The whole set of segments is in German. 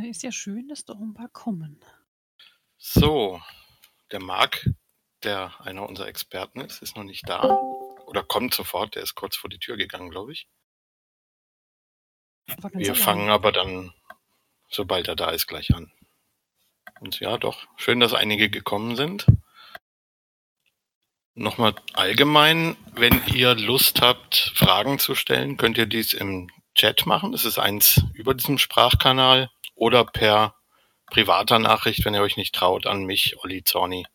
Na, ist ja schön, dass doch ein paar kommen. So, der Marc, der einer unserer Experten ist, ist noch nicht da. Oder kommt sofort, der ist kurz vor die Tür gegangen, glaube ich. Wir fangen aber dann, sobald er da ist, gleich an. Und ja, doch, schön, dass einige gekommen sind. Nochmal allgemein, wenn ihr Lust habt, Fragen zu stellen, könnt ihr dies im Chat machen. Das ist eins über diesem Sprachkanal oder per privater Nachricht, wenn ihr euch nicht traut, an mich, Olli Zorni.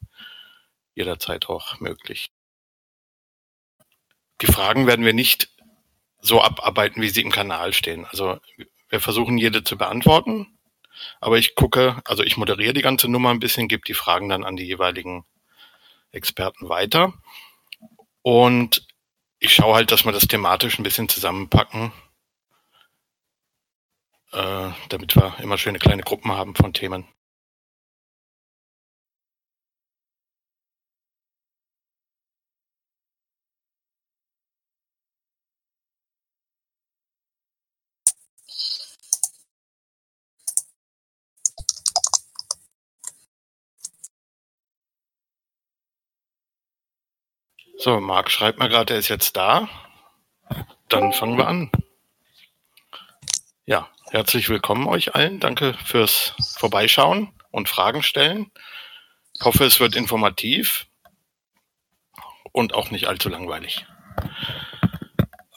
Jederzeit auch möglich. Die Fragen werden wir nicht so abarbeiten, wie sie im Kanal stehen. Also wir versuchen jede zu beantworten, aber ich gucke, also ich moderiere die ganze Nummer ein bisschen, gebe die Fragen dann an die jeweiligen Experten weiter. Und ich schaue halt, dass wir das thematisch ein bisschen zusammenpacken, äh, damit wir immer schöne kleine Gruppen haben von Themen. So, Marc schreibt mir gerade, er ist jetzt da. Dann fangen wir an. Ja, herzlich willkommen euch allen. Danke fürs Vorbeischauen und Fragen stellen. Ich hoffe, es wird informativ und auch nicht allzu langweilig.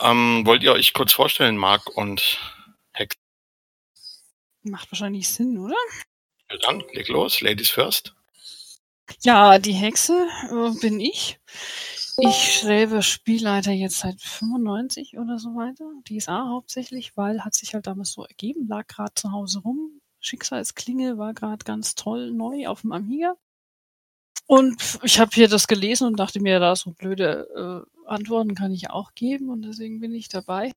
Ähm, wollt ihr euch kurz vorstellen, Marc und Hex? Macht wahrscheinlich Sinn, oder? Ja, dann, leg los, Ladies first. Ja, die Hexe äh, bin ich. Ich schreibe Spielleiter jetzt seit 95 oder so weiter. DSA hauptsächlich, weil hat sich halt damals so ergeben, lag gerade zu Hause rum. Schicksalsklinge war gerade ganz toll neu auf dem Amiga. Und ich habe hier das gelesen und dachte mir, da so blöde äh, Antworten kann ich auch geben und deswegen bin ich dabei.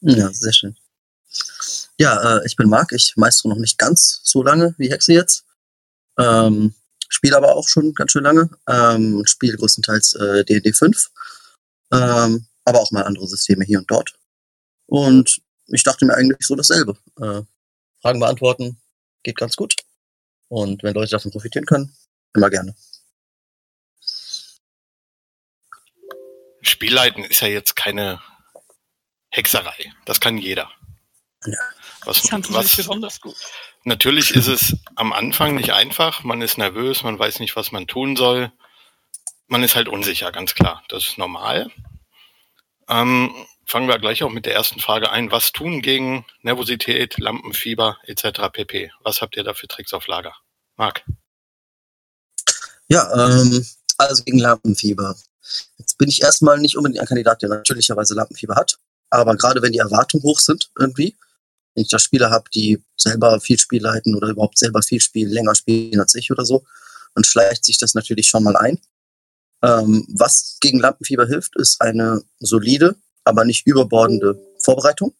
Ja, sehr schön. Ja, äh, ich bin Marc. Ich meistere noch nicht ganz so lange wie Hexe jetzt. Ähm, spiele aber auch schon ganz schön lange. Ähm, spiele größtenteils äh, D&D 5. Ähm, aber auch mal andere Systeme hier und dort. Und ich dachte mir eigentlich so dasselbe. Äh, Fragen beantworten geht ganz gut. Und wenn Leute davon profitieren können, immer gerne. Spielleiten ist ja jetzt keine Hexerei. Das kann jeder. Ja. Was, das was, besonders gut. Natürlich ist es am Anfang nicht einfach. Man ist nervös, man weiß nicht, was man tun soll. Man ist halt unsicher, ganz klar. Das ist normal. Ähm, fangen wir gleich auch mit der ersten Frage ein. Was tun gegen Nervosität, Lampenfieber etc. pp? Was habt ihr da für Tricks auf Lager? Marc? Ja, ähm, also gegen Lampenfieber. Jetzt bin ich erstmal nicht unbedingt ein Kandidat, der natürlicherweise Lampenfieber hat. Aber gerade wenn die Erwartungen hoch sind irgendwie, wenn ich da Spieler habe, die selber viel Spiel leiten oder überhaupt selber viel Spiel länger spielen als ich oder so, dann schleicht sich das natürlich schon mal ein. Ähm, was gegen Lampenfieber hilft, ist eine solide, aber nicht überbordende Vorbereitung,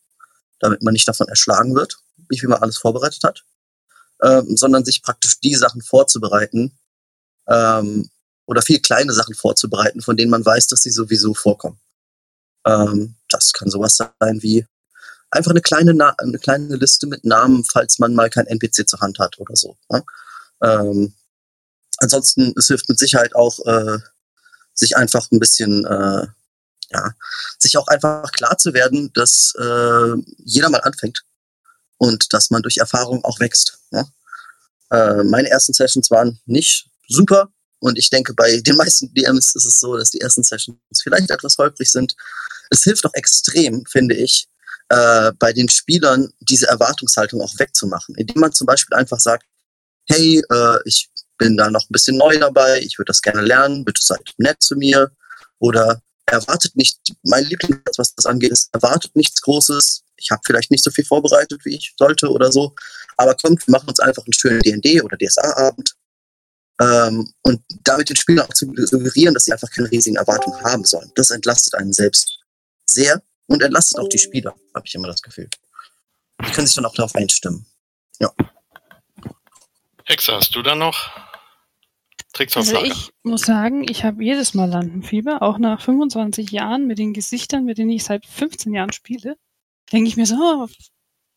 damit man nicht davon erschlagen wird, wie viel man alles vorbereitet hat, ähm, sondern sich praktisch die Sachen vorzubereiten ähm, oder viel kleine Sachen vorzubereiten, von denen man weiß, dass sie sowieso vorkommen. Ähm, das kann sowas sein wie einfach eine kleine, Na eine kleine Liste mit Namen, falls man mal kein NPC zur Hand hat oder so. Ne? Ähm, ansonsten, es hilft mit Sicherheit auch, äh, sich einfach ein bisschen, äh, ja, sich auch einfach klar zu werden, dass äh, jeder mal anfängt und dass man durch Erfahrung auch wächst. Ne? Äh, meine ersten Sessions waren nicht super und ich denke, bei den meisten DMs ist es so, dass die ersten Sessions vielleicht etwas holprig sind. Es hilft auch extrem, finde ich, äh, bei den Spielern diese Erwartungshaltung auch wegzumachen, indem man zum Beispiel einfach sagt, hey, äh, ich bin da noch ein bisschen neu dabei, ich würde das gerne lernen, bitte seid nett zu mir. Oder erwartet nicht, mein Lieblingssatz, was das angeht, ist, erwartet nichts Großes, ich habe vielleicht nicht so viel vorbereitet, wie ich sollte oder so, aber kommt, wir machen uns einfach einen schönen D&D oder DSA-Abend ähm, und damit den Spielern auch zu suggerieren, dass sie einfach keine riesigen Erwartungen haben sollen. Das entlastet einen selbst sehr und entlastet auch die Spieler, habe ich immer das Gefühl. Die können sich dann auch darauf einstimmen. Ja. Hexe, hast du da noch Tricks auf Also ich muss sagen, ich habe jedes Mal Lampenfieber, auch nach 25 Jahren mit den Gesichtern, mit denen ich seit 15 Jahren spiele. Denke ich mir so, oh,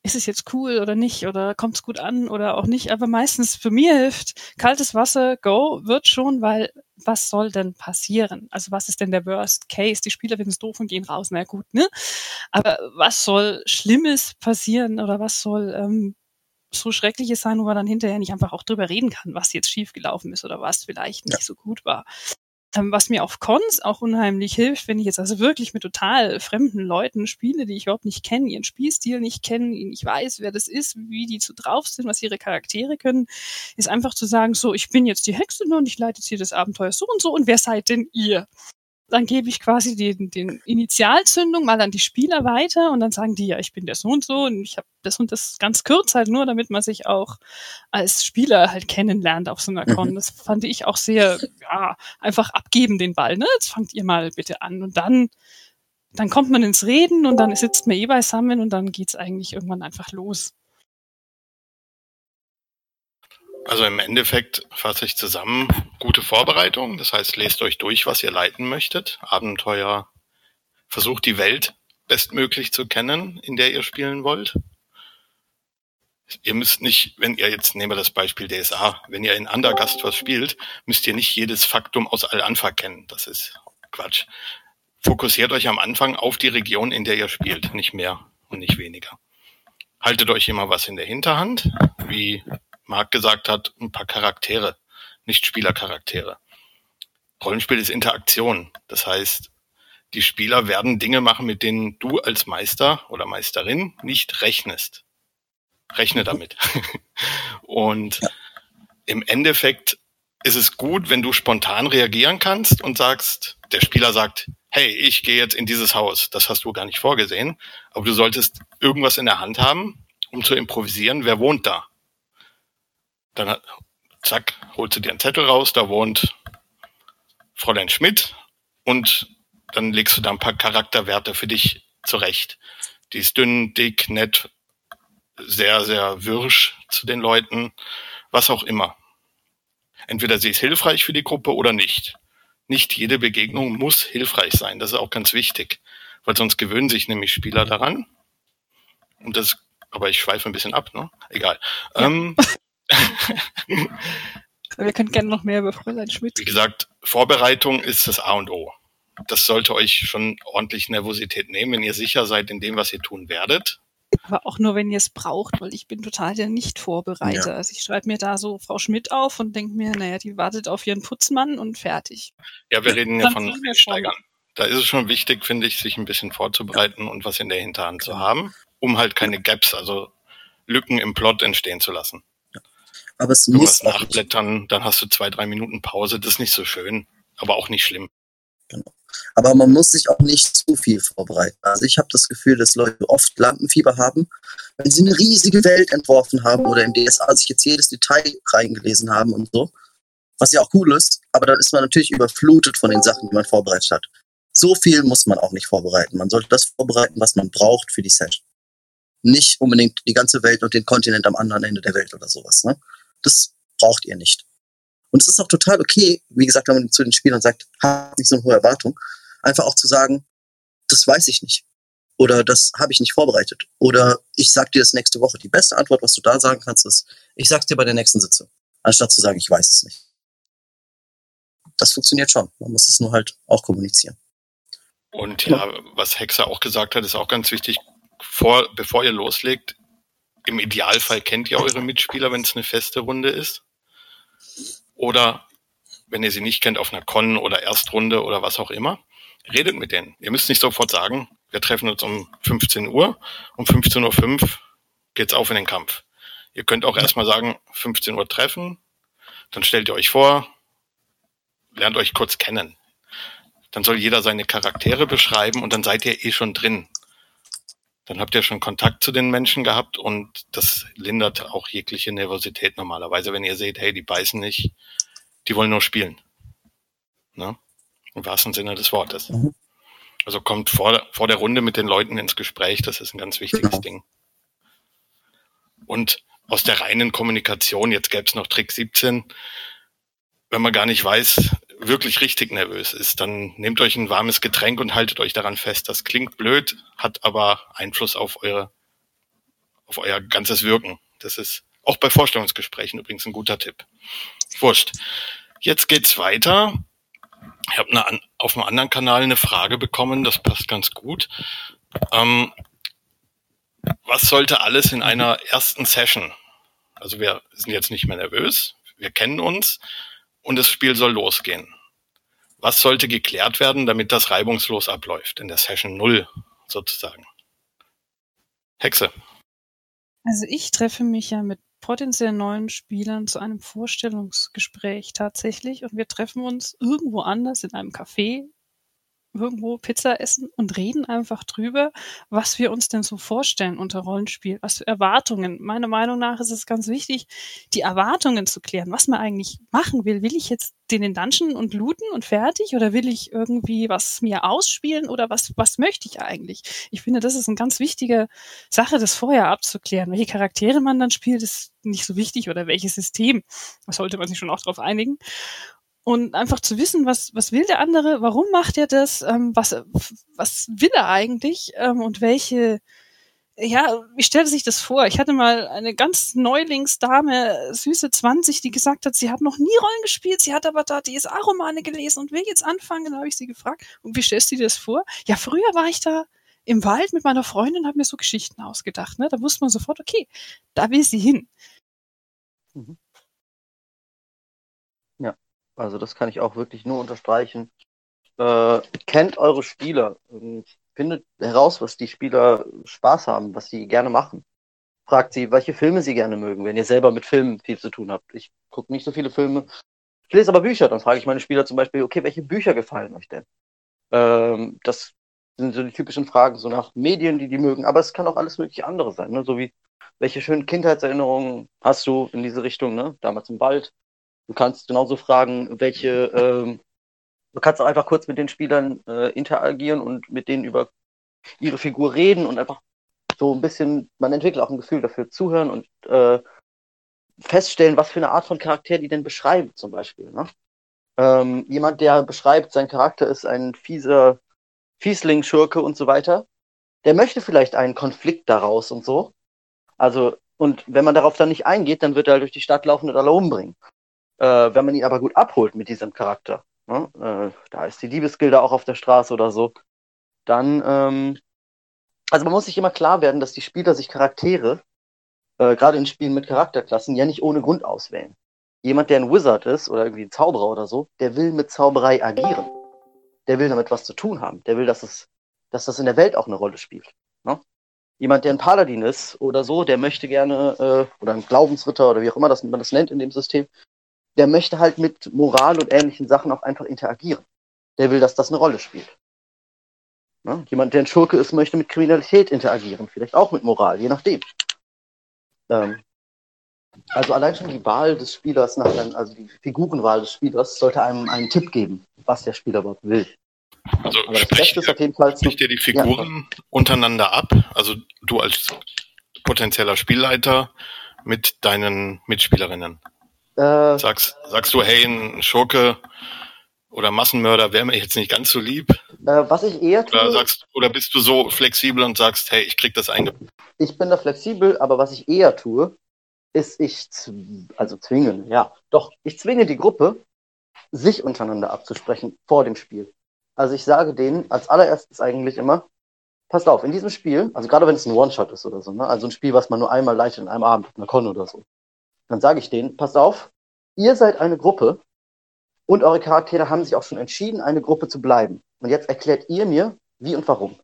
ist es jetzt cool oder nicht oder kommt es gut an oder auch nicht. Aber meistens für mir hilft kaltes Wasser, go, wird schon, weil was soll denn passieren? Also was ist denn der Worst Case? Die Spieler finden es doof und gehen raus, na gut, ne? Aber was soll Schlimmes passieren oder was soll ähm, so Schreckliches sein, wo man dann hinterher nicht einfach auch drüber reden kann, was jetzt schiefgelaufen ist oder was vielleicht nicht ja. so gut war. Ähm, was mir auf Cons auch unheimlich hilft, wenn ich jetzt also wirklich mit total fremden Leuten spiele, die ich überhaupt nicht kenne, ihren Spielstil nicht kennen, ich weiß, wer das ist, wie die zu drauf sind, was ihre Charaktere können, ist einfach zu sagen, so, ich bin jetzt die Hexe und ich leite jetzt hier das Abenteuer so und so und wer seid denn ihr? Dann gebe ich quasi den, den Initialzündung mal an die Spieler weiter und dann sagen die, ja, ich bin der so und so und ich habe das und das ganz kurz halt nur, damit man sich auch als Spieler halt kennenlernt auf so einer Con. Mhm. Das fand ich auch sehr, ja, einfach abgeben den Ball, ne? Jetzt fangt ihr mal bitte an und dann dann kommt man ins Reden und dann sitzt man eh beisammen und dann geht's eigentlich irgendwann einfach los. Also im Endeffekt fasse ich zusammen, gute Vorbereitung, das heißt, lest euch durch, was ihr leiten möchtet, Abenteuer, versucht die Welt bestmöglich zu kennen, in der ihr spielen wollt. Ihr müsst nicht, wenn ihr jetzt, nehmen wir das Beispiel DSA, wenn ihr in Undergast was spielt, müsst ihr nicht jedes Faktum aus Al-Anfa kennen. Das ist Quatsch. Fokussiert euch am Anfang auf die Region, in der ihr spielt, nicht mehr und nicht weniger. Haltet euch immer was in der Hinterhand, wie Marc gesagt hat, ein paar Charaktere, nicht Spielercharaktere. Rollenspiel ist Interaktion. Das heißt, die Spieler werden Dinge machen, mit denen du als Meister oder Meisterin nicht rechnest. Rechne damit. und im Endeffekt ist es gut, wenn du spontan reagieren kannst und sagst, der Spieler sagt, hey, ich gehe jetzt in dieses Haus. Das hast du gar nicht vorgesehen. Aber du solltest irgendwas in der Hand haben, um zu improvisieren, wer wohnt da. Dann zack, holst du dir einen Zettel raus, da wohnt Fräulein Schmidt und dann legst du da ein paar Charakterwerte für dich zurecht. Die ist dünn, dick, nett, sehr, sehr wirsch zu den Leuten, was auch immer. Entweder sie ist hilfreich für die Gruppe oder nicht. Nicht jede Begegnung muss hilfreich sein. Das ist auch ganz wichtig, weil sonst gewöhnen sich nämlich Spieler daran. Und das, aber ich schweife ein bisschen ab, ne? Egal. Ja. Ähm, Wir können gerne noch mehr über Fräulein Schmidt. Wie gesagt, Vorbereitung ist das A und O. Das sollte euch schon ordentlich Nervosität nehmen, wenn ihr sicher seid in dem, was ihr tun werdet. Aber auch nur, wenn ihr es braucht, weil ich bin total der Nicht-Vorbereiter. Ja. Also ich schreibe mir da so Frau Schmidt auf und denke mir, naja, die wartet auf ihren Putzmann und fertig. Ja, wir reden ja von Steigern. Da ist es schon wichtig, finde ich, sich ein bisschen vorzubereiten und was in der Hinterhand zu haben, um halt keine Gaps, also Lücken im Plot entstehen zu lassen. Aber es du muss nachblättern, dann hast du zwei, drei Minuten Pause. Das ist nicht so schön, aber auch nicht schlimm. Genau. Aber man muss sich auch nicht zu viel vorbereiten. Also ich habe das Gefühl, dass Leute oft Lampenfieber haben, wenn sie eine riesige Welt entworfen haben oder im DSA sich jetzt jedes Detail reingelesen haben und so. Was ja auch cool ist, aber dann ist man natürlich überflutet von den Sachen, die man vorbereitet hat. So viel muss man auch nicht vorbereiten. Man sollte das vorbereiten, was man braucht für die Session. Nicht unbedingt die ganze Welt und den Kontinent am anderen Ende der Welt oder sowas. Ne? Das braucht ihr nicht. Und es ist auch total okay, wie gesagt, wenn man zu den Spielern sagt, hab nicht so eine hohe Erwartung, einfach auch zu sagen, das weiß ich nicht. Oder das habe ich nicht vorbereitet. Oder ich sag dir das nächste Woche. Die beste Antwort, was du da sagen kannst, ist, ich sag's dir bei der nächsten Sitzung. Anstatt zu sagen, ich weiß es nicht. Das funktioniert schon. Man muss es nur halt auch kommunizieren. Und ja, was Hexer auch gesagt hat, ist auch ganz wichtig. Vor, bevor ihr loslegt, im Idealfall kennt ihr eure Mitspieler, wenn es eine feste Runde ist. Oder wenn ihr sie nicht kennt, auf einer Con oder Erstrunde oder was auch immer. Redet mit denen. Ihr müsst nicht sofort sagen, wir treffen uns um 15 Uhr. Um 15.05 Uhr geht's auf in den Kampf. Ihr könnt auch erstmal sagen, 15 Uhr treffen. Dann stellt ihr euch vor, lernt euch kurz kennen. Dann soll jeder seine Charaktere beschreiben und dann seid ihr eh schon drin dann habt ihr schon Kontakt zu den Menschen gehabt und das lindert auch jegliche Nervosität normalerweise, wenn ihr seht, hey, die beißen nicht, die wollen nur spielen. Ne? Im wahrsten Sinne des Wortes. Mhm. Also kommt vor, vor der Runde mit den Leuten ins Gespräch, das ist ein ganz wichtiges genau. Ding. Und aus der reinen Kommunikation, jetzt gäbe es noch Trick 17, wenn man gar nicht weiß, wirklich richtig nervös ist, dann nehmt euch ein warmes Getränk und haltet euch daran fest. Das klingt blöd, hat aber Einfluss auf eure auf euer ganzes Wirken. Das ist auch bei Vorstellungsgesprächen übrigens ein guter Tipp. Wurscht. Jetzt geht's weiter. Ich habe auf einem anderen Kanal eine Frage bekommen, das passt ganz gut. Ähm, was sollte alles in einer ersten Session? Also wir sind jetzt nicht mehr nervös, wir kennen uns und das Spiel soll losgehen. Was sollte geklärt werden, damit das reibungslos abläuft in der Session 0 sozusagen? Hexe. Also ich treffe mich ja mit potenziell neuen Spielern zu einem Vorstellungsgespräch tatsächlich und wir treffen uns irgendwo anders in einem Café irgendwo Pizza essen und reden einfach drüber, was wir uns denn so vorstellen unter Rollenspiel, was für Erwartungen. Meiner Meinung nach ist es ganz wichtig, die Erwartungen zu klären, was man eigentlich machen will. Will ich jetzt den in Dungeon und looten und fertig oder will ich irgendwie was mir ausspielen oder was, was möchte ich eigentlich? Ich finde, das ist eine ganz wichtige Sache, das vorher abzuklären. Welche Charaktere man dann spielt, ist nicht so wichtig oder welches System. Da sollte man sich schon auch darauf einigen und einfach zu wissen, was, was will der andere, warum macht er das, ähm, was, was will er eigentlich ähm, und welche, ja, wie stellt sich das vor? Ich hatte mal eine ganz Neulingsdame, süße 20, die gesagt hat, sie hat noch nie Rollen gespielt, sie hat aber da DSA-Romane gelesen und will jetzt anfangen. Da habe ich sie gefragt, und wie stellst du dir das vor? Ja, früher war ich da im Wald mit meiner Freundin und habe mir so Geschichten ausgedacht. Ne? Da wusste man sofort, okay, da will sie hin. Mhm. Also das kann ich auch wirklich nur unterstreichen. Äh, kennt eure Spieler. Findet heraus, was die Spieler Spaß haben, was sie gerne machen. Fragt sie, welche Filme sie gerne mögen, wenn ihr selber mit Filmen viel zu tun habt. Ich gucke nicht so viele Filme. Ich lese aber Bücher. Dann frage ich meine Spieler zum Beispiel, okay, welche Bücher gefallen euch denn? Ähm, das sind so die typischen Fragen, so nach Medien, die die mögen. Aber es kann auch alles mögliche andere sein. Ne? So wie, welche schönen Kindheitserinnerungen hast du in diese Richtung, ne? Damals im Wald. Du kannst genauso fragen, welche, ähm, du kannst auch einfach kurz mit den Spielern äh, interagieren und mit denen über ihre Figur reden und einfach so ein bisschen, man entwickelt auch ein Gefühl dafür, zuhören und äh, feststellen, was für eine Art von Charakter die denn beschreiben, zum Beispiel. Ne? Ähm, jemand, der beschreibt, sein Charakter ist ein fieser Fiesling, Schurke und so weiter, der möchte vielleicht einen Konflikt daraus und so. Also, und wenn man darauf dann nicht eingeht, dann wird er halt durch die Stadt laufen und alle umbringen. Äh, wenn man ihn aber gut abholt mit diesem Charakter, ne? äh, da ist die Liebesgilde auch auf der Straße oder so, dann, ähm, also man muss sich immer klar werden, dass die Spieler sich Charaktere, äh, gerade in Spielen mit Charakterklassen, ja nicht ohne Grund auswählen. Jemand, der ein Wizard ist oder irgendwie ein Zauberer oder so, der will mit Zauberei agieren. Der will damit was zu tun haben. Der will, dass es, dass das in der Welt auch eine Rolle spielt. Ne? Jemand, der ein Paladin ist oder so, der möchte gerne, äh, oder ein Glaubensritter oder wie auch immer das, man das nennt in dem System, der möchte halt mit Moral und ähnlichen Sachen auch einfach interagieren. Der will, dass das eine Rolle spielt. Ne? Jemand, der ein Schurke ist, möchte mit Kriminalität interagieren, vielleicht auch mit Moral, je nachdem. Ähm, also allein schon die Wahl des Spielers, nach einem, also die Figurenwahl des Spielers, sollte einem einen Tipp geben, was der Spieler überhaupt will. Also Aber spricht, ist auf jeden Fall spricht dir die Figuren ja. untereinander ab? Also du als potenzieller Spielleiter mit deinen Mitspielerinnen? Äh, sagst, sagst du, hey, ein Schurke oder Massenmörder wäre mir jetzt nicht ganz so lieb? Äh, was ich eher tue, oder, sagst, oder bist du so flexibel und sagst, hey, ich krieg das eingebaut? Ich bin da flexibel, aber was ich eher tue, ist ich, also zwingen, ja, doch, ich zwinge die Gruppe, sich untereinander abzusprechen vor dem Spiel. Also ich sage denen als allererstes eigentlich immer, passt auf, in diesem Spiel, also gerade wenn es ein One-Shot ist oder so, ne, also ein Spiel, was man nur einmal leitet in einem Abend auf einer Con oder so, dann sage ich denen, passt auf, ihr seid eine Gruppe und eure Charaktere haben sich auch schon entschieden, eine Gruppe zu bleiben. Und jetzt erklärt ihr mir, wie und warum.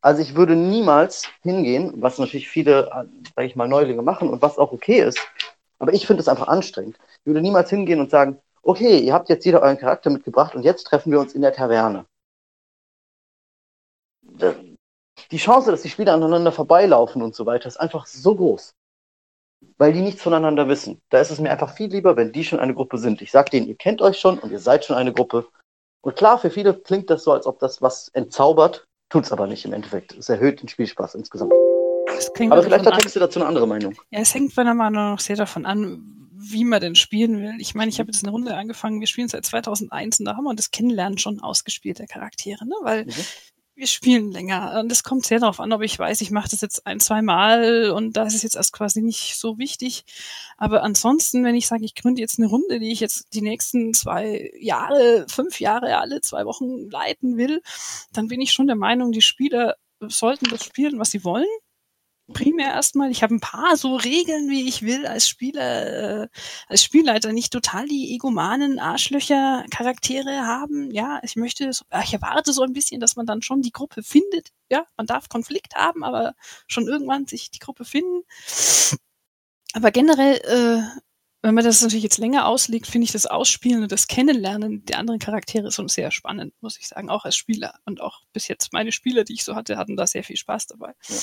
Also ich würde niemals hingehen, was natürlich viele, sage ich mal, Neulinge machen und was auch okay ist, aber ich finde es einfach anstrengend. Ich würde niemals hingehen und sagen, okay, ihr habt jetzt jeder euren Charakter mitgebracht und jetzt treffen wir uns in der Taverne. Die Chance, dass die Spieler aneinander vorbeilaufen und so weiter, ist einfach so groß weil die nichts voneinander wissen. Da ist es mir einfach viel lieber, wenn die schon eine Gruppe sind. Ich sage denen, ihr kennt euch schon und ihr seid schon eine Gruppe. Und klar, für viele klingt das so, als ob das was entzaubert, tut es aber nicht im Endeffekt. Es erhöht den Spielspaß insgesamt. aber vielleicht hat Texte dazu eine andere Meinung. Ja, es hängt meiner Meinung nach sehr davon an, wie man denn spielen will. Ich meine, ich habe jetzt eine Runde angefangen, wir spielen seit 2001 und da haben wir das Kennenlernen schon ausgespielt, der Charaktere, ne? weil mhm wir spielen länger. Und es kommt sehr darauf an, ob ich weiß, ich mache das jetzt ein, zwei Mal und da ist es jetzt erst quasi nicht so wichtig. Aber ansonsten, wenn ich sage, ich gründe jetzt eine Runde, die ich jetzt die nächsten zwei Jahre, fünf Jahre, alle zwei Wochen leiten will, dann bin ich schon der Meinung, die Spieler sollten das spielen, was sie wollen primär erstmal. Ich habe ein paar so Regeln, wie ich will, als Spieler, äh, als Spielleiter nicht total die egomanen Arschlöcher Charaktere haben. Ja, ich möchte, so, ich erwarte so ein bisschen, dass man dann schon die Gruppe findet. Ja, man darf Konflikt haben, aber schon irgendwann sich die Gruppe finden. Aber generell, äh, wenn man das natürlich jetzt länger auslegt, finde ich das Ausspielen und das Kennenlernen der anderen Charaktere schon sehr spannend, muss ich sagen, auch als Spieler. Und auch bis jetzt meine Spieler, die ich so hatte, hatten da sehr viel Spaß dabei. Ja.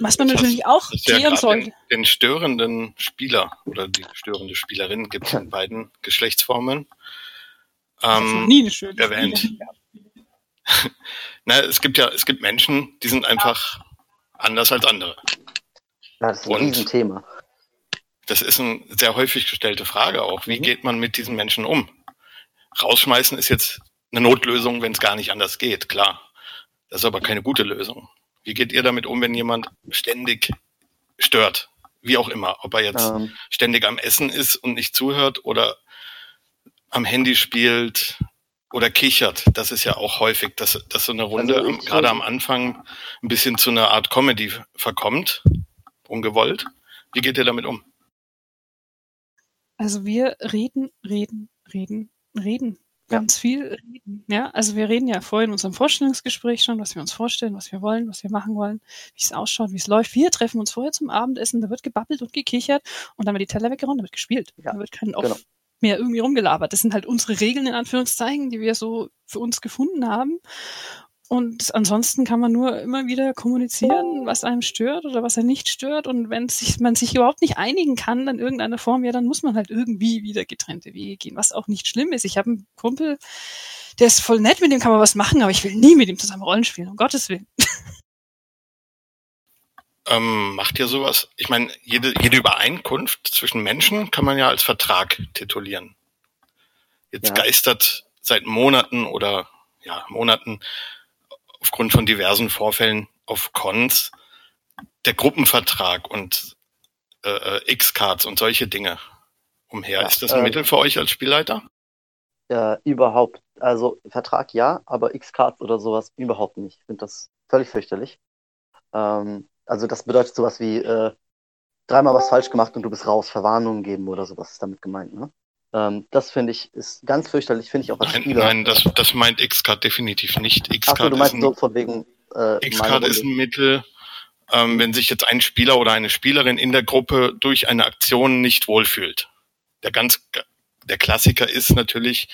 Was man natürlich auch klären sollte. Den, den, störenden Spieler oder die störende Spielerin gibt es in beiden Geschlechtsformen. Ähm, nie eine schöne erwähnt. Na, es gibt ja, es gibt Menschen, die sind einfach ja. anders als andere. Das ist ein Und Riesenthema. Das ist eine sehr häufig gestellte Frage auch. Wie mhm. geht man mit diesen Menschen um? Rausschmeißen ist jetzt eine Notlösung, wenn es gar nicht anders geht, klar. Das ist aber keine gute Lösung. Wie geht ihr damit um, wenn jemand ständig stört? Wie auch immer. Ob er jetzt ähm. ständig am Essen ist und nicht zuhört oder am Handy spielt oder kichert. Das ist ja auch häufig, dass, dass so eine Runde also gerade am Anfang ein bisschen zu einer Art Comedy verkommt. Ungewollt. Wie geht ihr damit um? Also wir reden, reden, reden, reden ganz viel reden. Ja, also wir reden ja vorhin in unserem Vorstellungsgespräch schon, was wir uns vorstellen, was wir wollen, was wir machen wollen, wie es ausschaut, wie es läuft. Wir treffen uns vorher zum Abendessen, da wird gebabbelt und gekichert und dann wird die Teller weggeräumt, da wird gespielt. Ja, da wird kein genau. mehr irgendwie rumgelabert. Das sind halt unsere Regeln in Anführungszeichen, die wir so für uns gefunden haben. Und ansonsten kann man nur immer wieder kommunizieren, was einem stört oder was er nicht stört. Und wenn sich, man sich überhaupt nicht einigen kann in irgendeiner Form, ja, dann muss man halt irgendwie wieder getrennte Wege gehen, was auch nicht schlimm ist. Ich habe einen Kumpel, der ist voll nett, mit dem kann man was machen, aber ich will nie mit ihm zusammen Rollen spielen, um Gottes Willen. Ähm, macht ihr sowas? Ich meine, jede, jede Übereinkunft zwischen Menschen kann man ja als Vertrag titulieren. Jetzt ja. geistert seit Monaten oder ja, Monaten aufgrund von diversen Vorfällen auf Cons der Gruppenvertrag und äh, äh, X-Cards und solche Dinge umher. Ja, ist das ein äh, Mittel für euch als Spielleiter? Ja, überhaupt. Also Vertrag ja, aber X-Cards oder sowas überhaupt nicht. Ich finde das völlig fürchterlich. Ähm, also das bedeutet sowas wie äh, dreimal was falsch gemacht und du bist raus, Verwarnungen geben oder sowas ist damit gemeint, ne? Ähm, das finde ich ist ganz fürchterlich, finde ich auch als nein, Spieler. Nein, das, das meint X-Card definitiv nicht. X-Card Achso, du meinst so von wegen. Äh, X-Card ist ein Mittel, ähm, wenn sich jetzt ein Spieler oder eine Spielerin in der Gruppe durch eine Aktion nicht wohlfühlt. Der ganz, der Klassiker ist natürlich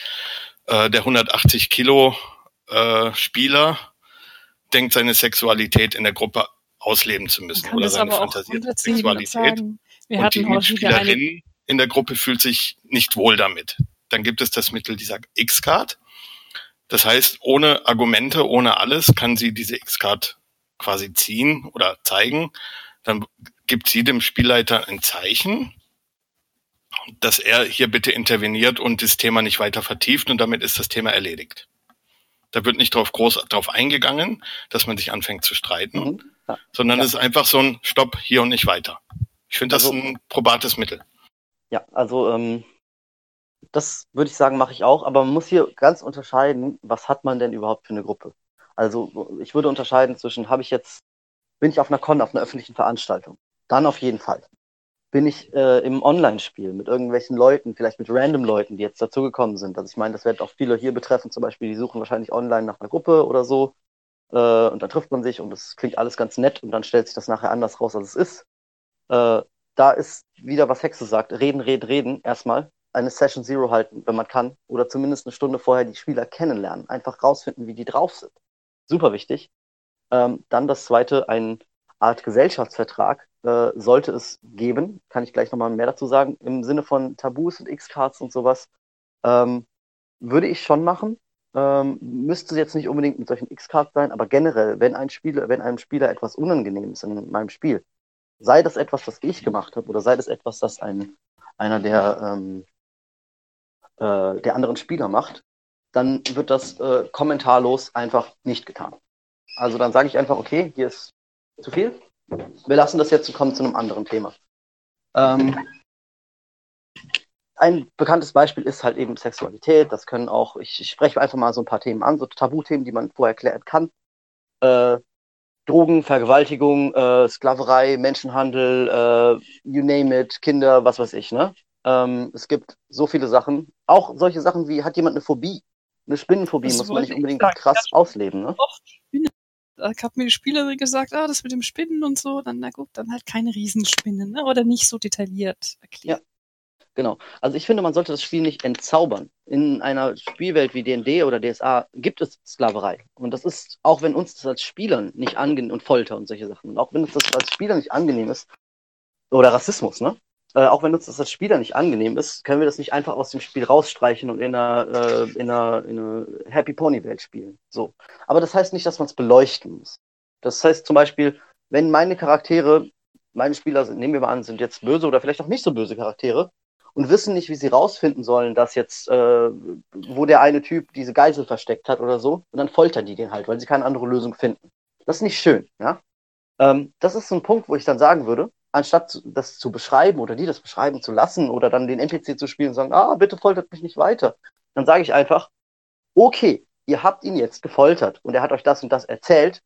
äh, der 180 Kilo äh, Spieler denkt seine Sexualität in der Gruppe ausleben zu müssen oder seine fantasierte Sexualität. Wir und die Spielerin in der Gruppe fühlt sich nicht wohl damit. Dann gibt es das Mittel dieser X-Card. Das heißt, ohne Argumente, ohne alles kann sie diese X-Card quasi ziehen oder zeigen. Dann gibt sie dem Spielleiter ein Zeichen, dass er hier bitte interveniert und das Thema nicht weiter vertieft und damit ist das Thema erledigt. Da wird nicht drauf groß drauf eingegangen, dass man sich anfängt zu streiten, mhm. ja. sondern ja. es ist einfach so ein Stopp hier und nicht weiter. Ich finde das also, ein probates Mittel. Ja, also ähm, das würde ich sagen, mache ich auch, aber man muss hier ganz unterscheiden, was hat man denn überhaupt für eine Gruppe? Also ich würde unterscheiden zwischen, habe ich jetzt, bin ich auf einer Con, auf einer öffentlichen Veranstaltung? Dann auf jeden Fall. Bin ich äh, im Online-Spiel mit irgendwelchen Leuten, vielleicht mit random Leuten, die jetzt dazugekommen sind. Also ich meine, das wird auch viele hier betreffen, zum Beispiel, die suchen wahrscheinlich online nach einer Gruppe oder so. Äh, und dann trifft man sich und das klingt alles ganz nett und dann stellt sich das nachher anders raus, als es ist. Äh, da ist wieder, was Hexe sagt, reden, reden, reden, erstmal eine Session Zero halten, wenn man kann, oder zumindest eine Stunde vorher die Spieler kennenlernen, einfach rausfinden, wie die drauf sind. Super wichtig. Ähm, dann das zweite, eine Art Gesellschaftsvertrag äh, sollte es geben, kann ich gleich nochmal mehr dazu sagen, im Sinne von Tabus und X-Cards und sowas, ähm, würde ich schon machen. Ähm, müsste jetzt nicht unbedingt mit solchen X-Cards sein, aber generell, wenn ein Spieler, wenn einem Spieler etwas unangenehm ist in meinem Spiel, sei das etwas, was ich gemacht habe, oder sei das etwas, das ein, einer der, ähm, äh, der anderen Spieler macht, dann wird das äh, kommentarlos einfach nicht getan. Also dann sage ich einfach, okay, hier ist zu viel. Wir lassen das jetzt kommen zu einem anderen Thema. Ähm, ein bekanntes Beispiel ist halt eben Sexualität. Das können auch, ich, ich spreche einfach mal so ein paar Themen an, so Tabuthemen, die man vorher klären kann. Äh, Drogen, Vergewaltigung, äh, Sklaverei, Menschenhandel, äh, you name it, Kinder, was weiß ich, ne? Ähm, es gibt so viele Sachen. Auch solche Sachen wie, hat jemand eine Phobie? Eine Spinnenphobie das muss man nicht unbedingt sagen. krass ja, ausleben, ne? Da hat mir die Spielerin gesagt, ah, das mit dem Spinnen und so, dann, na gut, dann halt keine Riesenspinnen, ne? Oder nicht so detailliert erklärt. Ja, Genau. Also ich finde, man sollte das Spiel nicht entzaubern. In einer Spielwelt wie D&D oder DSA gibt es Sklaverei. Und das ist, auch wenn uns das als Spielern nicht angenehm und Folter und solche Sachen, und auch wenn uns das als Spieler nicht angenehm ist, oder Rassismus, ne? Äh, auch wenn uns das als Spieler nicht angenehm ist, können wir das nicht einfach aus dem Spiel rausstreichen und in einer, äh, in einer, in einer Happy Pony Welt spielen. So. Aber das heißt nicht, dass man es beleuchten muss. Das heißt zum Beispiel, wenn meine Charaktere, meine Spieler sind, nehmen wir mal an, sind jetzt böse oder vielleicht auch nicht so böse Charaktere, und wissen nicht, wie sie rausfinden sollen, dass jetzt, äh, wo der eine Typ diese Geisel versteckt hat oder so. Und dann foltern die den halt, weil sie keine andere Lösung finden. Das ist nicht schön, ja. Ähm, das ist so ein Punkt, wo ich dann sagen würde, anstatt das zu beschreiben oder die das beschreiben zu lassen oder dann den NPC zu spielen und sagen, ah, bitte foltert mich nicht weiter, dann sage ich einfach, okay, ihr habt ihn jetzt gefoltert und er hat euch das und das erzählt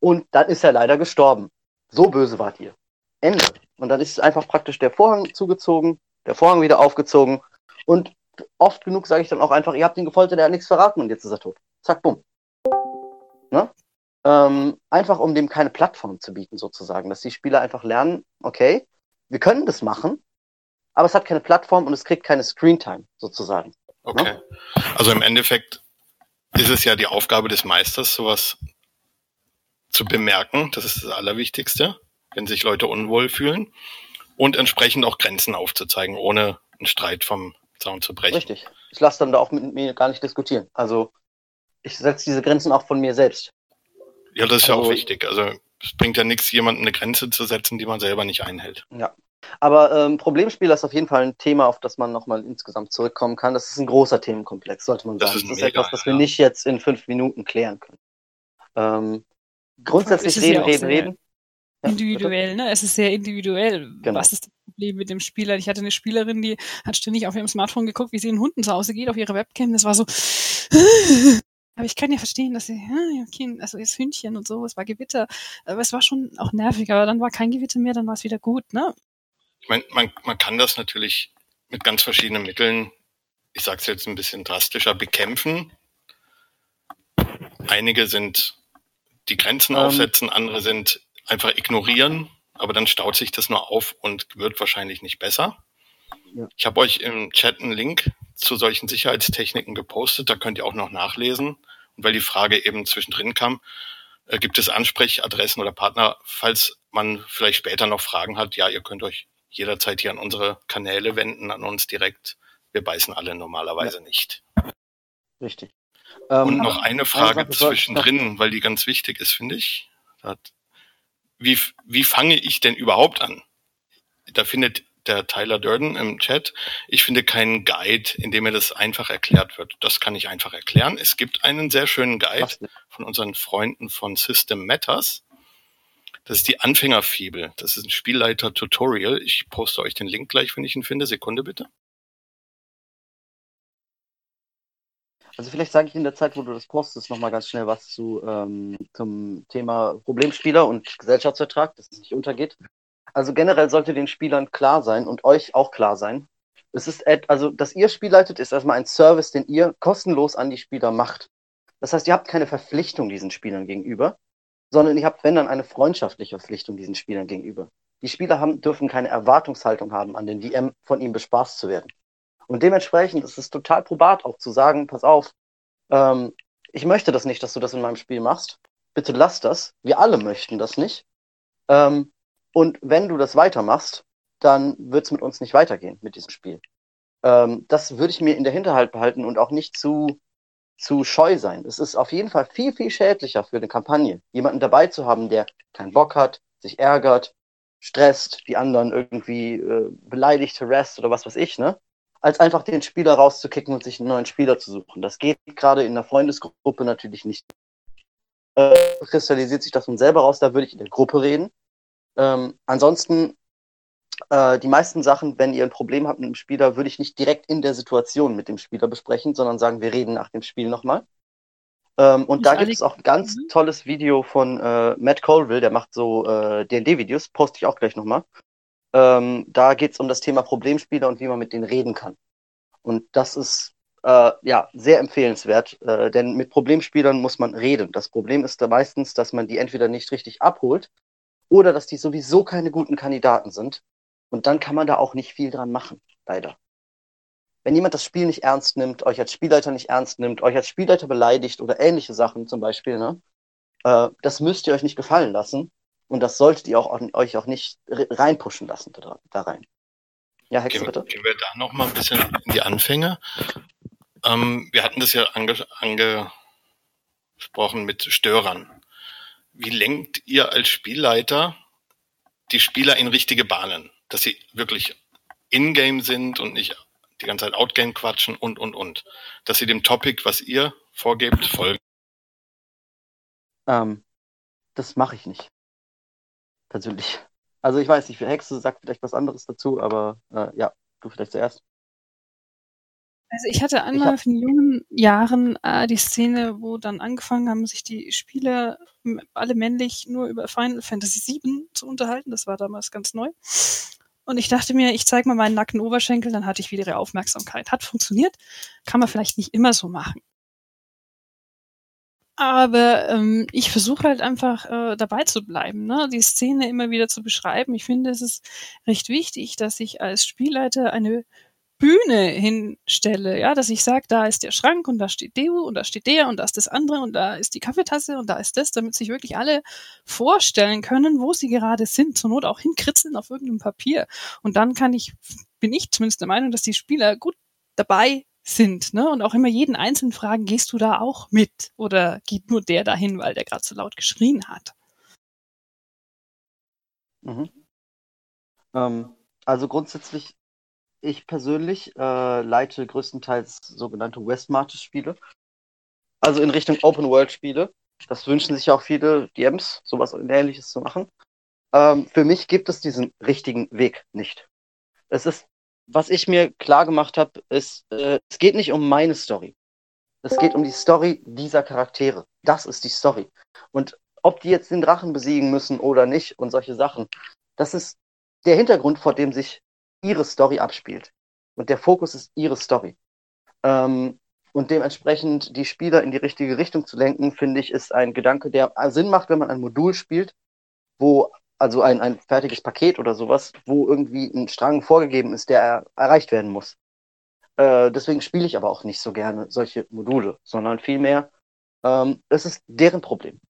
und dann ist er leider gestorben. So böse wart ihr. Ende. Und dann ist einfach praktisch der Vorhang zugezogen, der Vorhang wieder aufgezogen und oft genug sage ich dann auch einfach, ihr habt ihn gefoltert, er hat nichts verraten und jetzt ist er tot. Zack, bumm. Ne? Ähm, einfach um dem keine Plattform zu bieten, sozusagen, dass die Spieler einfach lernen, okay, wir können das machen, aber es hat keine Plattform und es kriegt keine Screentime, sozusagen. Okay. Ne? Also im Endeffekt ist es ja die Aufgabe des Meisters, sowas zu bemerken. Das ist das Allerwichtigste, wenn sich Leute unwohl fühlen und entsprechend auch Grenzen aufzuzeigen, ohne einen Streit vom Zaun zu brechen. Richtig. Ich lasse dann da auch mit mir gar nicht diskutieren. Also ich setze diese Grenzen auch von mir selbst. Ja, das ist also, ja auch also wichtig. Also es bringt ja nichts, jemandem eine Grenze zu setzen, die man selber nicht einhält. Ja. Aber ähm, Problemspieler ist auf jeden Fall ein Thema, auf das man nochmal insgesamt zurückkommen kann. Das ist ein großer Themenkomplex, sollte man sagen. Das ist, das ist mega, etwas, das ja. wir nicht jetzt in fünf Minuten klären können. Ähm, grundsätzlich reden, reden, reden individuell, ne? Es ist sehr individuell. Genau. Was ist das Problem mit dem Spieler? Ich hatte eine Spielerin, die hat ständig auf ihrem Smartphone geguckt, wie sie in Hunden zu Hause geht, auf ihre Webcam. Das war so. Aber ich kann ja verstehen, dass sie, okay, also ist Hündchen und so, es war Gewitter. Aber es war schon auch nervig, aber dann war kein Gewitter mehr, dann war es wieder gut, ne? Ich meine, man, man kann das natürlich mit ganz verschiedenen Mitteln, ich sage es jetzt ein bisschen drastischer, bekämpfen. Einige sind die Grenzen ähm, aufsetzen, andere sind einfach ignorieren, aber dann staut sich das nur auf und wird wahrscheinlich nicht besser. Ja. Ich habe euch im Chat einen Link zu solchen Sicherheitstechniken gepostet, da könnt ihr auch noch nachlesen. Und weil die Frage eben zwischendrin kam, äh, gibt es Ansprechadressen oder Partner, falls man vielleicht später noch Fragen hat, ja, ihr könnt euch jederzeit hier an unsere Kanäle wenden, an uns direkt. Wir beißen alle normalerweise ja. nicht. Richtig. Und ähm, noch eine Frage zwischendrin, weil die ganz wichtig ist, finde ich. Da hat wie, wie fange ich denn überhaupt an? Da findet der Tyler Durden im Chat, ich finde keinen Guide, in dem mir das einfach erklärt wird. Das kann ich einfach erklären. Es gibt einen sehr schönen Guide von unseren Freunden von System Matters. Das ist die Anfängerfibel. Das ist ein Spielleiter-Tutorial. Ich poste euch den Link gleich, wenn ich ihn finde. Sekunde bitte. Also vielleicht sage ich in der Zeit, wo du das postest, nochmal ganz schnell was zu, ähm, zum Thema Problemspieler und Gesellschaftsvertrag, dass es nicht untergeht. Also generell sollte den Spielern klar sein und euch auch klar sein. Es ist, also, dass ihr Spiel leitet, ist erstmal ein Service, den ihr kostenlos an die Spieler macht. Das heißt, ihr habt keine Verpflichtung diesen Spielern gegenüber, sondern ihr habt, wenn dann, eine freundschaftliche Verpflichtung diesen Spielern gegenüber. Die Spieler haben, dürfen keine Erwartungshaltung haben, an den DM von ihm bespaßt zu werden. Und dementsprechend ist es total probat auch zu sagen, pass auf, ähm, ich möchte das nicht, dass du das in meinem Spiel machst. Bitte lass das. Wir alle möchten das nicht. Ähm, und wenn du das weitermachst, dann wird es mit uns nicht weitergehen mit diesem Spiel. Ähm, das würde ich mir in der Hinterhalt behalten und auch nicht zu, zu scheu sein. Es ist auf jeden Fall viel, viel schädlicher für eine Kampagne, jemanden dabei zu haben, der keinen Bock hat, sich ärgert, stresst, die anderen irgendwie äh, beleidigt, harassed oder was weiß ich, ne? Als einfach den Spieler rauszukicken und sich einen neuen Spieler zu suchen. Das geht gerade in der Freundesgruppe natürlich nicht. äh, kristallisiert sich das von selber raus, da würde ich in der Gruppe reden. Ähm, ansonsten, äh, die meisten Sachen, wenn ihr ein Problem habt mit dem Spieler, würde ich nicht direkt in der Situation mit dem Spieler besprechen, sondern sagen, wir reden nach dem Spiel nochmal. Ähm, und Nicht da gibt es auch ein ganz Mhm. tolles Video von äh, Matt Colville, der macht so äh, D&D-Videos, poste ich auch gleich nochmal. Ähm, da geht es um das Thema Problemspieler und wie man mit denen reden kann. Und das ist äh, ja sehr empfehlenswert, äh, denn mit Problemspielern muss man reden. Das Problem ist da meistens, dass man die entweder nicht richtig abholt oder dass die sowieso keine guten Kandidaten sind. Und dann kann man da auch nicht viel dran machen, leider. Wenn jemand das Spiel nicht ernst nimmt, euch als Spielleiter nicht ernst nimmt, euch als Spielleiter beleidigt oder ähnliche Sachen zum Beispiel, ne, äh, das müsst ihr euch nicht gefallen lassen. Und das solltet ihr auch, euch auch nicht re- reinpushen lassen da, da rein. Ja, Hexe, Gehen, bitte. gehen wir da noch mal ein bisschen in die Anfänge. Ähm, wir hatten das ja ange angesprochen mit Störern. Wie lenkt ihr als Spielleiter die Spieler in richtige Bahnen? Dass sie wirklich in-game sind und nicht die ganze Zeit out-game quatschen und, und, und. Dass sie dem Topic, was ihr vorgebt, folgen. Ähm, das mache ich nicht. Persönlich. Also ich weiß nicht, für Hexe sagt vielleicht was anderes dazu, aber äh, ja, du vielleicht zuerst. Also ich hatte einmal hab- in jungen Jahren äh, die Szene, wo dann angefangen haben, sich die Spieler alle männlich nur über Final Fantasy VII zu unterhalten. Das war damals ganz neu. Und ich dachte mir, ich zeige mal meinen nackten Oberschenkel, dann hatte ich wieder ihre Aufmerksamkeit. Hat funktioniert, kann man vielleicht nicht immer so machen. Aber ähm, ich versuche halt einfach äh, dabei zu bleiben, ne? die Szene immer wieder zu beschreiben. Ich finde, es ist recht wichtig, dass ich als Spielleiter eine Bühne hinstelle, ja, dass ich sage, da ist der Schrank und da steht Deo und da steht der und da ist das andere und da ist die Kaffeetasse und da ist das, damit sich wirklich alle vorstellen können, wo sie gerade sind, zur Not auch hinkritzeln auf irgendeinem Papier. Und dann kann ich, bin ich zumindest der Meinung, dass die Spieler gut dabei sind, ne? Und auch immer jeden einzelnen fragen, gehst du da auch mit? Oder geht nur der dahin, weil der gerade so laut geschrien hat? Mhm. Ähm, also grundsätzlich, ich persönlich äh, leite größtenteils sogenannte Westmarches-Spiele. Also in Richtung Open-World-Spiele. Das wünschen sich auch viele DMs, sowas ähnliches zu machen. Ähm, für mich gibt es diesen richtigen Weg nicht. Es ist, was ich mir klar gemacht habe, ist, äh, es geht nicht um meine Story. Es geht um die Story dieser Charaktere. Das ist die Story. Und ob die jetzt den Drachen besiegen müssen oder nicht und solche Sachen, das ist der Hintergrund, vor dem sich ihre Story abspielt. Und der Fokus ist ihre Story. Ähm, und dementsprechend die Spieler in die richtige Richtung zu lenken, finde ich, ist ein Gedanke, der Sinn macht, wenn man ein Modul spielt, wo, also ein, ein fertiges Paket oder sowas, wo irgendwie ein Strang vorgegeben ist, der er, erreicht werden muss. Äh, deswegen spiele ich aber auch nicht so gerne solche Module, sondern vielmehr, ähm, es ist deren Problem.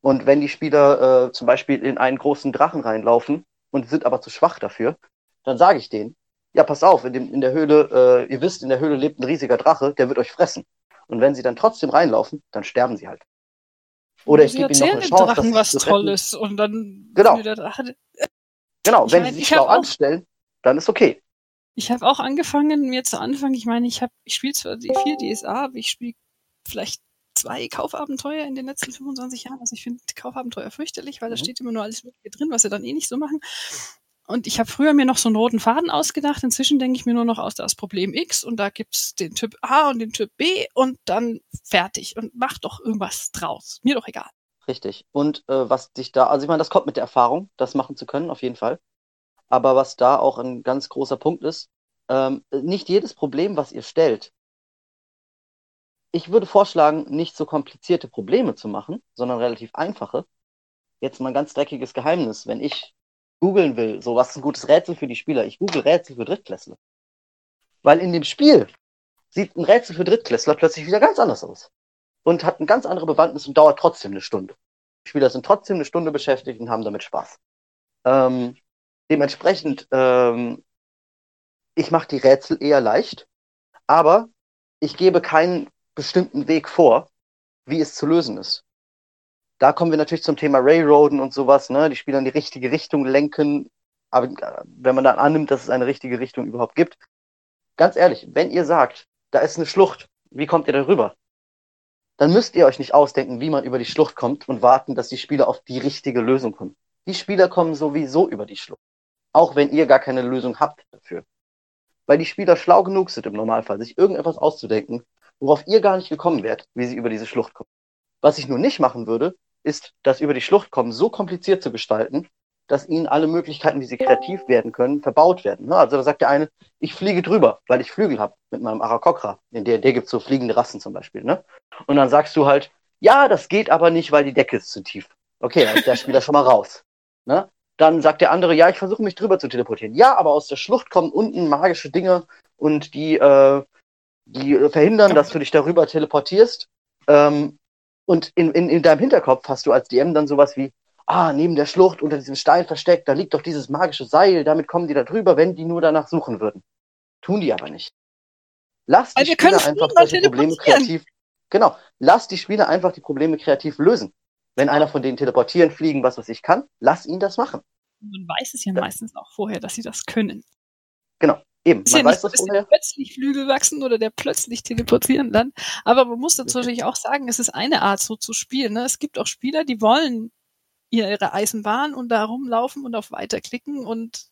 Und wenn die Spieler äh, zum Beispiel in einen großen Drachen reinlaufen und sind aber zu schwach dafür, dann sage ich denen, ja, pass auf, in, dem, in der Höhle, äh, ihr wisst, in der Höhle lebt ein riesiger Drache, der wird euch fressen. Und wenn sie dann trotzdem reinlaufen, dann sterben sie halt. Oder ich gebe ihnen noch eine Chance, Drachen was. Tolles und dann Genau. Genau, Ich wenn mein, sie sich ich schlau anstellen, dann ist okay. Ich habe auch angefangen, mir zu Anfang, ich meine, ich habe, ich spiele zwar die vier DSA, aber ich spiele vielleicht zwei Kaufabenteuer in den letzten 25 Jahren. Also ich finde Kaufabenteuer fürchterlich, weil da Mhm. steht immer nur alles Mögliche drin, was sie dann eh nicht so machen. Und ich habe früher mir noch so einen roten Faden ausgedacht. Inzwischen denke ich mir nur noch aus, da ist Problem X und da gibt's den Typ A und den Typ B und dann fertig. Und mach doch irgendwas draus. Mir doch egal. Richtig. Und äh, was dich da, also ich meine, das kommt mit der Erfahrung, das machen zu können, auf jeden Fall. Aber was da auch ein ganz großer Punkt ist, ähm, nicht jedes Problem, was ihr stellt, ich würde vorschlagen, nicht so komplizierte Probleme zu machen, sondern relativ einfache. Jetzt mal ein ganz dreckiges Geheimnis. Wenn ich googeln will, so was ist ein gutes Rätsel für die Spieler, ich google Rätsel für Drittklässler. Weil in dem Spiel sieht ein Rätsel für Drittklässler plötzlich wieder ganz anders aus. Und hat eine ganz andere Bewandtnis und dauert trotzdem eine Stunde. Die Spieler sind trotzdem eine Stunde beschäftigt und haben damit Spaß. Ähm, dementsprechend, ähm, ich mache die Rätsel eher leicht, aber ich gebe keinen bestimmten Weg vor, wie es zu lösen ist. Da kommen wir natürlich zum Thema Railroaden und sowas, ne? Die Spieler in die richtige Richtung lenken. Aber äh, wenn man dann annimmt, dass es eine richtige Richtung überhaupt gibt, ganz ehrlich, wenn ihr sagt, da ist eine Schlucht, wie kommt ihr da rüber? dann müsst ihr euch nicht ausdenken, wie man über die Schlucht kommt und warten, dass die Spieler auf die richtige Lösung kommen. Die Spieler kommen sowieso über die Schlucht. Auch wenn ihr gar keine Lösung habt dafür. Weil die Spieler schlau genug sind im Normalfall, sich irgendetwas auszudenken, worauf ihr gar nicht gekommen wärt, wie sie über diese Schlucht kommen. Was ich nur nicht machen würde, ist, das über die Schlucht kommen so kompliziert zu gestalten, dass ihnen alle Möglichkeiten, wie sie kreativ werden können, verbaut werden. Ne? Also da sagt der eine, ich fliege drüber, weil ich Flügel habe mit meinem Arakokra. In der, der gibt so fliegende Rassen zum Beispiel. Ne? Und dann sagst du halt, ja, das geht aber nicht, weil die Decke ist zu tief. Okay, dann ist der Spieler schon mal raus. Ne? Dann sagt der andere, ja, ich versuche mich drüber zu teleportieren. Ja, aber aus der Schlucht kommen unten magische Dinge und die, äh, die verhindern, dass du dich darüber teleportierst. Ähm, und in, in, in deinem Hinterkopf hast du als DM dann sowas wie, ah, neben der Schlucht unter diesem Stein versteckt, da liegt doch dieses magische Seil, damit kommen die da drüber, wenn die nur danach suchen würden. Tun die aber nicht. Lass die Spieler einfach solche Probleme kreativ, genau, lass die Spieler einfach die Probleme kreativ lösen. Wenn einer von denen teleportieren, fliegen, was weiß ich kann, lass ihn das machen. Man weiß es ja, ja. meistens auch vorher, dass sie das können. Genau. Eben, man ja weiß nicht, das vorher. Der plötzlich Flügel wachsen oder der plötzlich teleportieren dann. Aber man muss dazu natürlich auch sagen, es ist eine Art, so zu spielen. Ne? Es gibt auch Spieler, die wollen ihre Eisenbahn und da rumlaufen und auf Weiterklicken und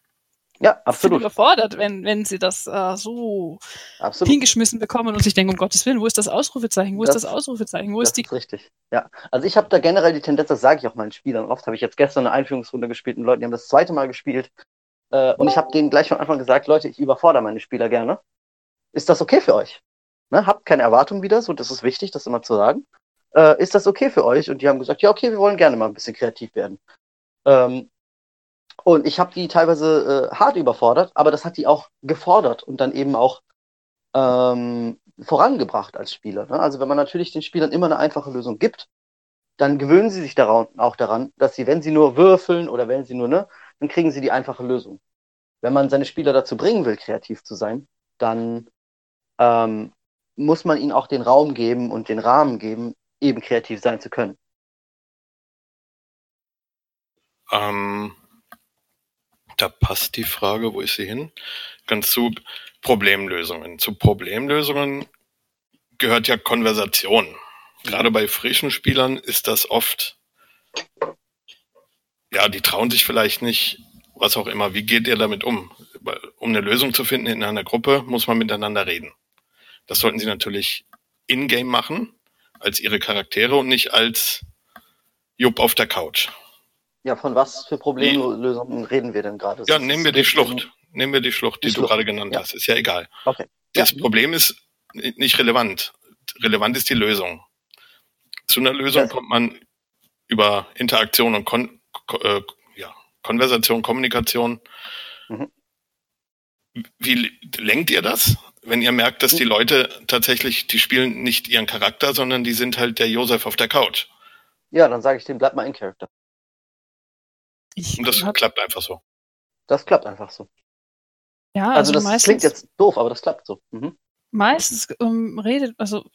ja, absolut. sind überfordert, wenn, wenn sie das äh, so absolut. hingeschmissen bekommen und sich denken, um Gottes Willen, wo ist das Ausrufezeichen? Wo das, ist das Ausrufezeichen? Wo ist die. Ist richtig. Ja. Also ich habe da generell die Tendenz, das sage ich auch meinen Spielern oft, habe ich jetzt gestern eine Einführungsrunde gespielt mit Leuten, die haben das zweite Mal gespielt. Äh, und ich habe denen gleich von Anfang gesagt, Leute, ich überfordere meine Spieler gerne. Ist das okay für euch? Ne? Habt keine Erwartung wieder, so das ist wichtig, das immer zu sagen äh, ist das okay für euch? Und die haben gesagt, ja, okay, wir wollen gerne mal ein bisschen kreativ werden. Ähm, und ich habe die teilweise äh, hart überfordert, aber das hat die auch gefordert und dann eben auch ähm, vorangebracht als Spieler. Ne? Also wenn man natürlich den Spielern immer eine einfache Lösung gibt, dann gewöhnen sie sich daran, auch daran, dass sie, wenn sie nur würfeln oder wenn sie nur, ne, dann kriegen sie die einfache Lösung. Wenn man seine Spieler dazu bringen will, kreativ zu sein, dann ähm, muss man ihnen auch den Raum geben und den Rahmen geben, eben kreativ sein zu können? Ähm, da passt die Frage, wo ist sie hin? Ganz zu Problemlösungen. Zu Problemlösungen gehört ja Konversation. Gerade bei frischen Spielern ist das oft, ja, die trauen sich vielleicht nicht, was auch immer. Wie geht ihr damit um? Um eine Lösung zu finden in einer Gruppe, muss man miteinander reden. Das sollten sie natürlich in-game machen als ihre Charaktere und nicht als Jupp auf der Couch. Ja, von was für Problemlösungen reden wir denn gerade? Ja, nehmen wir die Schlucht. Nehmen wir die Schlucht, die, die Schlucht. du gerade genannt ja. hast. Ist ja egal. Okay. Das ja. Problem ist nicht relevant. Relevant ist die Lösung. Zu einer Lösung ja. kommt man über Interaktion und Kon äh, ja, Konversation, Kommunikation. Mhm. Wie lenkt ihr das? wenn ihr merkt, dass die Leute tatsächlich, die spielen nicht ihren Charakter, sondern die sind halt der Josef auf der Couch. Ja, dann sage ich dem, bleib mal in Charakter. Und das hab... klappt einfach so. Das klappt einfach so. Ja, also, also das meistens, klingt jetzt doof, aber das klappt so. Mhm. Meistens um, redet, also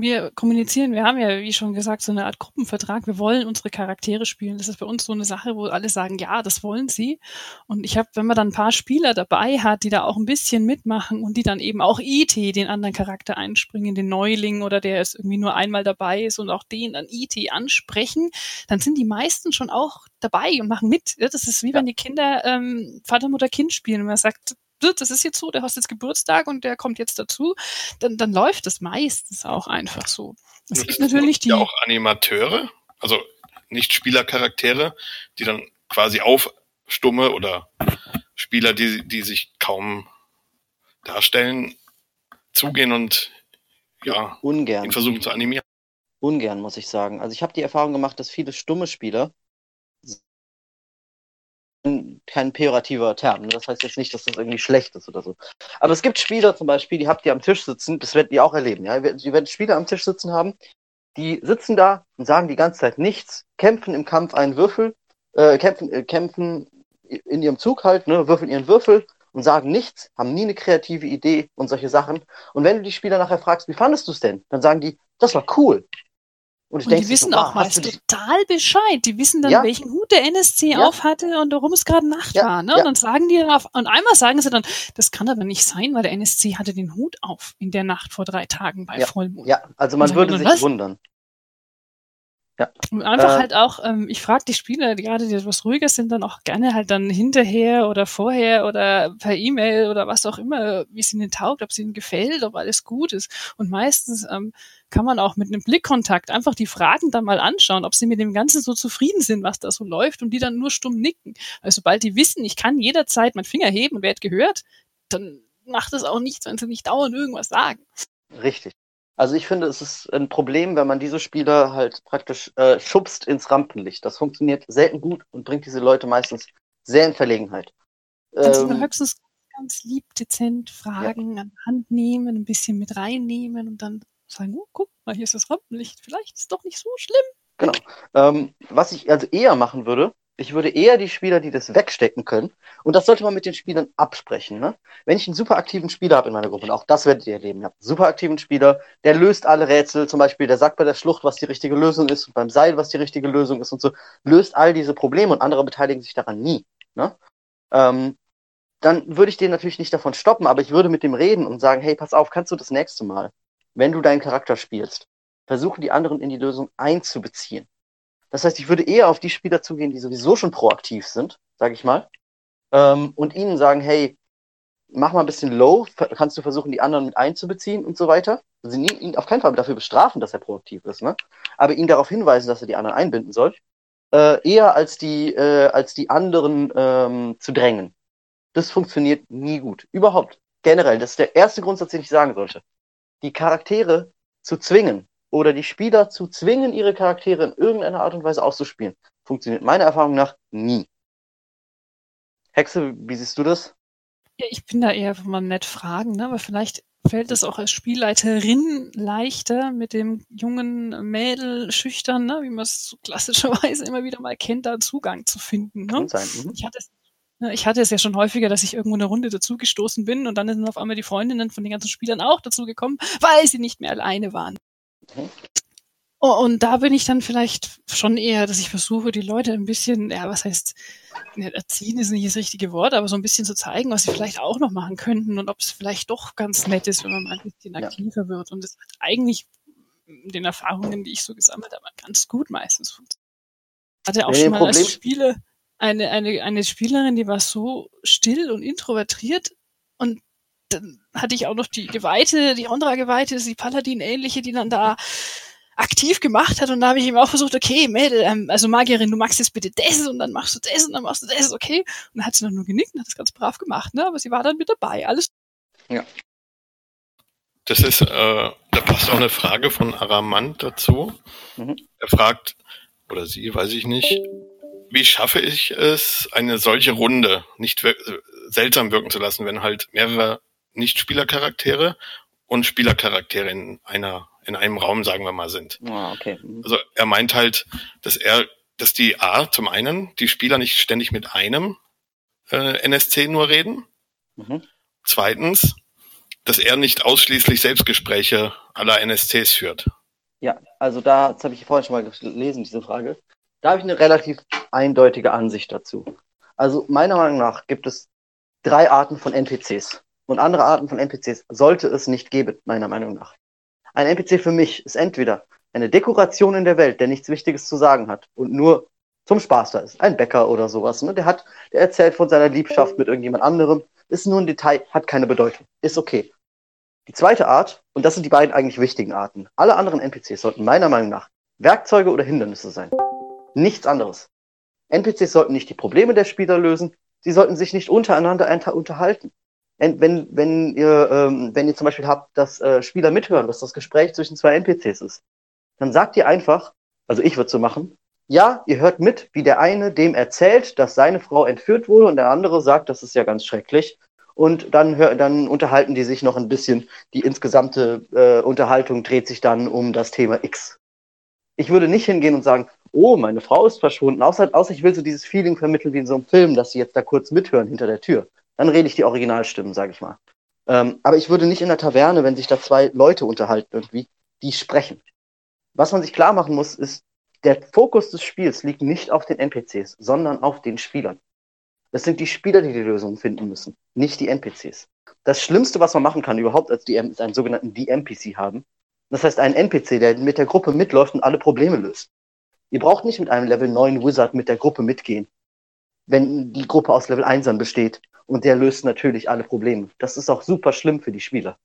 wir kommunizieren, wir haben ja, wie schon gesagt, so eine Art Gruppenvertrag. Wir wollen unsere Charaktere spielen. Das ist bei uns so eine Sache, wo alle sagen, ja, das wollen sie. Und ich habe, wenn man dann ein paar Spieler dabei hat, die da auch ein bisschen mitmachen und die dann eben auch IT, den anderen Charakter einspringen, den Neuling oder der es irgendwie nur einmal dabei ist und auch den dann IT ansprechen, dann sind die meisten schon auch dabei und machen mit. Das ist wie wenn die Kinder ähm, Vater, Mutter, Kind spielen. Und man sagt, das ist jetzt so, der hast jetzt Geburtstag und der kommt jetzt dazu, dann, dann läuft es meistens auch einfach so. Es gibt natürlich die. Ja auch Animateure, also nicht Spielercharaktere, die dann quasi auf Stumme oder Spieler, die, die sich kaum darstellen, zugehen und ja, ungern versuchen zu animieren. Ungern, muss ich sagen. Also ich habe die Erfahrung gemacht, dass viele stumme Spieler kein pejorativer Term. Ne? Das heißt jetzt nicht, dass das irgendwie schlecht ist oder so. Aber es gibt Spieler zum Beispiel, die habt ihr am Tisch sitzen, das werdet ihr auch erleben. Ja? Ihr werdet Spieler am Tisch sitzen haben, die sitzen da und sagen die ganze Zeit nichts, kämpfen im Kampf einen Würfel, äh, kämpfen, äh, kämpfen in ihrem Zug halt, ne, würfeln ihren Würfel und sagen nichts, haben nie eine kreative Idee und solche Sachen. Und wenn du die Spieler nachher fragst, wie fandest du es denn? Dann sagen die, das war cool. Und, Und die so, wissen ah, auch dich- total Bescheid. Die wissen dann, Ja. welchen Hut der NSC Ja. auf hatte und warum es gerade Nacht Ja, war. Ne? ja. Und dann sagen die dann auf, und einmal sagen sie dann, das kann aber nicht sein, weil der NSC hatte den Hut auf in der Nacht vor drei Tagen bei Ja. Vollmond. Ja, also man würde sich was? wundern. Und einfach Äh, halt auch, ähm, ich frage die Spieler, die gerade die etwas ruhiger sind, dann auch gerne halt dann hinterher oder vorher oder per E-Mail oder was auch immer, wie es ihnen taugt, ob es ihnen gefällt, ob alles gut ist. Und meistens ähm, kann man auch mit einem Blickkontakt einfach die Fragen dann mal anschauen, ob sie mit dem Ganzen so zufrieden sind, was da so läuft und die dann nur stumm nicken. Also sobald die wissen, ich kann jederzeit meinen Finger heben und werde gehört, dann macht es auch nichts, wenn sie nicht dauernd irgendwas sagen. Richtig. Also ich finde, es ist ein Problem, wenn man diese Spieler halt praktisch äh, schubst ins Rampenlicht. Das funktioniert selten gut und bringt diese Leute meistens sehr in Verlegenheit. Dann Ähm, höchstens ganz lieb, dezent fragen, an die Hand nehmen, ein bisschen mit reinnehmen und dann sagen, oh, guck mal, hier ist das Rampenlicht. Vielleicht ist es doch nicht so schlimm. ähm, was ich also eher machen würde, ich würde eher die Spieler, die das wegstecken können, und das sollte man mit den Spielern absprechen. Ne? Wenn ich einen super aktiven Spieler habe in meiner Gruppe, und auch das werdet ihr erleben, ihr habt einen super aktiven Spieler, der löst alle Rätsel, zum Beispiel, der sagt bei der Schlucht, was die richtige Lösung ist, und beim Seil, was die richtige Lösung ist und so, löst all diese Probleme und andere beteiligen sich daran nie. Ne? Ähm, dann würde ich den natürlich nicht davon stoppen, aber ich würde mit dem reden und sagen, hey, pass auf, kannst du das nächste Mal, wenn du deinen Charakter spielst, versuchen die anderen in die Lösung einzubeziehen. Das heißt, ich würde eher auf die Spieler zugehen, die sowieso schon proaktiv sind, sage ich mal, ähm, und ihnen sagen, hey, mach mal ein bisschen low, kannst du versuchen, die anderen mit einzubeziehen und so weiter. Also ihn auf keinen Fall dafür bestrafen, dass er proaktiv ist, ne? aber ihn darauf hinweisen, dass er die anderen einbinden soll, äh, eher als die, äh, als die anderen ähm, zu drängen. Das funktioniert nie gut. Überhaupt. Generell. Das ist der erste Grundsatz, den ich sagen sollte. Die Charaktere zu zwingen oder die Spieler zu zwingen, ihre Charaktere in irgendeiner Art und Weise auszuspielen, funktioniert meiner Erfahrung nach nie. Hexe, wie siehst du das? Ja, ich bin da eher mal nett fragen, ne? aber vielleicht fällt es auch als Spielleiterin leichter, mit dem jungen Mädel schüchtern, ne? wie man es so klassischerweise immer wieder mal kennt, da Zugang zu finden. Ne? Kann sein. Mhm. Ich hatte es ich hatte es ja schon häufiger, dass ich irgendwo in eine Runde dazugestoßen bin und dann sind auf einmal die Freundinnen von den ganzen Spielern auch dazugekommen, weil sie nicht mehr alleine waren. Mhm. Oh, Und da bin ich dann vielleicht schon eher, dass ich versuche, die Leute ein bisschen, ja, was heißt, ne, erziehen ist nicht das richtige Wort, aber so ein bisschen zu zeigen, was sie vielleicht auch noch machen könnten und ob es vielleicht doch ganz nett ist, wenn man mal ein bisschen Ja. aktiver wird. Und das hat eigentlich den Erfahrungen, die ich so gesammelt habe, ganz gut meistens funktioniert. Hatte auch Nee, schon mal als Problem- Spieler eine, eine, eine Spielerin, die war so still und introvertiert und dann hatte ich auch noch die Geweihte, die Ondra-Geweihte, die Paladin-ähnliche, die dann da aktiv gemacht hat und da habe ich ihm auch versucht, okay, Mädel, ähm, also Magierin, du magst jetzt bitte das und dann machst du das und dann machst du das, okay. Und dann hat sie dann nur genickt und hat das ganz brav gemacht, ne? Aber sie war dann mit dabei, alles. Das ist, äh, da passt auch eine Frage von Aramant dazu. Mhm. Er fragt, oder sie, weiß ich nicht, wie schaffe ich es, eine solche Runde nicht wir seltsam wirken zu lassen, wenn halt mehrere Nicht-Spielercharaktere und Spielercharaktere in einer, in einem Raum, sagen wir mal, sind. Ah, okay. Mhm. Also er meint halt, dass er, dass die A zum einen die Spieler nicht ständig mit einem äh, NSC nur reden. Mhm. Zweitens, dass er nicht ausschließlich Selbstgespräche aller NSCs führt. Ja, also da, das habe ich vorhin schon mal gelesen, diese Frage. Da habe ich eine relativ eindeutige Ansicht dazu. Also meiner Meinung nach gibt es drei Arten von NPCs. Und andere Arten von NPCs sollte es nicht geben, meiner Meinung nach. Ein NPC für mich ist entweder eine Dekoration in der Welt, der nichts Wichtiges zu sagen hat und nur zum Spaß da ist. Ein Bäcker oder sowas. Ne? Der hat, der erzählt von seiner Liebschaft mit irgendjemand anderem. Ist nur ein Detail, hat keine Bedeutung. Ist okay. Die zweite Art, und das sind die beiden eigentlich wichtigen Arten, alle anderen NPCs sollten meiner Meinung nach Werkzeuge oder Hindernisse sein. Nichts anderes. NPCs sollten nicht die Probleme der Spieler lösen, sie sollten sich nicht untereinander unterhalten. En- Wenn, wenn, ihr, ähm, wenn ihr zum Beispiel habt, dass äh, Spieler mithören, dass das Gespräch zwischen zwei NPCs ist, dann sagt ihr einfach, also ich würde so machen, ja, ihr hört mit, wie der eine dem erzählt, dass seine Frau entführt wurde und der andere sagt, das ist ja ganz schrecklich. Und dann, hör, dann unterhalten die sich noch ein bisschen. Die insgesamte äh, Unterhaltung dreht sich dann um das Thema X. Ich würde nicht hingehen und sagen, oh, meine Frau ist verschwunden, außer, außer ich will so dieses Feeling vermitteln wie in so einem Film, dass sie jetzt da kurz mithören hinter der Tür. Dann rede ich die Originalstimmen, sage ich mal. Ähm, aber ich würde nicht in der Taverne, wenn sich da zwei Leute unterhalten irgendwie, die sprechen. was man sich klar machen muss, ist, der Fokus des Spiels liegt nicht auf den NPCs, sondern auf den Spielern. Das sind die Spieler, die die Lösung finden müssen, nicht die NPCs. Das Schlimmste, was man machen kann überhaupt als DM, ist einen sogenannten DMPC haben. Das heißt, einen NPC, der mit der Gruppe mitläuft und alle Probleme löst. Ihr braucht nicht mit einem Level 9 Wizard mit der Gruppe mitgehen, wenn die Gruppe aus Level 1 besteht. Und der löst natürlich alle Probleme. Das ist auch super schlimm für die Spieler.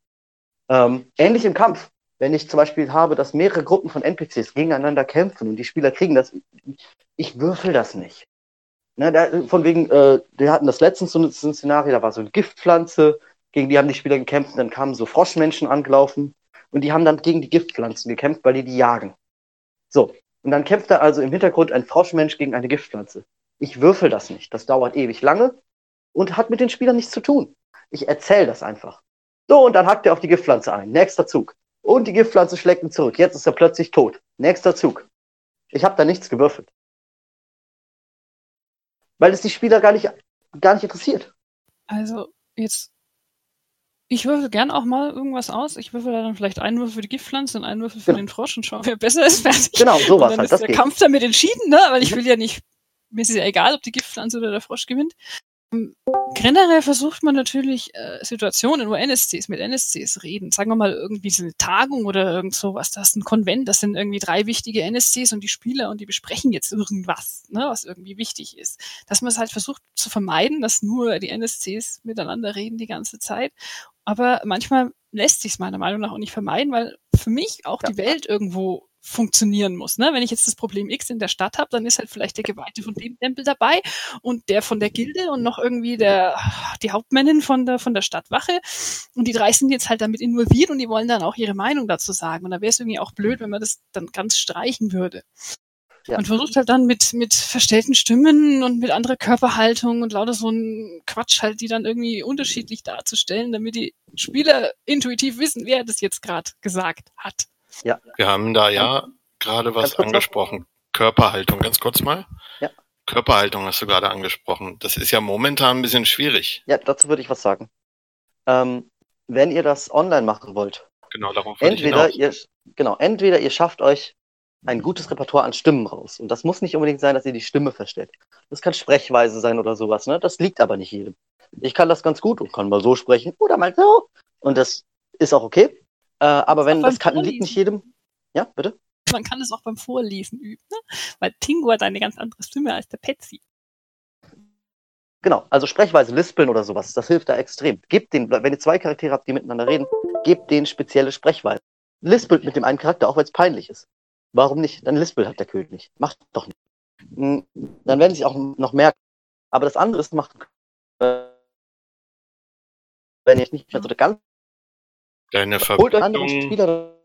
Ähm, ähnlich im Kampf. Wenn ich zum Beispiel habe, dass mehrere Gruppen von NPCs gegeneinander kämpfen und die Spieler kriegen das, ich würfel das nicht. Ne, da, von wegen, äh, wir hatten das letztens so ein Szenario, da war so eine Giftpflanze, gegen die haben die Spieler gekämpft und dann kamen so Froschmenschen angelaufen und die haben dann gegen die Giftpflanzen gekämpft, weil die die jagen. So, und dann kämpft da also im Hintergrund ein Froschmensch gegen eine Giftpflanze. Ich würfel das nicht, das dauert ewig lange und hat mit den Spielern nichts zu tun. Ich erzähle das einfach. So, und dann hackt er auf die Giftpflanze ein. Nächster Zug. Und die Giftpflanze schlägt ihn zurück. Jetzt ist er plötzlich tot. Nächster Zug. Ich habe da nichts gewürfelt weil es die Spieler gar nicht, gar nicht interessiert. Also jetzt, ich würfel gern auch mal irgendwas aus. Ich würfel dann vielleicht einen Würfel für die Giftpflanze und einen Würfel für genau. den Frosch und schaue, wer besser ist. Fertig. Genau, sowas und dann halt. Ist das der geht. Kampf damit entschieden, ne? Weil ich mhm. will ja nicht, mir ist es ja egal, ob die Giftpflanze oder der Frosch gewinnt. Generell versucht man natürlich äh, Situationen, wo NSCs mit NSCs reden. Sagen wir mal irgendwie so eine Tagung oder irgend sowas. Das ist ein Konvent, das sind irgendwie drei wichtige NSCs und die Spieler und die besprechen jetzt irgendwas, ne, was irgendwie wichtig ist. Dass man es halt versucht zu vermeiden, dass nur die NSCs miteinander reden die ganze Zeit. Aber manchmal lässt sich es meiner Meinung nach auch nicht vermeiden, weil für mich auch ja. die Welt irgendwo funktionieren muss. Ne? Wenn ich jetzt das Problem X in der Stadt habe, dann ist halt vielleicht der Geweihte von dem Tempel dabei und der von der Gilde und noch irgendwie der die Hauptmännin von der von der Stadtwache und die drei sind jetzt halt damit involviert und die wollen dann auch ihre Meinung dazu sagen und da wäre es irgendwie auch blöd, wenn man das dann ganz streichen würde. Ja. Man versucht halt dann mit, mit verstellten Stimmen und mit anderer Körperhaltung und lauter so ein Quatsch halt, die dann irgendwie unterschiedlich darzustellen, damit die Spieler intuitiv wissen, wer das jetzt gerade gesagt hat. Ja. Wir haben da ja gerade was angesprochen. Noch. Körperhaltung, ganz kurz mal. Ja. Körperhaltung hast du gerade angesprochen. Das ist ja momentan ein bisschen schwierig. Ja, dazu würde ich was sagen. Ähm, wenn ihr das online machen wollt, genau, darauf entweder ihr, genau, entweder ihr schafft euch ein gutes Repertoire an Stimmen raus. Und das muss nicht unbedingt sein, dass ihr die Stimme versteht. Das kann Sprechweise sein oder sowas, ne? Das liegt aber nicht jedem. Ich kann das ganz gut und kann mal so sprechen oder mal so. Und das ist auch okay. Äh, aber wenn das kann, liegt nicht jedem. Ja, bitte? Man kann es auch beim Vorlesen üben, ne? weil Tingo hat eine ganz andere Stimme als der Petsy. Genau, also Sprechweise, Lispeln oder sowas, das hilft da extrem. Gebt den, wenn ihr zwei Charaktere habt, die miteinander reden, gebt denen spezielle Sprechweise. Lispelt mit dem einen Charakter, auch wenn es peinlich ist. Warum nicht? Dann lispelt hat der König. Macht doch nicht. Hm, dann werden sie auch noch merken. Aber das andere ist, macht, äh, wenn ihr nicht mehr so ganz Deine Verbindung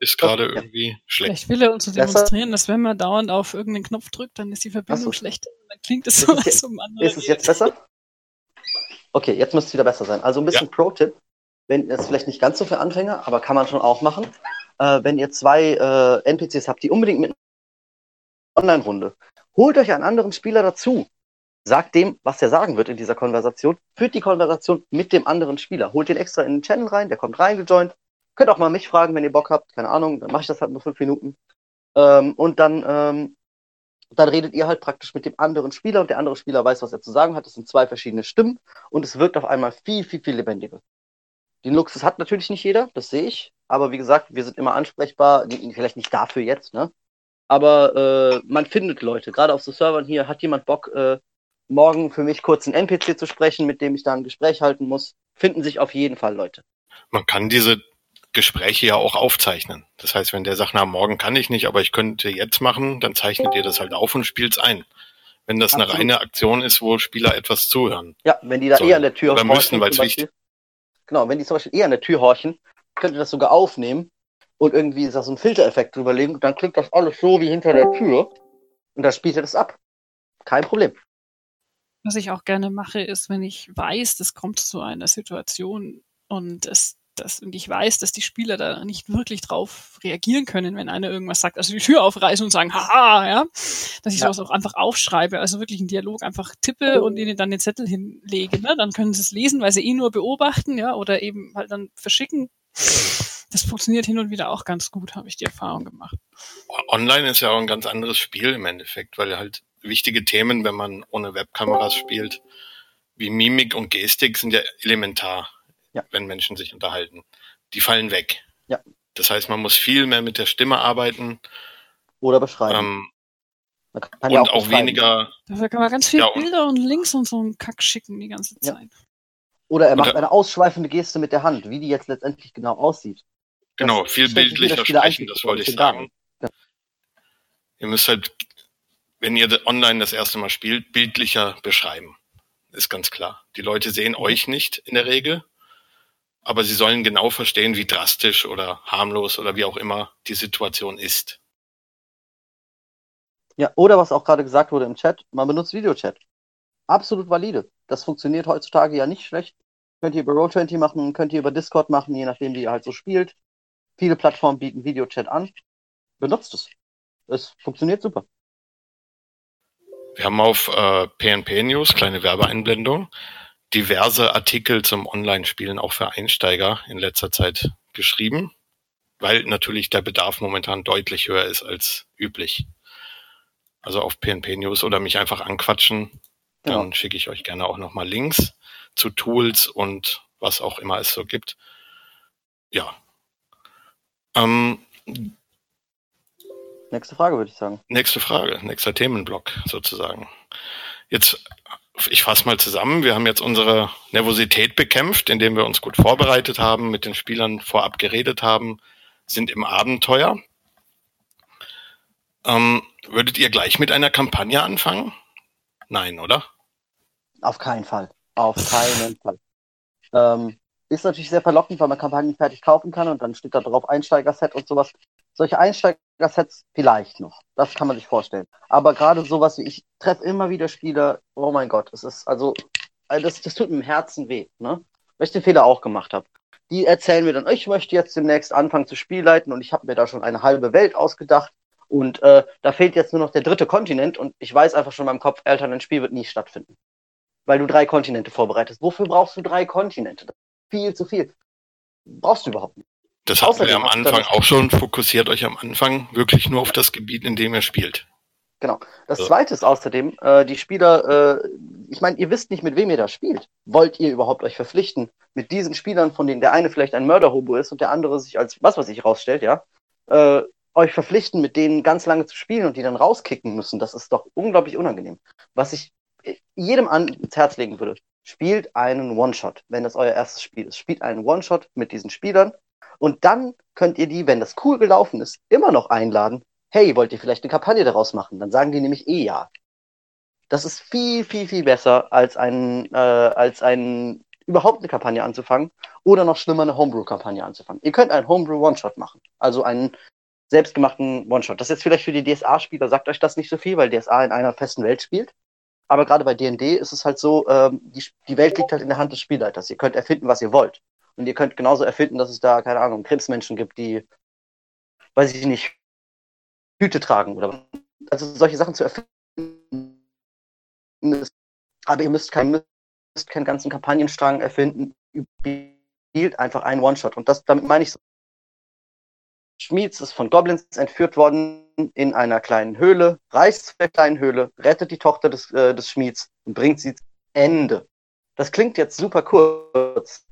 ist gerade ja. irgendwie schlecht. Vielleicht will er uns so demonstrieren, dass wenn man dauernd auf irgendeinen Knopf drückt, dann ist die Verbindung so. schlecht. Dann klingt es so, als um andere Ist es jetzt besser? Okay, jetzt müsste es wieder besser sein. Also ein bisschen ja. Pro-Tipp, wenn es vielleicht nicht ganz so für Anfänger, aber kann man schon auch machen. Äh, wenn ihr zwei äh, NPCs habt, die unbedingt mit Online-Runde, holt euch einen anderen Spieler dazu sagt dem, was er sagen wird in dieser Konversation, führt die Konversation mit dem anderen Spieler, holt den extra in den Channel rein, der kommt reingejoint, Könnt auch mal mich fragen, wenn ihr Bock habt. Keine Ahnung, dann mache ich das halt nur fünf Minuten. Ähm, und dann, ähm, dann redet ihr halt praktisch mit dem anderen Spieler und der andere Spieler weiß, was er zu sagen hat. Es sind zwei verschiedene Stimmen und es wirkt auf einmal viel, viel, viel lebendiger. Den Luxus hat natürlich nicht jeder, das sehe ich. Aber wie gesagt, wir sind immer ansprechbar. Vielleicht nicht dafür jetzt, ne? Aber äh, man findet Leute. Gerade auf so Servern hier hat jemand Bock, äh, morgen für mich kurz einen NPC zu sprechen, mit dem ich da ein Gespräch halten muss. Finden sich auf jeden Fall Leute. Man kann diese Gespräche ja auch aufzeichnen. Das heißt, wenn der sagt, na, morgen kann ich nicht, aber ich könnte jetzt machen, dann zeichnet ihr das halt auf und spielt es ein. Wenn das Absolut. eine reine Aktion ist, wo Spieler etwas zuhören. Ja, wenn die da eher an der Tür müssen, weil es wichtig Genau, wenn die zum Beispiel eher an der Tür horchen, könnt ihr das sogar aufnehmen und irgendwie ist da so ein Filtereffekt drüberlegen und dann klingt das alles so wie hinter der Tür und dann spielt ihr das ab. Kein Problem. Was ich auch gerne mache, ist, wenn ich weiß, das kommt zu einer Situation und es das, und ich weiß, dass die Spieler da nicht wirklich drauf reagieren können, wenn einer irgendwas sagt. Also die Tür aufreißen und sagen, haha, ja. Dass ich ja. sowas auch einfach aufschreibe, also wirklich einen Dialog einfach tippe und ihnen dann den Zettel hinlege. Ne? Dann können sie es lesen, weil sie eh nur beobachten, ja, oder eben halt dann verschicken. das funktioniert hin und wieder auch ganz gut, habe ich die Erfahrung gemacht. Online ist ja auch ein ganz anderes Spiel im Endeffekt, weil halt wichtige Themen, wenn man ohne Webkameras spielt, wie Mimik und Gestik sind ja elementar, Ja. wenn Menschen sich unterhalten. Die fallen weg. Ja. Das heißt, man muss viel mehr mit der Stimme arbeiten Oder beschreiben. ähm, Man kann und ja auch, beschreiben. weniger, Dafür kann man ganz viele Ja, und- Bilder und Links und so einen Kack schicken die ganze Ja. Zeit. Oder er macht Oder- eine ausschweifende Geste mit der Hand, wie die jetzt letztendlich genau aussieht. genau, Das viel bildlicher sprechen, das wollte ich sagen. Ihr müsst halt, wenn ihr online das erste Mal spielt, bildlicher beschreiben. Ist ganz klar. Die Leute sehen Mhm. euch nicht in der Regel, aber sie sollen genau verstehen, wie drastisch oder harmlos oder wie auch immer die Situation ist. Ja, oder was auch gerade gesagt wurde im Chat, man benutzt Videochat. Absolut valide. Das funktioniert heutzutage ja nicht schlecht. Könnt ihr über Roll20 machen, könnt ihr über Discord machen, je nachdem, wie ihr halt so spielt. Viele Plattformen bieten Videochat an. Benutzt es. Es funktioniert super. Wir haben auf äh, PNP News, kleine Werbeeinblendung, diverse Artikel zum Online-Spielen auch für Einsteiger in letzter Zeit geschrieben, weil natürlich der Bedarf momentan deutlich höher ist als üblich. Also auf PNP News oder mich einfach anquatschen, Genau. dann schicke ich euch gerne auch nochmal Links zu Tools und was auch immer es so gibt. Ja. Ähm, Nächste Frage, würde ich sagen. Nächste Frage, nächster Themenblock sozusagen. Jetzt, ich fasse mal zusammen. Wir haben jetzt unsere Nervosität bekämpft, indem wir uns gut vorbereitet haben, mit den Spielern vorab geredet haben, sind im Abenteuer. Ähm, würdet ihr gleich mit einer Kampagne anfangen? Nein, oder? Auf keinen Fall. Auf keinen Fall. Ähm, ist natürlich sehr verlockend, weil man Kampagnen fertig kaufen kann und dann steht da drauf Einsteiger-Set und sowas. Solche Einsteiger-Sets vielleicht noch. Das kann man sich vorstellen. Aber gerade sowas wie ich treffe immer wieder Spieler, oh mein Gott, es ist also, also das, das tut mir im Herzen weh, ne? Weil ich den Fehler auch gemacht habe. Die erzählen mir dann, ich möchte jetzt demnächst anfangen zu Spielleiten und ich habe mir da schon eine halbe Welt ausgedacht und äh, da fehlt jetzt nur noch der dritte Kontinent und ich weiß einfach schon in meinem Kopf, Alter, ein Spiel wird nie stattfinden. Weil du drei Kontinente vorbereitest. Wofür brauchst du drei Kontinente? Viel zu viel. Brauchst du überhaupt nicht. Das hatten wir Außerdem am hast du Anfang auch schon. Fokussiert euch am Anfang wirklich nur auf das Gebiet, in dem ihr spielt. Das Ja. zweite ist außerdem, äh, die Spieler, äh, ich meine, ihr wisst nicht, mit wem ihr da spielt. Wollt ihr überhaupt euch verpflichten, mit diesen Spielern, von denen der eine vielleicht ein Mörderhobo ist und der andere sich als was weiß ich rausstellt, ja, äh, euch verpflichten, mit denen ganz lange zu spielen und die dann rauskicken müssen, das ist doch unglaublich unangenehm. Was ich jedem ans Herz legen würde, spielt einen One-Shot, wenn das euer erstes Spiel ist. Spielt einen One-Shot mit diesen Spielern und dann könnt ihr die, wenn das cool gelaufen ist, immer noch einladen. Hey, wollt ihr vielleicht eine Kampagne daraus machen? Dann sagen die nämlich eh ja. Das ist viel, viel, viel besser, als ein, äh, als ein überhaupt eine Kampagne anzufangen oder noch schlimmer eine Homebrew-Kampagne anzufangen. Ihr könnt einen Homebrew One-Shot machen, also einen selbstgemachten One-Shot. Das ist jetzt vielleicht für die DSA-Spieler, sagt euch das nicht so viel, weil DSA in einer festen Welt spielt. Aber gerade bei D&D ist es halt so, ähm, die, die Welt liegt halt in der Hand des Spielleiters. Ihr könnt erfinden, was ihr wollt. Und ihr könnt genauso erfinden, dass es da, keine Ahnung, Krebsmenschen gibt, die, weiß ich nicht, Hüte tragen oder also solche Sachen zu erfinden. ist- Aber ihr müsst, kein, müsst keinen ganzen Kampagnenstrang erfinden. Spielt einfach einen One-Shot. Und das, damit meine ich so. Schmieds ist von Goblins entführt worden in einer kleinen Höhle, reist zu der kleinen Höhle, rettet die Tochter des, äh, des Schmieds und bringt sie zu Ende. Das klingt jetzt super kurz.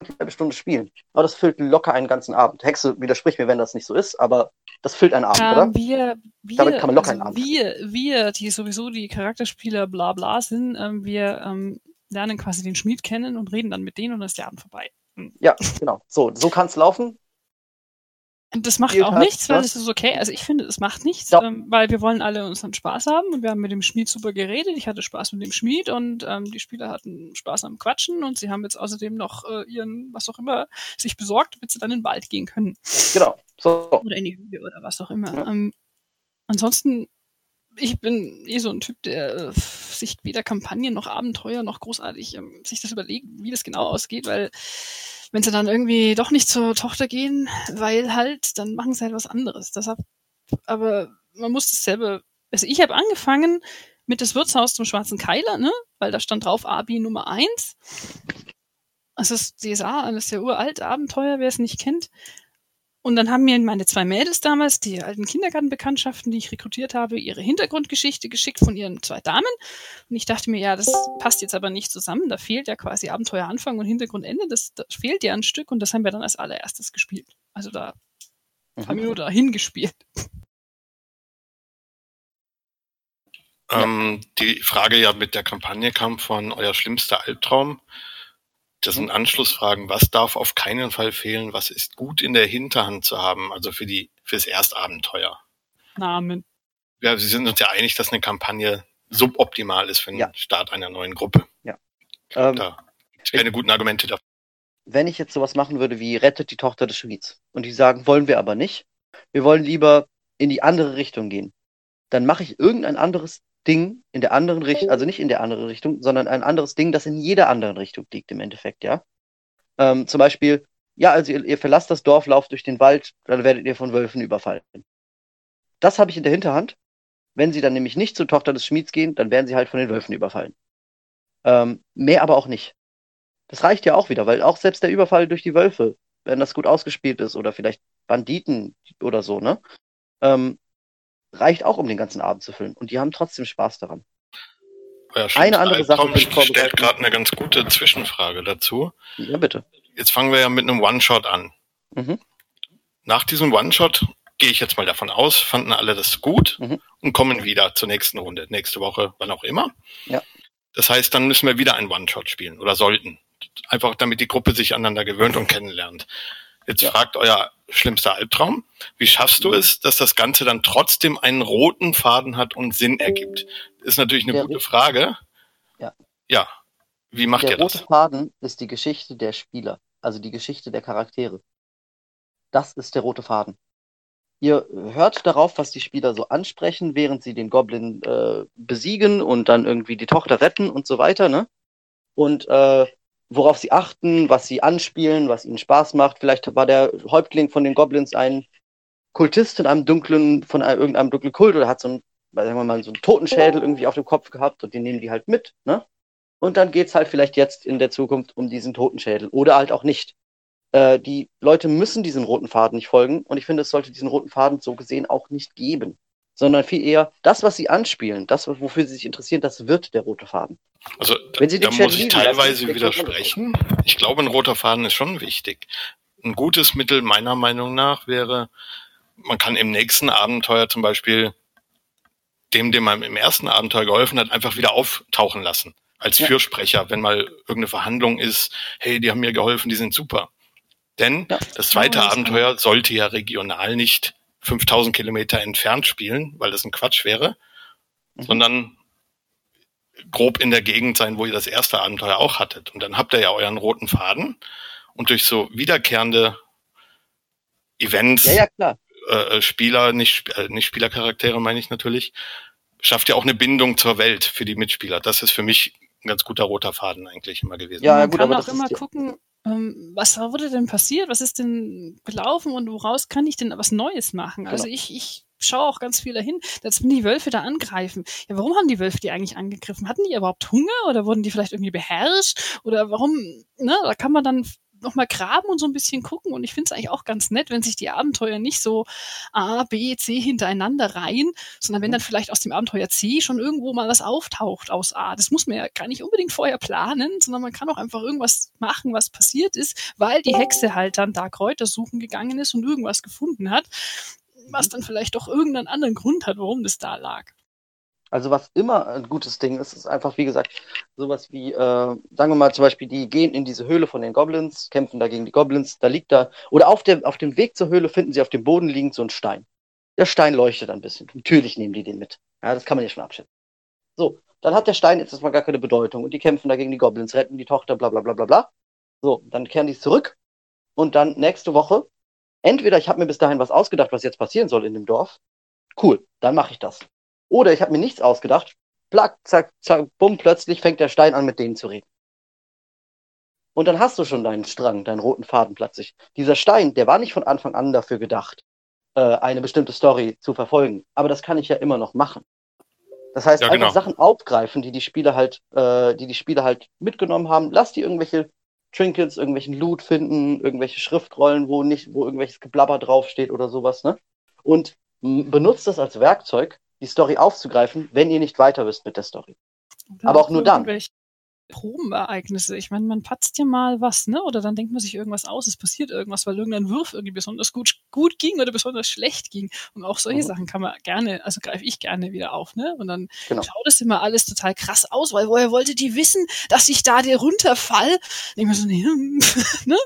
Eine halbe Stunde spielen. Aber das füllt locker einen ganzen Abend. Hexe widerspricht mir, wenn das nicht so ist, aber das füllt einen Abend, oder? Ähm, wir, wir, Damit kann man locker also einen Abend wir, wir, die sowieso die Charakterspieler bla bla sind, ähm, wir ähm, lernen quasi den Schmied kennen und reden dann mit denen und dann ist der Abend vorbei. Ja, genau. So, so kann es laufen. Das macht auch halt, nichts, weil es ist okay. Also ich finde, es macht nichts, Ja. ähm, weil wir wollen alle unseren Spaß haben und wir haben mit dem Schmied super geredet. Ich hatte Spaß mit dem Schmied und ähm, die Spieler hatten Spaß am Quatschen und sie haben jetzt außerdem noch äh, ihren, was auch immer, sich besorgt, damit sie dann in den Wald gehen können. Genau. So. Oder in die Höhle oder was auch immer. Ja. Ähm, ansonsten, ich bin eh so ein Typ, der äh, sich weder Kampagnen noch Abenteuer noch großartig ähm, sich das überlegt, wie das genau ausgeht, weil wenn sie dann irgendwie doch nicht zur Tochter gehen, weil halt, dann machen sie halt was anderes. Deshalb, aber man muss das selber. Also ich habe angefangen mit das Wirtshaus zum Schwarzen Keiler, ne? Weil da stand drauf Abi Nummer eins. Das ist DSA, das ist ja uralt Abenteuer, wer es nicht kennt. Und dann haben mir meine zwei Mädels damals, die alten Kindergartenbekanntschaften, die ich rekrutiert habe, ihre Hintergrundgeschichte geschickt von ihren zwei Damen. Und ich dachte mir, ja, das passt jetzt aber nicht zusammen. Da fehlt ja quasi Abenteueranfang und Hintergrundende. Das, das fehlt ja ein Stück und das haben wir dann als allererstes gespielt. Also da mhm. haben wir nur dahin gespielt. Ähm, die Frage ja mit der Kampagne kam von euer schlimmster Albtraum. Das sind mhm. Anschlussfragen. Was darf auf keinen Fall fehlen? Was ist gut in der Hinterhand zu haben? Also für die, fürs Erstabenteuer. Namen. Ja, Sie sind uns ja einig, dass eine Kampagne suboptimal ist für den ja. Start einer neuen Gruppe. Ja. Ähm, da gibt keine guten Argumente dafür. Wenn ich jetzt sowas machen würde wie rettet die Tochter des Schmieds und die sagen, wollen wir aber nicht, wir wollen lieber in die andere Richtung gehen, dann mache ich irgendein anderes Ding in der anderen Richtung, also nicht in der anderen Richtung, sondern ein anderes Ding, das in jeder anderen Richtung liegt im Endeffekt, ja. Ähm, zum Beispiel, ja, also ihr, ihr, verlasst das Dorf, lauft durch den Wald, dann werdet ihr von Wölfen überfallen. Das habe ich in der Hinterhand. Wenn sie dann nämlich nicht zur Tochter des Schmieds gehen, dann werden sie halt von den Wölfen überfallen. Ähm, mehr aber auch nicht. Das reicht ja auch wieder, weil auch selbst der Überfall durch die Wölfe, wenn das gut ausgespielt ist oder vielleicht Banditen oder so, ne? Ähm, reicht auch, um den ganzen Abend zu füllen. Und die haben trotzdem Spaß daran. Ja, eine andere Sache. Ich stellt gerade eine ganz gute Zwischenfrage dazu. Ja, bitte. Jetzt fangen wir ja mit einem One-Shot an. Mhm. Nach diesem One-Shot gehe ich jetzt mal davon aus, fanden alle das gut mhm. und kommen wieder zur nächsten Runde, nächste Woche, wann auch immer. Ja. Das heißt, dann müssen wir wieder einen One-Shot spielen oder sollten. Einfach damit die Gruppe sich aneinander gewöhnt und kennenlernt. Jetzt ja. fragt euer schlimmster Albtraum, wie schaffst du mhm. es, dass das Ganze dann trotzdem einen roten Faden hat und Sinn ergibt? Ist natürlich eine der gute Frage. Ja. Ja. Wie macht der ihr das? Der rote Faden ist die Geschichte der Spieler, also die Geschichte der Charaktere. Das ist der rote Faden. Ihr hört darauf, was die Spieler so ansprechen, während sie den Goblin äh, besiegen und dann irgendwie die Tochter retten und so weiter, ne? Und äh, worauf sie achten, was sie anspielen, was ihnen Spaß macht. Vielleicht war der Häuptling von den Goblins ein Kultist in einem dunklen, von einem, irgendeinem dunklen Kult oder hat so einen, sagen wir mal, so einen Totenschädel irgendwie auf dem Kopf gehabt und den nehmen die halt mit, ne? Und dann geht's halt vielleicht jetzt in der Zukunft um diesen Totenschädel oder halt auch nicht. Äh, die Leute müssen diesen roten Faden nicht folgen und ich finde, es sollte diesen roten Faden so gesehen auch nicht geben sondern viel eher das, was sie anspielen, das, wofür sie sich interessieren, das wird der rote Faden. Also da, da muss ich teilweise widersprechen. Ich glaube, ein roter Faden ist schon wichtig. Ein gutes Mittel meiner Meinung nach wäre, man kann im nächsten Abenteuer zum Beispiel dem, dem man im ersten Abenteuer geholfen hat, einfach wieder auftauchen lassen. Als ja. Fürsprecher, wenn mal irgendeine Verhandlung ist, hey, die haben mir geholfen, die sind super. Denn ja. das zweite ja, Abenteuer sollte ja regional nicht 5000 Kilometer entfernt spielen, weil das ein Quatsch wäre, mhm. sondern grob in der Gegend sein, wo ihr das erste Abenteuer auch hattet. Und dann habt ihr ja euren roten Faden und durch so wiederkehrende Events, ja, ja, äh, äh, Spieler, nicht, äh, nicht Spielercharaktere meine ich natürlich, schafft ihr auch eine Bindung zur Welt für die Mitspieler. Das ist für mich ein ganz guter roter Faden eigentlich immer gewesen. Ja, Man gut, kann aber auch immer gucken, was wurde denn passiert? Was ist denn gelaufen und woraus kann ich denn was Neues machen? Also genau. ich, ich schaue auch ganz viel dahin, dass die Wölfe da angreifen. Ja, warum haben die Wölfe die eigentlich angegriffen? Hatten die überhaupt Hunger oder wurden die vielleicht irgendwie beherrscht? Oder warum, ne, da kann man dann nochmal graben und so ein bisschen gucken. Und ich finde es eigentlich auch ganz nett, wenn sich die Abenteuer nicht so A, B, C hintereinander reihen, sondern wenn mhm. dann vielleicht aus dem Abenteuer C schon irgendwo mal was auftaucht aus A. Das muss man ja gar nicht unbedingt vorher planen, sondern man kann auch einfach irgendwas machen, was passiert ist, weil die Hexe halt dann da Kräuter suchen gegangen ist und irgendwas gefunden hat, was mhm. dann vielleicht doch irgendeinen anderen Grund hat, warum das da lag. Also was immer ein gutes Ding ist, ist einfach, wie gesagt, sowas wie, äh, sagen wir mal zum Beispiel, die gehen in diese Höhle von den Goblins, kämpfen da gegen die Goblins, da liegt da, oder auf dem, auf dem Weg zur Höhle finden sie auf dem Boden liegend so einen Stein. Der Stein leuchtet ein bisschen. Natürlich nehmen die den mit. Ja, das kann man ja schon abschätzen. So, dann hat der Stein jetzt erstmal gar keine Bedeutung und die kämpfen da gegen die Goblins, retten die Tochter, bla bla bla bla bla. So, dann kehren die zurück und dann nächste Woche, entweder ich habe mir bis dahin was ausgedacht, was jetzt passieren soll in dem Dorf, cool, dann mache ich das. Oder ich habe mir nichts ausgedacht. Plack, zack, zack, bumm, plötzlich fängt der Stein an, mit denen zu reden. Und dann hast du schon deinen Strang, deinen roten Faden plötzlich. Dieser Stein, der war nicht von Anfang an dafür gedacht, äh, eine bestimmte Story zu verfolgen. Aber das kann ich ja immer noch machen. Das heißt, ja, genau. einfach Sachen aufgreifen, die die Spieler halt, äh, die die Spieler halt mitgenommen haben. Lass die irgendwelche Trinkets, irgendwelchen Loot finden, irgendwelche Schriftrollen, wo nicht, wo irgendwelches Geblabber draufsteht oder sowas, ne? Und benutzt das als Werkzeug, die Story aufzugreifen, wenn ihr nicht weiter wisst mit der Story. Oder Aber auch nur dann. Probenereignisse. Ich meine, man patzt ja mal was, ne? Oder dann denkt man sich irgendwas aus, es passiert irgendwas, weil irgendein Wurf irgendwie besonders gut, gut ging oder besonders schlecht ging. Und auch solche Mhm. Sachen kann man gerne, also greife ich gerne wieder auf, ne? Und dann Genau. schaut es immer alles total krass aus, weil woher wollte die wissen, dass ich da der runterfall? Denk mir so, nee, ne?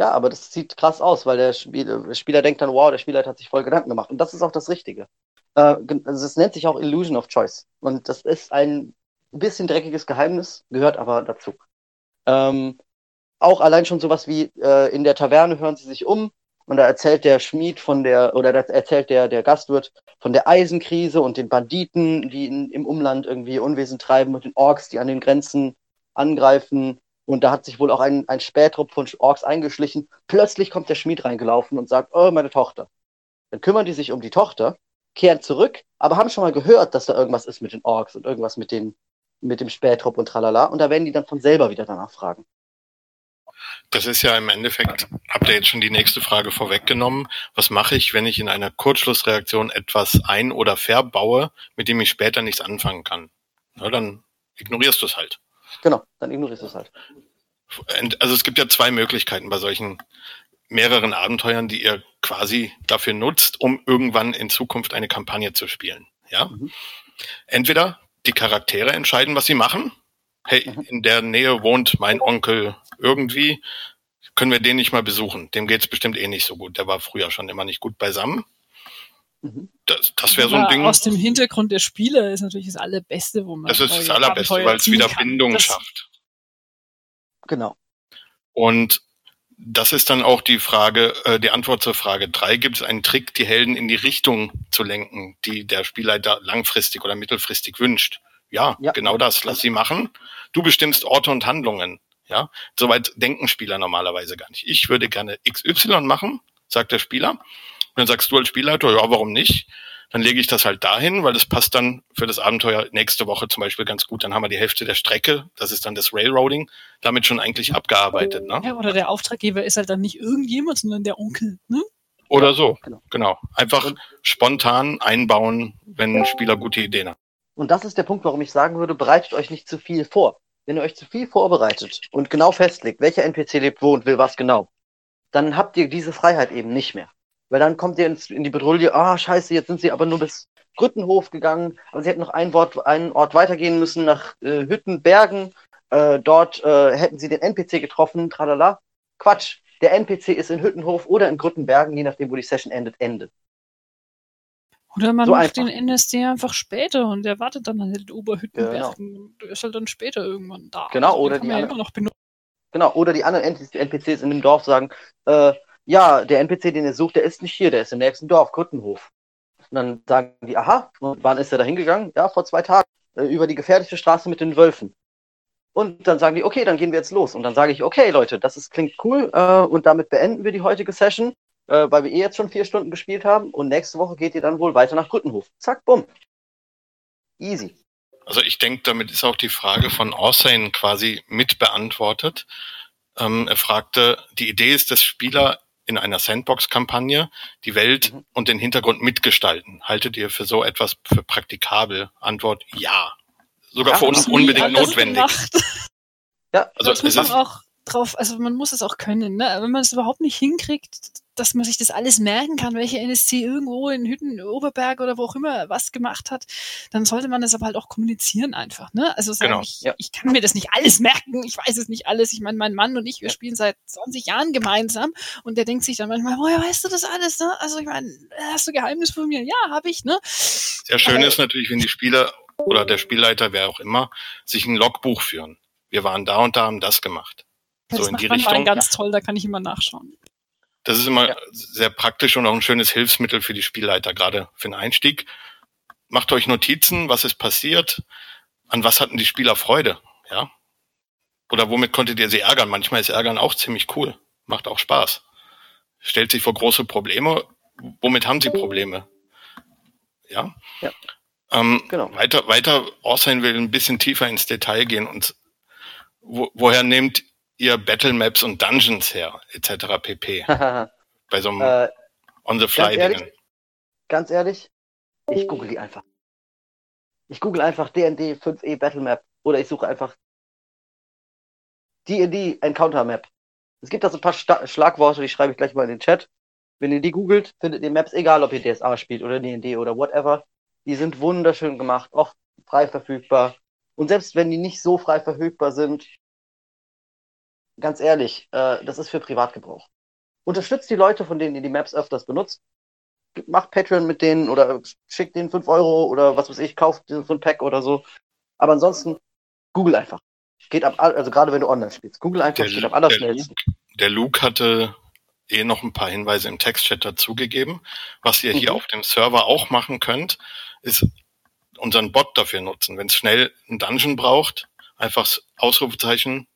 Ja, aber das sieht krass aus, weil der Spieler, der Spieler denkt dann, wow, der Spieler hat sich voll Gedanken gemacht. Und das ist auch das Richtige. Äh, also es nennt sich auch Illusion of Choice. Und das ist ein bisschen dreckiges Geheimnis, gehört aber dazu. Ähm, auch allein schon sowas wie äh, in der Taverne hören sie sich um und da erzählt der Schmied von der, oder da erzählt der, der Gastwirt von der Eisenkrise und den Banditen, die in, im Umland irgendwie Unwesen treiben und den Orks, die an den Grenzen angreifen. Und da hat sich wohl auch ein, ein Spähtrupp von Orks eingeschlichen. Plötzlich kommt der Schmied reingelaufen und sagt, oh, meine Tochter. Dann kümmern die sich um die Tochter, kehren zurück, aber haben schon mal gehört, dass da irgendwas ist mit den Orks und irgendwas mit, den, mit dem Spähtrupp und tralala. Und da werden die dann von selber wieder danach fragen. Das ist ja im Endeffekt, habt ihr jetzt schon die nächste Frage vorweggenommen. Was mache ich, wenn ich in einer Kurzschlussreaktion etwas ein- oder verbaue, mit dem ich später nichts anfangen kann? Na, dann ignorierst du es halt. Genau, dann ignorierst du es halt. Also es gibt ja zwei Möglichkeiten bei solchen mehreren Abenteuern, die ihr quasi dafür nutzt, um irgendwann in Zukunft eine Kampagne zu spielen. Ja? Mhm. Entweder die Charaktere entscheiden, was sie machen. Hey, Mhm. in der Nähe wohnt mein Onkel irgendwie. Können wir den nicht mal besuchen? Dem geht's bestimmt eh nicht so gut. Der war früher schon immer nicht gut beisammen. Mhm. Das, das wäre so ein Ding. Aus dem Hintergrund der Spieler ist natürlich das Allerbeste, wo man. Das ist das Allerbeste, weil es wieder kann. Bindung das, schafft. Genau. Und das ist dann auch die Frage, äh, die Antwort zur Frage drei. Gibt es einen Trick, die Helden in die Richtung zu lenken, die der Spielleiter langfristig oder mittelfristig wünscht? Ja, Ja. genau das. Lass sie machen. Du bestimmst Orte und Handlungen. Ja, soweit denken Spieler normalerweise gar nicht. Ich würde gerne XY machen, sagt der Spieler. Dann sagst du als Spielleiter, ja, warum nicht? Dann lege ich das halt dahin, weil das passt dann für das Abenteuer nächste Woche zum Beispiel ganz gut. Dann haben wir die Hälfte der Strecke, das ist dann das Railroading, damit schon eigentlich abgearbeitet. Ne? Ja, oder der Auftraggeber ist halt dann nicht irgendjemand, sondern der Onkel. Ne? Oder so. genau. Genau. Einfach spontan einbauen, wenn ein Spieler gute Ideen hat. Und das ist der Punkt, warum ich sagen würde, bereitet euch nicht zu viel vor. Wenn ihr euch zu viel vorbereitet und genau festlegt, welcher NPC lebt wo und will was genau, dann habt ihr diese Freiheit eben nicht mehr. Weil dann kommt ihr ins, in die Bedrohung, ah, scheiße, jetzt sind sie aber nur bis Grüttenhof gegangen, aber sie hätten noch einen, Wort, einen Ort weitergehen müssen nach äh, Hüttenbergen. Äh, dort äh, hätten sie den NPC getroffen, tralala. Quatsch, der NPC ist in Hüttenhof oder in Grüttenbergen, je nachdem, wo die Session endet, Ende. Oder man So macht einfach. den NSD einfach später und der wartet dann an den Oberhüttenbergen. Genau. und ist halt dann später irgendwann da. Genau, den oder die ja andere- immer noch benutzen. Genau, oder die anderen NPCs in dem Dorf sagen, äh, ja, der NPC, den ihr sucht, der ist nicht hier, der ist im nächsten Dorf, Grüttenhof. Und dann sagen die, aha, wann ist er da hingegangen? Ja, vor zwei Tagen, äh, über die gefährliche Straße mit den Wölfen. Und dann sagen die, okay, dann gehen wir jetzt los. Und dann sage ich, okay, Leute, das ist, klingt cool, äh, und damit beenden wir die heutige Session, äh, weil wir eh jetzt schon vier Stunden gespielt haben. Und nächste Woche geht ihr dann wohl weiter nach Grüttenhof. Zack, bumm. Easy. Also ich denke, damit ist auch die Frage von Orsain quasi mit beantwortet. Ähm, er fragte, die Idee ist, dass Spieler in einer Sandbox-Kampagne die Welt Mhm. und den Hintergrund mitgestalten. Haltet ihr für so etwas für praktikabel? Antwort ja. Sogar Ja, für uns unbedingt notwendig. Ja, Also das muss es man ist, auch drauf, also man muss es auch können, ne? Wenn man es überhaupt nicht hinkriegt, dass man sich das alles merken kann, welche NSC irgendwo in Hütten, Oberberg oder wo auch immer was gemacht hat, dann sollte man das aber halt auch kommunizieren einfach, ne? Also sagen, Genau, ich, ja. ich kann mir das nicht alles merken, ich weiß es nicht alles. Ich meine, mein Mann und ich, wir spielen seit 20 Jahren gemeinsam und der denkt sich dann manchmal, woher weißt du das alles, ne? Also ich meine, hast du Geheimnis von mir? Ja, habe ich, ne? sehr schön Aber- ist natürlich, wenn die Spieler oder der Spielleiter, wer auch immer, sich ein Logbuch führen. Wir waren da und da, haben das gemacht. Das So in macht die Richtung. ganz toll, da kann ich immer nachschauen. Das ist immer Ja. sehr praktisch und auch ein schönes Hilfsmittel für die Spielleiter, gerade für den Einstieg. Macht euch Notizen, was ist passiert, an was hatten die Spieler Freude, ja? Oder womit konntet ihr sie ärgern? Manchmal ist Ärgern auch ziemlich cool, macht auch Spaß. Stellt sich vor große Probleme, womit haben sie Probleme? Ja? Ja. Ähm, Genau. Weiter, weiter, Orsain will ein bisschen tiefer ins Detail gehen und wo, woher nehmt ihr Battle Maps und Dungeons her, etc. pp. Bei so einem äh, On-the-Fly-Dingen. ehrlich? ganz ehrlich, ich google die einfach. Ich google einfach D&D 5e Battle Map oder ich suche einfach D&D Encounter Map. Es gibt da so ein paar Sta Schlagworte, die schreibe ich gleich mal in den Chat. Wenn ihr die googelt, findet ihr Maps, egal ob ihr DSA spielt oder D&D oder whatever. Die sind wunderschön gemacht, oft frei verfügbar. Und selbst wenn die nicht so frei verfügbar sind, ganz ehrlich, äh, das ist für Privatgebrauch. Unterstützt die Leute, von denen ihr die Maps öfters benutzt. Macht Patreon mit denen oder schickt denen 5 Euro oder was weiß ich, kauft so ein Pack oder so. Aber ansonsten, Google einfach. Geht ab, also gerade wenn du online spielst. Google einfach, Der, geht am allerschnellsten. Der Luke hatte eh noch ein paar Hinweise im Textchat dazugegeben. Was ihr hier Mhm. auf dem Server auch machen könnt, ist unseren Bot dafür nutzen. Wenn es schnell ein Dungeon braucht, einfach das Ausrufezeichen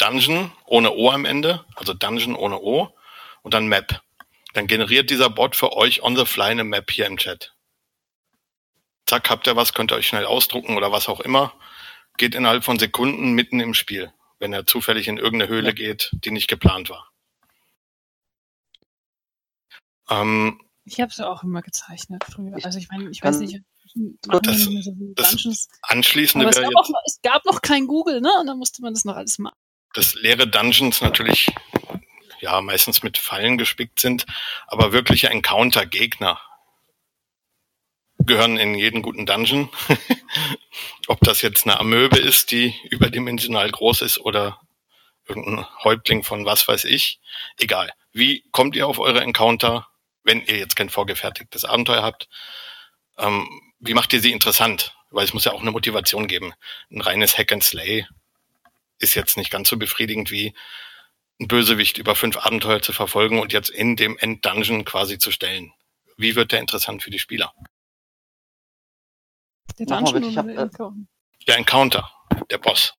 Dungeon ohne O am Ende, also Dungeon ohne O und dann Map. Dann generiert dieser Bot für euch on the fly eine Map hier im Chat. Zack, habt ihr was, könnt ihr euch schnell ausdrucken oder was auch immer. Geht innerhalb von Sekunden mitten im Spiel, wenn er zufällig in irgendeine Höhle geht, die nicht geplant war. Ähm, Ich habe es auch immer gezeichnet früher. Also ich meine, ich weiß nicht, das- das- anschließende Aber es wäre gab, noch, es gab noch kein Google, ne? Und dann musste man das noch alles machen. Dass leere Dungeons natürlich ja meistens mit Fallen gespickt sind, aber wirkliche Encounter-Gegner gehören in jeden guten Dungeon. Ob das jetzt eine Amöbe ist, die überdimensional groß ist oder irgendein Häuptling von was weiß ich, egal. Wie kommt ihr auf eure Encounter, wenn ihr jetzt kein vorgefertigtes Abenteuer habt? Ähm, wie macht ihr sie interessant? Weil es muss ja auch eine Motivation geben. Ein reines Hack and Slay ist jetzt nicht ganz so befriedigend wie ein Bösewicht über fünf Abenteuer zu verfolgen und jetzt in dem End-Dungeon quasi zu stellen. Wie wird der interessant für die Spieler? Der Dungeon oder der äh, Encounter? Der Encounter, der Boss,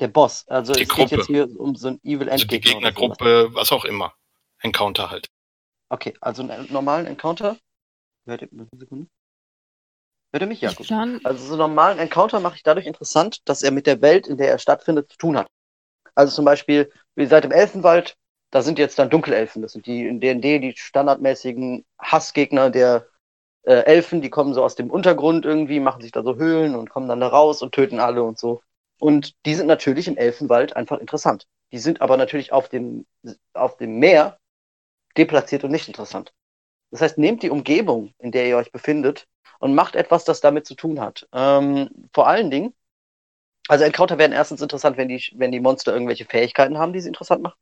Der Boss. Also Die es geht jetzt Gruppe. hier um so ein Evil also die. Gegnergruppe, was auch immer. Encounter halt. Okay, also einen normalen Encounter. Hört ihr, eine Sekunde. Hört ihr mich? Ja, Ich gut. plan, Also so einen normalen Encounter mache ich dadurch interessant, dass er mit der Welt, in der er stattfindet, zu tun hat. Also zum Beispiel, wie seid im Elfenwald, da sind jetzt dann Dunkelelfen. Das sind die in D&D die standardmäßigen Hassgegner der äh, Elfen, die kommen so aus dem Untergrund irgendwie, machen sich da so Höhlen und kommen dann da raus und töten alle und so. Und die sind natürlich im Elfenwald einfach interessant. Die sind aber natürlich auf dem, auf dem Meer deplatziert und nicht interessant. Das heißt, nehmt die Umgebung, in der ihr euch befindet, und macht etwas, das damit zu tun hat. Ähm, vor allen Dingen, also Encounter werden erstens interessant, wenn die, wenn die Monster irgendwelche Fähigkeiten haben, die sie interessant machen.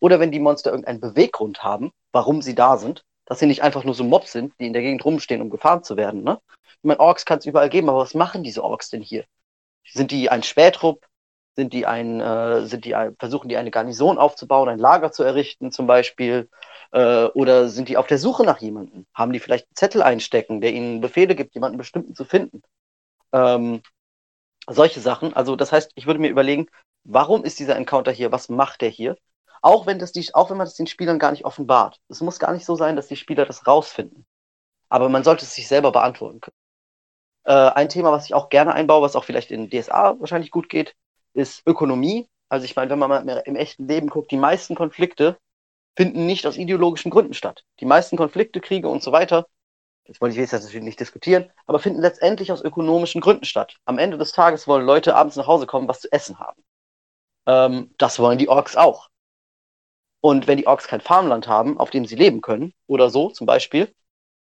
Oder wenn die Monster irgendeinen Beweggrund haben, warum sie da sind. Dass sie nicht einfach nur so Mobs sind, die in der Gegend rumstehen, um gefahren zu werden. Ne? Ich meine, Orks kann es überall geben, aber was machen diese Orks denn hier? Sind die ein Spähtrupp? Sind die ein, äh, sind die ein, versuchen die eine Garnison aufzubauen, ein Lager zu errichten zum Beispiel? Äh, oder sind die auf der Suche nach jemandem? Haben die vielleicht einen Zettel einstecken, der ihnen Befehle gibt, jemanden bestimmten zu finden? Ähm, solche Sachen. Also das heißt, ich würde mir überlegen, warum ist dieser Encounter hier? Was macht der hier? Auch wenn das die, auch wenn man das den Spielern gar nicht offenbart. Es muss gar nicht so sein, dass die Spieler das rausfinden. Aber man sollte es sich selber beantworten können. Äh, ein Thema, was ich auch gerne einbaue, was auch vielleicht in DSA wahrscheinlich gut geht, ist Ökonomie. Also ich meine, wenn man mal im echten Leben guckt, die meisten Konflikte finden nicht aus ideologischen Gründen statt. Die meisten Konflikte, Kriege und so weiter, das wollte ich jetzt natürlich nicht diskutieren, aber finden letztendlich aus ökonomischen Gründen statt. Am Ende des Tages wollen Leute abends nach Hause kommen, was zu essen haben. Ähm, das wollen die Orks auch. Und wenn die Orks kein Farmland haben, auf dem sie leben können, oder so zum Beispiel,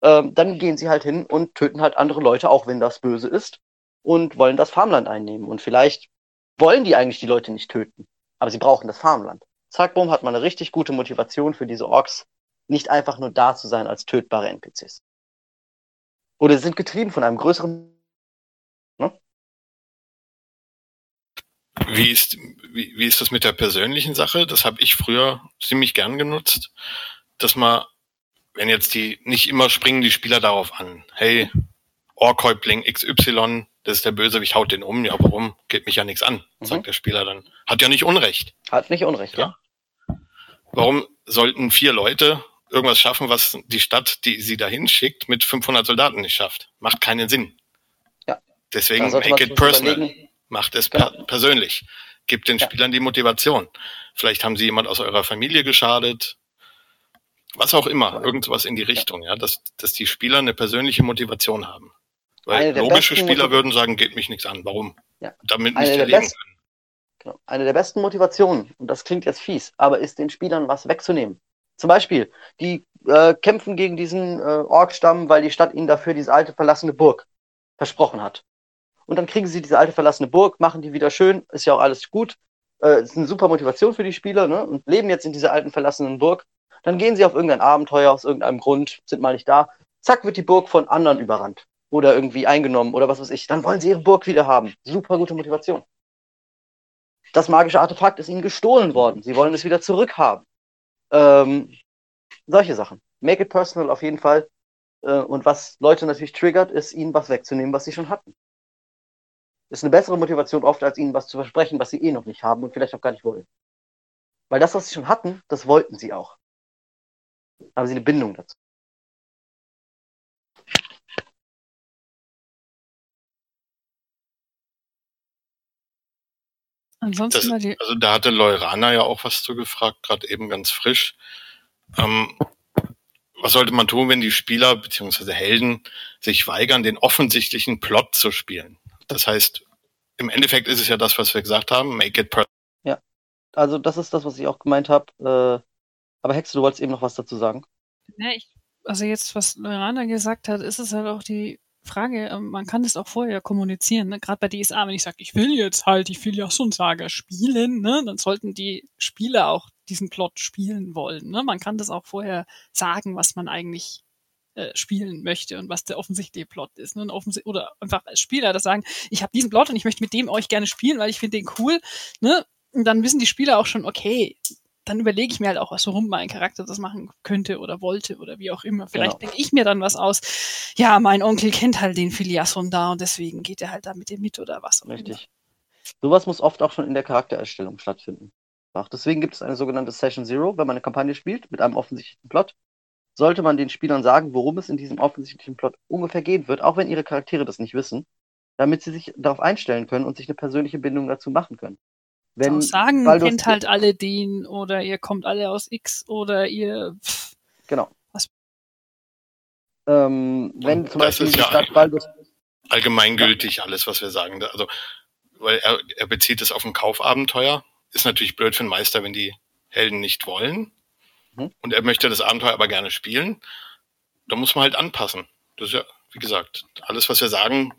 ähm, dann gehen sie halt hin und töten halt andere Leute, auch wenn das böse ist, und wollen das Farmland einnehmen. Und vielleicht wollen die eigentlich die Leute nicht töten, aber sie brauchen das Farmland. Zack, bumm, hat man eine richtig gute Motivation für diese Orks, nicht einfach nur da zu sein als tötbare NPCs. Oder sie sind getrieben von einem größeren. Wie ist, wie, wie ist das mit der persönlichen Sache? Das habe ich früher ziemlich gern genutzt, dass man, wenn jetzt die, nicht immer springen die Spieler darauf an, hey, Orkhäuptling XY, das ist der Bösewicht, haut den um, ja warum? Geht mich ja nichts an, sagt Mhm. der Spieler dann. Hat ja nicht Unrecht. Hat nicht Unrecht, ja. Warum sollten vier Leute irgendwas schaffen, was die Stadt, die sie dahin schickt, mit 500 Soldaten nicht schafft? Macht keinen Sinn. Ja. Deswegen make it personal. überlegen, Macht es Genau. per persönlich. Gebt den Ja. Spielern die Motivation. Vielleicht haben sie jemand aus eurer Familie geschadet. Was auch immer, irgendwas in die Richtung, ja, dass, dass die Spieler eine persönliche Motivation haben. Weil logische Spieler würden sagen, geht mich nichts an. Warum? Ja. Damit Eine müsst ihr der leben besten- können. Genau. Eine der besten Motivationen, und das klingt jetzt fies, aber ist den Spielern was wegzunehmen. Zum Beispiel, die äh, kämpfen gegen diesen äh, Orkstamm, weil die Stadt ihnen dafür diese alte verlassene Burg versprochen hat. Und dann kriegen sie diese alte verlassene Burg, machen die wieder schön, ist ja auch alles gut. Äh, ist eine super Motivation für die Spieler, ne? Und leben jetzt in dieser alten verlassenen Burg. Dann gehen sie auf irgendein Abenteuer aus irgendeinem Grund, sind mal nicht da. Zack, wird die Burg von anderen überrannt. Oder irgendwie eingenommen oder was weiß ich. Dann wollen sie ihre Burg wieder haben. Super gute Motivation. Das magische Artefakt ist ihnen gestohlen worden. Sie wollen es wieder zurückhaben. Ähm, solche Sachen. Make it personal auf jeden Fall. Äh, und was Leute natürlich triggert, ist ihnen was wegzunehmen, was sie schon hatten. Ist eine bessere Motivation oft, als ihnen was zu versprechen, was sie eh noch nicht haben und vielleicht auch gar nicht wollen. Weil das, was sie schon hatten, das wollten sie auch. Haben sie eine Bindung dazu. Ansonsten Das- Also da hatte Leurana ja auch was zu gefragt, gerade eben ganz frisch. Ähm, was sollte man tun, wenn die Spieler bzw. Helden sich weigern, den offensichtlichen Plot zu spielen? Das heißt, im Endeffekt ist es ja das, was wir gesagt haben, make it personal. Also, das ist das, was ich auch gemeint habe. Äh, aber Hexe, du wolltest eben noch was dazu sagen. ne, ich, also jetzt, was Lorana gesagt hat, ist es halt auch die Frage, ähm, man kann das auch vorher kommunizieren, ne? gerade bei DSA, wenn ich sage, ich will jetzt halt, ich will ja ein Saga spielen, ne? dann sollten die Spieler auch diesen Plot spielen wollen. Ne? Man kann das auch vorher sagen, was man eigentlich äh, spielen möchte und was der offensichtliche Plot ist. Ne? Und offensi- Oder einfach als Spieler das sagen, ich habe diesen Plot und ich möchte mit dem euch gerne spielen, weil ich finde den cool. Ne? Und dann wissen die Spieler auch schon, okay, dann überlege ich mir halt auch, was warum mein Charakter das machen könnte oder wollte oder wie auch immer. Vielleicht Genau. denke ich mir dann was aus. Ja, mein Onkel kennt halt den Philiasson da und deswegen geht er halt da mit dem mit oder was. Richtig. Sowas muss oft auch schon in der Charaktererstellung stattfinden. Deswegen gibt es eine sogenannte Session Zero, wenn man eine Kampagne spielt mit einem offensichtlichen Plot. Sollte man den Spielern sagen, worum es in diesem offensichtlichen Plot ungefähr gehen wird, auch wenn ihre Charaktere das nicht wissen, damit sie sich darauf einstellen können und sich eine persönliche Bindung dazu machen können. Wenn auch sagen, Baldur's kennt halt alle den oder ihr kommt alle aus X oder ihr pff, Genau. Was- Ähm, wenn Und zum das Beispiel ist die ja Stadt Baldur's allgemeingültig alles, was wir sagen. Also, weil er, er bezieht es auf ein Kaufabenteuer. Ist natürlich blöd für den Meister, wenn die Helden nicht wollen. Mhm. Und er möchte das Abenteuer aber gerne spielen. Da muss man halt anpassen. Das ist ja, wie gesagt, alles, was wir sagen,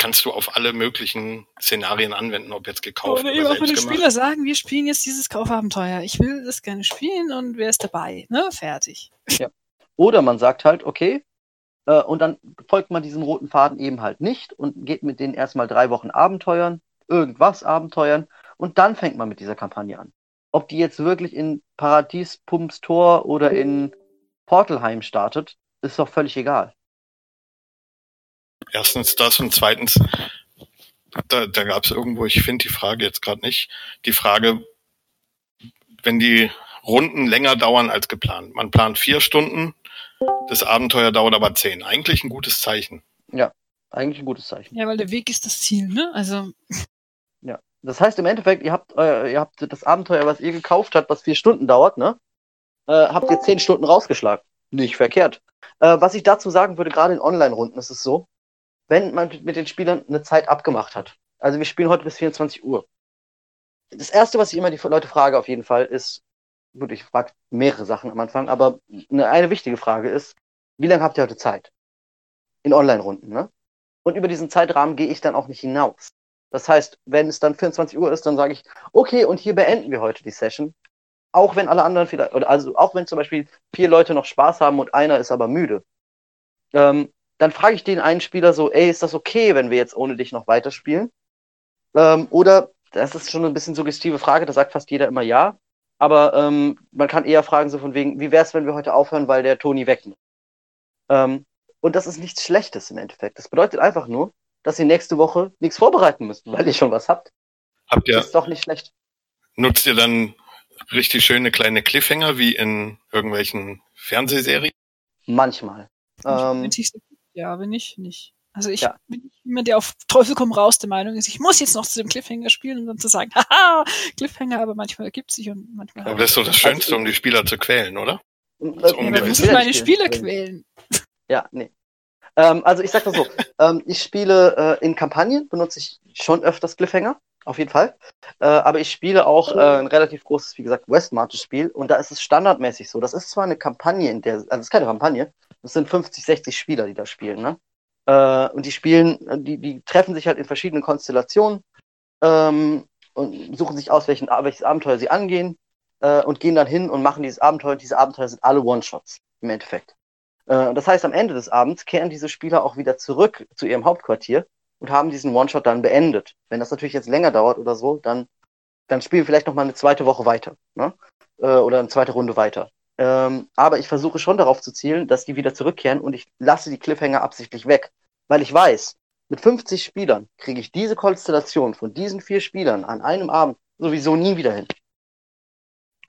kannst du auf alle möglichen Szenarien anwenden, ob jetzt gekauft oder oder, eben selbst den gemacht. Spieler sagen, wir spielen jetzt dieses Kaufabenteuer. Ich will das gerne spielen und wer ist dabei? Ne, fertig. Oder man sagt halt, okay, äh, und dann folgt man diesem roten Faden eben halt nicht und geht mit denen erstmal drei Wochen Abenteuern, irgendwas Abenteuern, und dann fängt man mit dieser Kampagne an. Ob die jetzt wirklich in Paradies Pumps Tor oder in Portalheim startet, ist doch völlig egal. Erstens das und zweitens, da, da gab es irgendwo, ich finde die Frage jetzt gerade nicht, die Frage, wenn die Runden länger dauern als geplant. Man plant vier Stunden, das Abenteuer dauert aber zehn. Eigentlich ein gutes Zeichen. Eigentlich ein gutes Zeichen. Ja, weil der Weg ist das Ziel, ne? Also, Das heißt im Endeffekt, ihr habt, äh, ihr habt das Abenteuer, was ihr gekauft habt, was vier Stunden dauert, ne? Äh, habt ihr zehn Stunden rausgeschlagen. Nicht verkehrt. Äh, was ich dazu sagen würde, gerade in Online-Runden ist es so, wenn man mit den Spielern eine Zeit abgemacht hat. Also wir spielen heute bis 24 Uhr. Das erste, was ich immer die Leute frage, auf jeden Fall, ist, gut, ich frage mehrere Sachen am Anfang, aber eine, eine wichtige Frage ist, wie lange habt ihr heute Zeit? In Online-Runden, ne? Und über diesen Zeitrahmen gehe ich dann auch nicht hinaus. Das heißt, wenn es dann 24 Uhr ist, dann sage ich, okay, und hier beenden wir heute die Session. Auch wenn alle anderen vielleicht, oder also auch wenn zum Beispiel vier Leute noch Spaß haben und einer ist aber müde. Ähm, dann frage ich den einen Spieler so, ey, ist das okay, wenn wir jetzt ohne dich noch weiterspielen? Ähm, oder, das ist schon ein bisschen suggestive Frage, da sagt fast jeder immer ja. Aber ähm, man kann eher fragen, so von wegen, wie wäre es, wenn wir heute aufhören, weil der Toni weg muss? Ähm, und das ist nichts Schlechtes im Endeffekt. Das bedeutet einfach nur, dass ihr nächste Woche nichts vorbereiten müsst, weil ihr schon was habt. Habt ihr, Das ist doch nicht schlecht. nutzt ihr dann richtig schöne kleine Cliffhanger wie in irgendwelchen Fernsehserien? Manchmal. Ähm, ja, wenn nicht, nicht. Also ich Ja. bin nicht jemand, der auf Teufel komm raus der Meinung ist, ich muss jetzt noch zu dem Cliffhanger spielen und dann zu sagen, haha, Cliffhanger, aber manchmal ergibt sich und manchmal. Aber das ist doch das Schönste, um die Spieler zu quälen, oder? Und, Das ja, musst will meine Spieler quälen. Ja, nee. Ähm, also ich sag mal so, ähm, ich spiele äh, in Kampagnen, benutze ich schon öfters Cliffhanger, auf jeden Fall. Äh, aber ich spiele auch äh, ein relativ großes, wie gesagt, Westmarch-Spiel und da ist es standardmäßig so. Das ist zwar eine Kampagne, in der, also es ist keine Kampagne, das sind 50, 60 Spieler, die da spielen, ne? Äh, und die spielen, die, die treffen sich halt in verschiedenen Konstellationen ähm, und suchen sich aus, welchen, welches Abenteuer sie angehen äh, und gehen dann hin und machen dieses Abenteuer. Diese Abenteuer sind alle One-Shots im Endeffekt. Äh, das heißt, am Ende des Abends kehren diese Spieler auch wieder zurück zu ihrem Hauptquartier und haben diesen One-Shot dann beendet. Wenn das natürlich jetzt länger dauert oder so, dann, dann spielen wir vielleicht noch mal eine zweite Woche weiter. Ne? Äh, oder eine zweite Runde weiter. Ähm, aber ich versuche schon darauf zu zielen, dass die wieder zurückkehren und ich lasse die Cliffhanger absichtlich weg. Weil ich weiß, mit 50 Spielern kriege ich diese Konstellation von diesen vier Spielern an einem Abend sowieso nie wieder hin.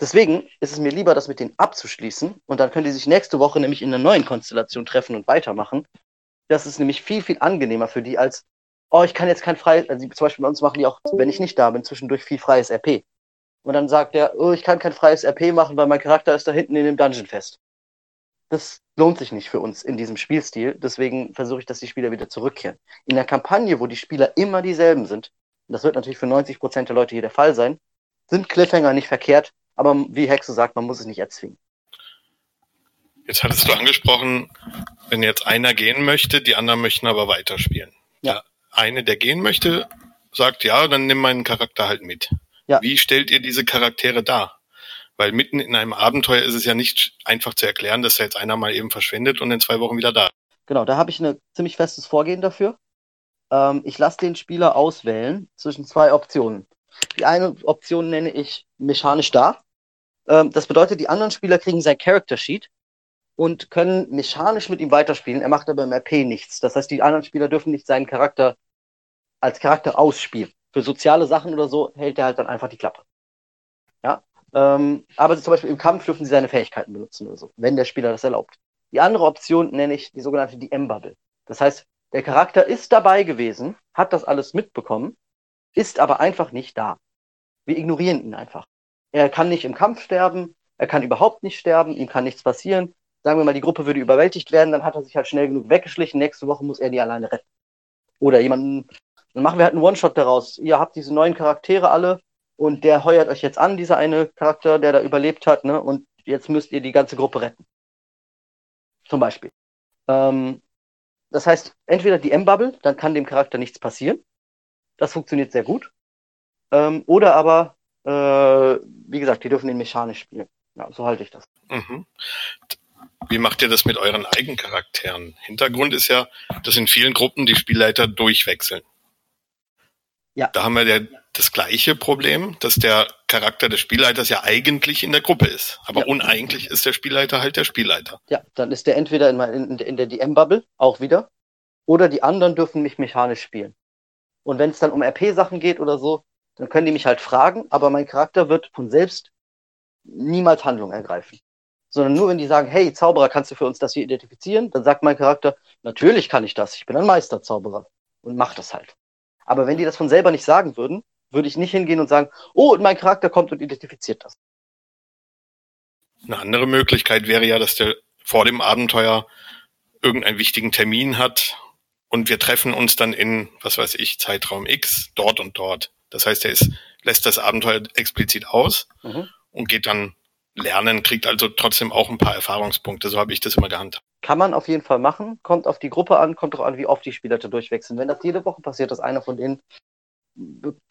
Deswegen ist es mir lieber, das mit denen abzuschließen und dann können die sich nächste Woche nämlich in einer neuen Konstellation treffen und weitermachen. Das ist nämlich viel, viel angenehmer für die als, oh, ich kann jetzt kein freies, also zum Beispiel bei uns machen die auch, wenn ich nicht da bin, zwischendurch viel freies RP. Und dann sagt der, oh, ich kann kein freies RP machen, weil mein Charakter ist da hinten in dem Dungeon fest. Das lohnt sich nicht für uns in diesem Spielstil. Deswegen versuche ich, dass die Spieler wieder zurückkehren. In der Kampagne, wo die Spieler immer dieselben sind, und das wird natürlich für 90 Prozent der Leute hier der Fall sein, sind Cliffhanger nicht verkehrt, aber wie Hexe sagt, man muss es nicht erzwingen. Jetzt hattest du angesprochen, wenn jetzt einer gehen möchte, die anderen möchten aber weiterspielen. Ja. Der eine, der gehen möchte, sagt, ja, dann nimm meinen Charakter halt mit. Ja. Wie stellt ihr diese Charaktere dar? Weil mitten in einem Abenteuer ist es ja nicht einfach zu erklären, dass da jetzt einer mal eben verschwindet und in zwei Wochen wieder da. ist. Genau, da habe ich ein ziemlich festes Vorgehen dafür. Ähm, ich lasse den Spieler auswählen zwischen zwei Optionen. Die eine Option nenne ich mechanisch da. Ähm, das bedeutet, die anderen Spieler kriegen sein Character Sheet und können mechanisch mit ihm weiterspielen. Er macht aber im RP nichts. Das heißt, die anderen Spieler dürfen nicht seinen Charakter als Charakter ausspielen. Für soziale Sachen oder so hält er halt dann einfach die Klappe. Ja. Ähm, aber zum Beispiel im Kampf dürfen sie seine Fähigkeiten benutzen oder so, wenn der Spieler das erlaubt. Die andere Option nenne ich die sogenannte DM-Bubble. Das heißt, der Charakter ist dabei gewesen, hat das alles mitbekommen, ist aber einfach nicht da. Wir ignorieren ihn einfach. Er kann nicht im Kampf sterben, er kann überhaupt nicht sterben, ihm kann nichts passieren. Sagen wir mal, die Gruppe würde überwältigt werden, dann hat er sich halt schnell genug weggeschlichen, nächste Woche muss er die alleine retten. Oder jemanden, dann machen wir halt einen One-Shot daraus. Ihr habt diese neuen Charaktere alle und der heuert euch jetzt an, dieser eine Charakter, der da überlebt hat, ne? Und jetzt müsst ihr die ganze Gruppe retten. Zum Beispiel. Ähm, das heißt, entweder die M-Bubble, dann kann dem Charakter nichts passieren. Das funktioniert sehr gut. Ähm, oder aber, äh, wie gesagt, die dürfen ihn mechanisch spielen. Ja, so halte ich das. Mhm. Wie macht ihr das mit euren Eigencharakteren? Hintergrund ist ja, dass in vielen Gruppen die Spielleiter durchwechseln. Ja. Da haben wir ja das gleiche Problem, dass der Charakter des Spielleiters ja eigentlich in der Gruppe ist. Aber Ja. uneigentlich ist der Spielleiter halt der Spielleiter. Ja, dann ist der entweder in, in, in der DM-Bubble, auch wieder, oder die anderen dürfen mich mechanisch spielen. Und wenn es dann um RP-Sachen geht oder so, dann können die mich halt fragen, aber mein Charakter wird von selbst niemals Handlung ergreifen. Sondern nur wenn die sagen, hey, Zauberer, kannst du für uns das hier identifizieren? Dann sagt mein Charakter, natürlich kann ich das, ich bin ein Meisterzauberer und mach das halt. Aber wenn die das von selber nicht sagen würden, würde ich nicht hingehen und sagen, oh, und mein Charakter kommt und identifiziert das. Eine andere Möglichkeit wäre ja, dass der vor dem Abenteuer irgendeinen wichtigen Termin hat und wir treffen uns dann in, was weiß ich, Zeitraum X, dort und dort. Das heißt, er ist, lässt das Abenteuer explizit aus Mhm. und geht dann lernen, kriegt also trotzdem auch ein paar Erfahrungspunkte. So habe ich das immer gehandhabt. Kann man auf jeden Fall machen. Kommt auf die Gruppe an, kommt drauf an, wie oft die Spieler da durchwechseln. Wenn das jede Woche passiert, dass einer von denen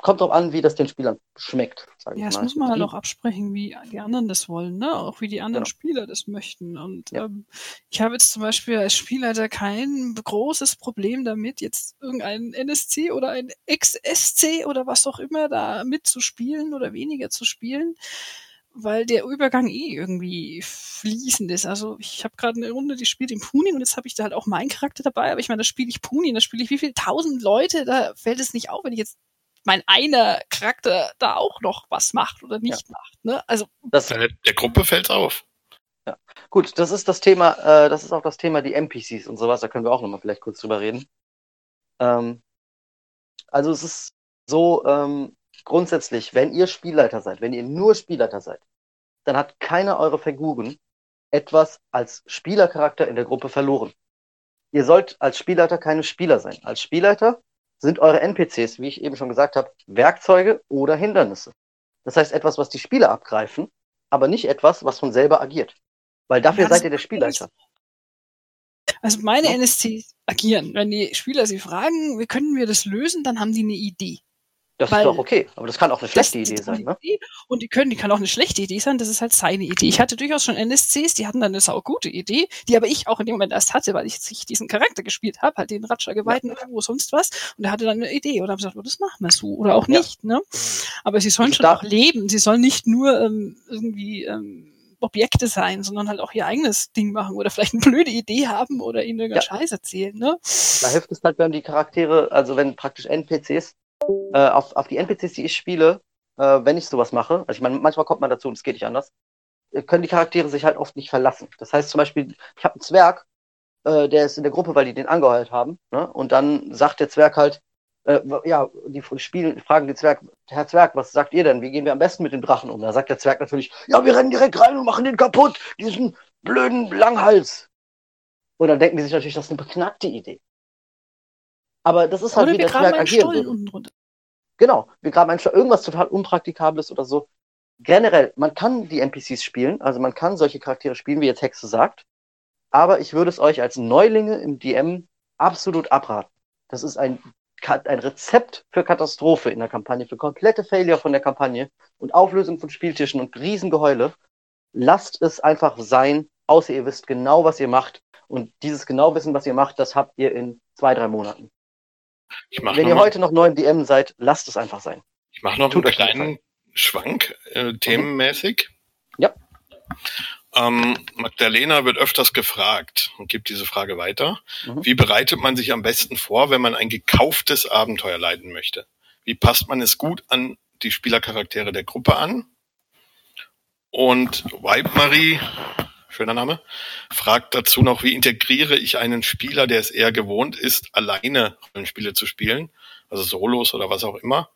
kommt drauf an, wie das den Spielern schmeckt. Sag ich Ja, das mal. muss man halt auch absprechen, wie die anderen das wollen, ne? Auch wie die anderen Genau. Spieler das möchten. Und Ja. ähm, ich habe jetzt zum Beispiel als Spielleiter kein großes Problem damit, jetzt irgendein NSC oder ein XSC oder was auch immer da mitzuspielen oder weniger zu spielen, weil der Übergang eh irgendwie fließend ist. Also ich habe gerade eine Runde, die spielt in Punin und jetzt habe ich da halt auch meinen Charakter dabei, aber ich meine, da spiele ich Punin, da spiele ich wie viel tausend Leute, da fällt es nicht auf, wenn ich jetzt mein einer Charakter da auch noch was macht oder nicht macht. Ne? Also Das, Der, Gruppe fällt's auf. gut, das ist das Thema, äh, das ist auch das Thema die NPCs und sowas, da können wir auch nochmal vielleicht kurz drüber reden. Ähm, also es ist so, ähm, grundsätzlich, wenn ihr Spielleiter seid, wenn ihr nur Spielleiter seid, dann hat keiner eurer Figuren etwas als Spielercharakter in der Gruppe verloren. Ihr sollt als Spielleiter keine Spieler sein. Als Spielleiter sind eure NPCs, wie ich eben schon gesagt habe, Werkzeuge oder Hindernisse. Das heißt etwas, was die Spieler abgreifen, aber nicht etwas, was von selber agiert. Weil dafür Ja, seid ihr der Spielleiter. Also meine. NSCs agieren. Wenn die Spieler sie fragen, wie können wir das lösen, dann haben die eine Idee. Das Weil- ist doch okay. Aber das kann auch eine schlechte Idee sein, ne? Idee. Und die können, die kann auch eine schlechte Idee sein, das ist halt seine Idee. Ich hatte durchaus schon NSCs, die hatten dann eine saugute Idee, die aber ich auch in dem Moment erst hatte, weil ich sich diesen Charakter gespielt habe, halt den Ratscher Geweihten oder wo sonst was. Und er hatte dann eine Idee und habe gesagt, oh, das machen wir so oder auch Ja. nicht. Ne? Aber sie sollen Also schon auch leben. Sie sollen nicht nur ähm, irgendwie ähm, Objekte sein, sondern halt auch ihr eigenes Ding machen oder vielleicht eine blöde Idee haben oder ihnen irgendeinen Ja. Scheiß erzählen. Ne? Da hilft es halt, wenn die Charaktere, also wenn praktisch NPCs, äh, auf, auf die NPCs, die ich spiele, äh, wenn ich sowas mache, also ich meine, manchmal kommt man dazu und es geht nicht anders, äh, können die Charaktere sich halt oft nicht verlassen. Das heißt zum Beispiel, ich habe einen Zwerg, äh, der ist in der Gruppe, weil die den angeheuert haben, ne? und dann sagt der Zwerg halt, äh, ja, die spielen, fragen den Zwerg, Herr Zwerg, was sagt ihr denn? Wie gehen wir am besten mit den Drachen um? Da sagt der Zwerg natürlich, ja, wir rennen direkt rein und machen den kaputt, diesen blöden Langhals. Und dann denken die sich natürlich, das ist eine beknackte Idee. Aber das ist halt, Oder wie wir der Zwerg einen Genau, wir graben einfach irgendwas total Unpraktikables oder so. Generell, man kann die NPCs spielen, also man kann solche Charaktere spielen, wie jetzt Hexe sagt, aber ich würde es euch als Neulinge im DM absolut abraten. Das ist ein, ein Rezept für Katastrophe in der Kampagne, für komplette Failure von der Kampagne und Auflösung von Spieltischen und Riesengeheule. Lasst es einfach sein, außer ihr wisst genau, was ihr macht. Und dieses genau Wissen, was ihr macht, das habt ihr in zwei, drei Monaten. Mache Wenn ihr heute noch neu im DM seid, lasst es einfach sein. ich mach noch einen Tut euch kleinen Schwank, äh, themenmäßig. Ja. Ähm, Magdalena wird öfters gefragt und gibt diese Frage weiter. Mhm. Wie bereitet man sich am besten vor, wenn man ein gekauftes Abenteuer leiten möchte? Wie passt man es gut an die Spielercharaktere der Gruppe an? Und Vibe Marie, schöner Name, fragt dazu noch, wie integriere ich einen Spieler, der es eher gewohnt ist, alleine Rollenspiele zu spielen, also Solos oder was auch immer,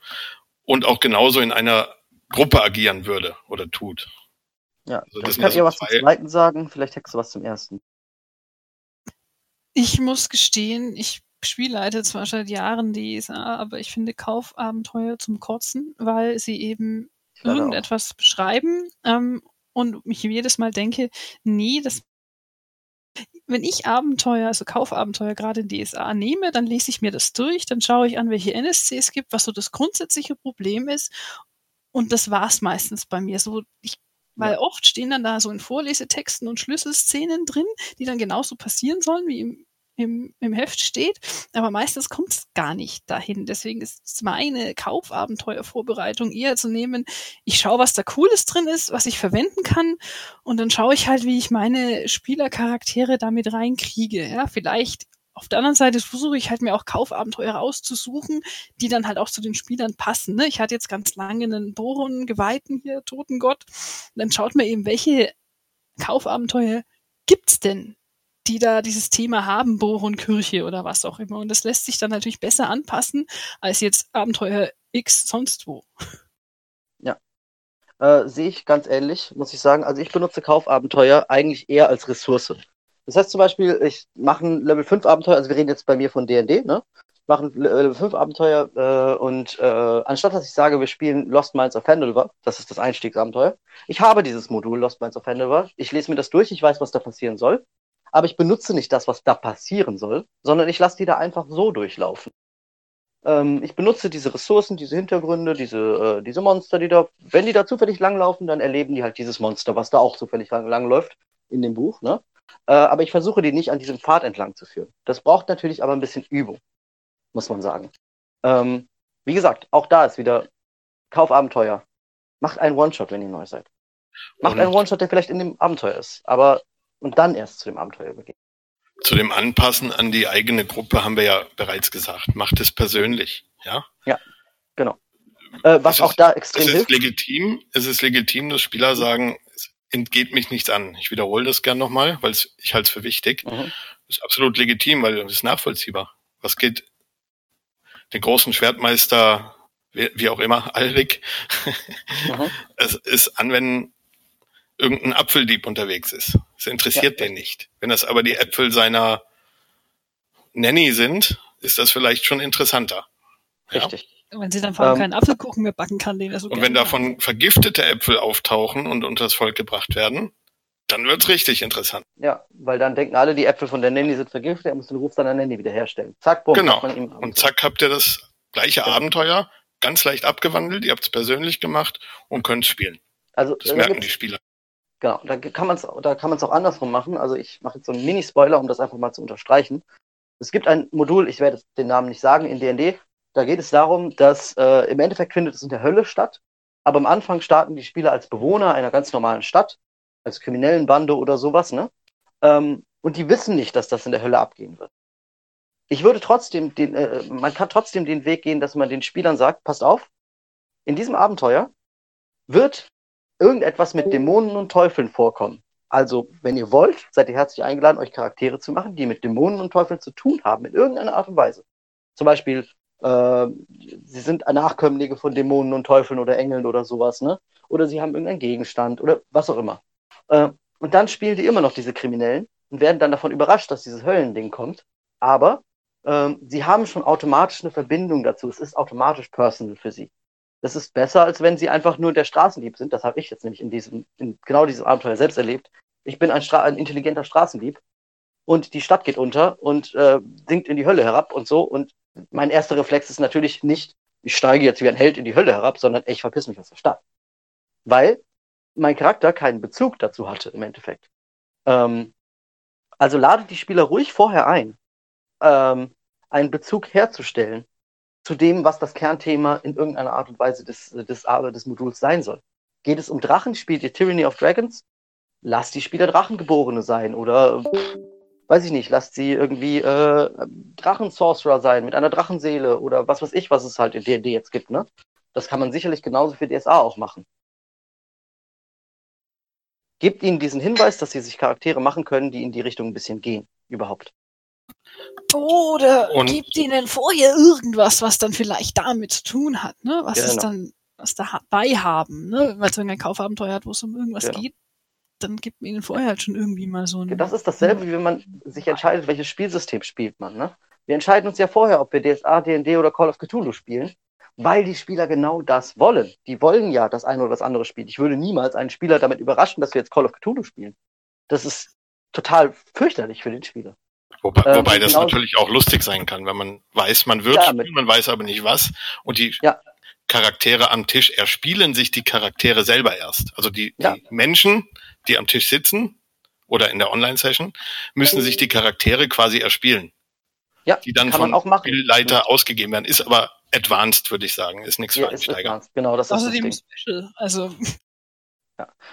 und auch genauso in einer Gruppe agieren würde oder tut. Ja, Also das kann ihr so was zum zwei- zweiten sagen, vielleicht hättest du was zum ersten. Ich muss gestehen, ich spielleite zwar seit Jahren die ESA, aber ich finde Kaufabenteuer zum Kotzen, weil sie eben leider auch. irgendetwas beschreiben ähm, und mich jedes Mal denke, nee, das wenn ich Abenteuer, also Kaufabenteuer gerade in DSA nehme, dann lese ich mir das durch, dann schaue ich an, welche NSC es gibt, was so das grundsätzliche Problem ist. Und das war's meistens bei mir. So, ich, weil oft stehen dann da so in Vorlesetexten und Schlüsselszenen drin, die dann genauso passieren sollen, wie im, im, im Heft steht. Aber meistens kommt es gar nicht dahin. Deswegen ist meine Kaufabenteuervorbereitung eher zu nehmen, ich schaue, was da Cooles drin ist, was ich verwenden kann. Und dann schaue ich halt, wie ich meine Spielercharaktere damit reinkriege. Ja, vielleicht auf der anderen Seite versuche ich halt mir auch Kaufabenteuer rauszusuchen, die dann halt auch zu den Spielern passen. Ne? Ich hatte jetzt ganz lange einen Boron Geweihten hier, Totengott. Und dann schaut man eben, welche Kaufabenteuer gibt's denn, die da dieses Thema haben, Boron Kirche oder was auch immer. Und das lässt sich dann natürlich besser anpassen als jetzt Abenteuer X sonst wo. Äh, Sehe ich ganz ähnlich, muss ich sagen. Also ich benutze Kaufabenteuer eigentlich eher als Ressource. Das heißt zum Beispiel, ich mache ein Level 5 Abenteuer, also wir reden jetzt bei mir von D&D, ne? Ich mache ein Level 5 Abenteuer äh, und äh, anstatt dass ich sage, wir spielen Lost Minds of Handelver, das ist das Einstiegsabenteuer, ich habe dieses Modul Lost Minds of Handelver, ich lese mir das durch, ich weiß, was da passieren soll, aber ich benutze nicht das, was da passieren soll, sondern ich lasse die da einfach so durchlaufen. Ähm, ich benutze diese Ressourcen, diese Hintergründe, diese, äh, diese Monster, die da, wenn die da zufällig langlaufen, dann erleben die halt dieses Monster, was da auch zufällig lang, langläuft in dem Buch, ne? Äh, aber ich versuche die nicht an diesem Pfad entlang zu führen. Das braucht natürlich aber ein bisschen Übung, muss man sagen. Ähm, wie gesagt, auch da ist wieder Kaufabenteuer. Macht einen One-Shot, wenn ihr neu seid. Macht Und- einen One-Shot, der vielleicht in dem Abenteuer ist, aber und dann erst zu dem Abenteuer übergeht. Zu dem Anpassen an die eigene Gruppe haben wir ja bereits gesagt. Macht es persönlich, ja? Äh, was Es auch ist- da Es extrem ist hilft. legitim, es ist legitim, dass Spieler sagen, es entgeht mich nichts an. Ich wiederhole das gern nochmal, weil es- ich halte es für wichtig. Mhm. Das ist absolut legitim, weil es ist nachvollziehbar. Was geht den großen Schwertmeister, wie, wie auch immer, Alrik, Mhm. es ist an, wenn irgendein Apfeldieb unterwegs ist. Das interessiert den nicht. Wenn das aber die Äpfel seiner Nanny sind, ist das vielleicht schon interessanter. Ja? Richtig. Wenn sie dann vor allem Ähm, keinen Apfelkuchen mehr backen kann, den er so Und wenn davon vergiftete Äpfel auftauchen und unters Volk gebracht werden, dann wird's richtig interessant. Ja, weil dann denken alle, die Äpfel von der Nanny sind vergiftet, er muss den Ruf seiner Nanny wiederherstellen. Zack, bumm, Genau. hat man ihm Und zack habt ihr das gleiche Ja. Abenteuer, ganz leicht abgewandelt, ihr habt's persönlich gemacht und könnt spielen. Also, Das da merken die Spieler. Genau, da kann man es da kann man es auch andersrum machen. Also ich mache jetzt so einen Mini-Spoiler, um das einfach mal zu unterstreichen. Es gibt ein Modul, ich werde den Namen nicht sagen, in D&D. Da geht es darum, dass äh, im Endeffekt findet es in der Hölle statt. Aber am Anfang starten die Spieler als Bewohner einer ganz normalen Stadt, als kriminellen Bande oder sowas, ne? Ähm, und die wissen nicht, dass das in der Hölle abgehen wird. Ich würde trotzdem den, äh, man kann trotzdem den Weg gehen, dass man den Spielern sagt, passt auf, in diesem Abenteuer wird irgendetwas mit Dämonen und Teufeln vorkommen. Also, wenn ihr wollt, seid ihr herzlich eingeladen, euch Charaktere zu machen, die mit Dämonen und Teufeln zu tun haben, in irgendeiner Art und Weise. Zum Beispiel, äh, sie sind Nachkömmlinge von Dämonen und Teufeln oder Engeln oder sowas, ne? Oder sie haben irgendeinen Gegenstand oder was auch immer. Äh, und dann spielen die immer noch diese Kriminellen und werden dann davon überrascht, dass dieses Höllending kommt. Aber ähm, sie haben schon automatisch eine Verbindung dazu. Es ist automatisch personal für sie. Das ist besser, als wenn sie einfach nur der Straßendieb sind. Das habe ich jetzt nämlich in diesem, in genau diesem Abenteuer selbst erlebt. Ich bin ein, Stra ein intelligenter Straßendieb und die Stadt geht unter und äh, sinkt in die Hölle herab und so. Und mein erster Reflex ist natürlich nicht, ich steige jetzt wie ein Held in die Hölle herab, sondern ich verpiss mich aus der Stadt. Weil mein Charakter keinen Bezug dazu hatte im Endeffekt. Ähm, also ladet die Spieler ruhig vorher ein, ähm, einen Bezug herzustellen zu dem, was das Kernthema in irgendeiner Art und Weise des, des, des Moduls sein soll. Geht es um Drachen? Spielt ihr Tyranny of Dragons? Lasst die Spieler Drachengeborene sein oder weiß ich nicht, lasst sie irgendwie äh, Drachen-Sorcerer sein mit einer Drachenseele oder was weiß ich, was es halt in D&D jetzt gibt, ne? Das kann man sicherlich genauso für DSA auch machen. Gebt ihnen diesen Hinweis, dass sie sich Charaktere machen können, die in die Richtung ein bisschen gehen, überhaupt. Oder Und- gibt ihnen vorher irgendwas, was dann vielleicht damit zu tun hat, ne? Was es Genau. dann, was dabei haben, ne? Weil es irgendein Kaufabenteuer hat, wo es um irgendwas Genau. geht, dann gibt man ihnen vorher halt schon irgendwie mal so ein. Das ist dasselbe, wie wenn man sich entscheidet, welches Spielsystem spielt man. Ne? Wir entscheiden uns ja vorher, ob wir DSA, D&D oder Call of Cthulhu spielen, weil die Spieler genau das wollen. Die wollen ja das eine oder das andere spielen. Ich würde niemals einen Spieler damit überraschen, dass wir jetzt Call of Cthulhu spielen. Das ist total fürchterlich für den Spieler. Wobei, Ähm, wobei das genau- natürlich auch lustig sein kann, wenn man weiß, man wird Ja, spielen, man weiß aber nicht was. Und die Ja. Charaktere am Tisch erspielen sich die Charaktere selber erst. Also die, Ja. die Menschen, die am Tisch sitzen oder in der Online-Session, müssen sich die Charaktere quasi erspielen. Ja, Die dann kann man von auch machen. Spielleiter ausgegeben werden. Ist aber advanced, würde ich sagen. Ist nichts Ja, für Einsteiger. advanced. Genau, das ist das. Special. Also,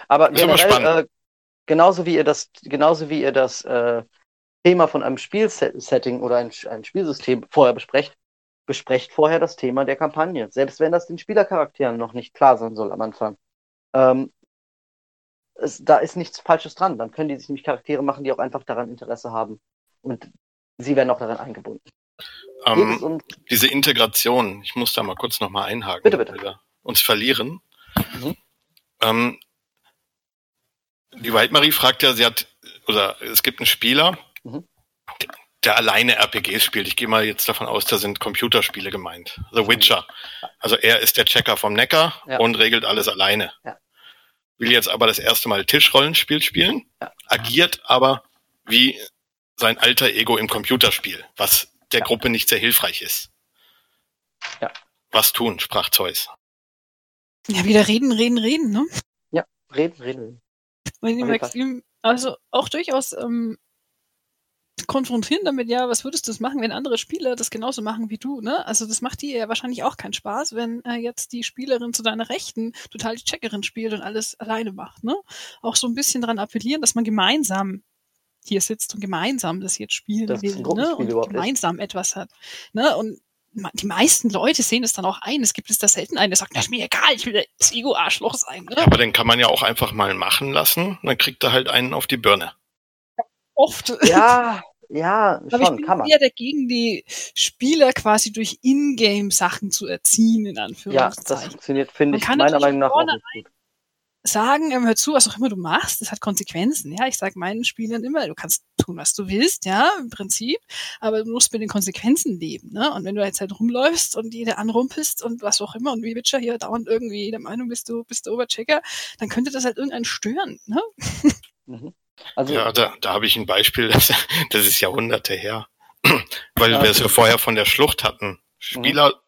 Aber Ist aber generell, äh, genauso wie ihr das, genauso wie ihr das äh, Thema von einem Spielsetting oder ein, ein Spielsystem vorher besprecht, besprecht vorher das Thema der Kampagne. Selbst wenn das den Spielercharakteren noch nicht klar sein soll am Anfang. Ähm, es, da ist nichts Falsches dran. Dann können die sich nämlich Charaktere machen, die auch einfach daran Interesse haben. Und sie werden auch daran eingebunden. Ähm, um, diese Integration, ich muss da mal kurz nochmal einhaken, Bitte, bitte. weil wir uns verlieren. Mhm. Ähm, die Waldmarie fragt ja, sie hat, oder es gibt einen Spieler, Mhm. der alleine RPGs spielt. Ich gehe mal jetzt davon aus, da sind Computerspiele gemeint. The Witcher. Also er ist der Checker vom Neckar Ja. und regelt alles alleine. Ja. Will jetzt aber das erste Mal Tischrollenspiel spielen, Ja. agiert aber wie sein alter Ego im Computerspiel, was der Ja. Gruppe nicht sehr hilfreich ist. Ja. Was tun, sprach Zeus. ja, wieder reden, reden, reden, ne? reden, reden. Wenn die Auf jeden Fall. Maxim, also auch durchaus ähm, konfrontieren damit, ja, was würdest du machen, wenn andere Spieler das genauso machen wie du, ne? Also das macht dir ja wahrscheinlich auch keinen Spaß, wenn äh, jetzt die Spielerin zu deiner Rechten total die Checkerin spielt und alles alleine macht, ne? Auch so ein bisschen daran appellieren, dass man gemeinsam hier sitzt und gemeinsam das jetzt spielen Dass es will, ne? Und überhaupt ist. gemeinsam etwas hat, ne? Und die meisten Leute sehen es dann auch ein. Es gibt es da selten einen, der sagt, na, ist mir egal, ich will das Ego-Arschloch sein, ne? Aber den kann man ja auch einfach mal machen lassen. Dann kriegt er halt einen auf die Birne. Oft. Ja, ja, Aber ich schon, bin kann man. eher dagegen, die Spieler quasi durch Ingame-Sachen zu erziehen, in Ja, das Anführungszeichen. funktioniert, finde ich meiner Meinung nach auch nicht gut. sagen, ähm, hör zu, was auch immer du machst, das hat Konsequenzen. Ja, ich sage meinen Spielern immer, du kannst tun, was du willst, ja, im Prinzip, aber du musst mit den Konsequenzen leben. Ne? Und wenn du jetzt halt rumläufst und jeder anrumpelst und was auch immer und wie Witcher hier dauernd irgendwie der Meinung bist, du bist der Oberchecker, dann könnte das halt irgendeinen stören. Ne? Mhm. Also, Ja, da, da habe ich ein Beispiel, das, das ist Jahrhunderte her. Weil Ja. wir es ja vorher von der Schlucht hatten. Spieler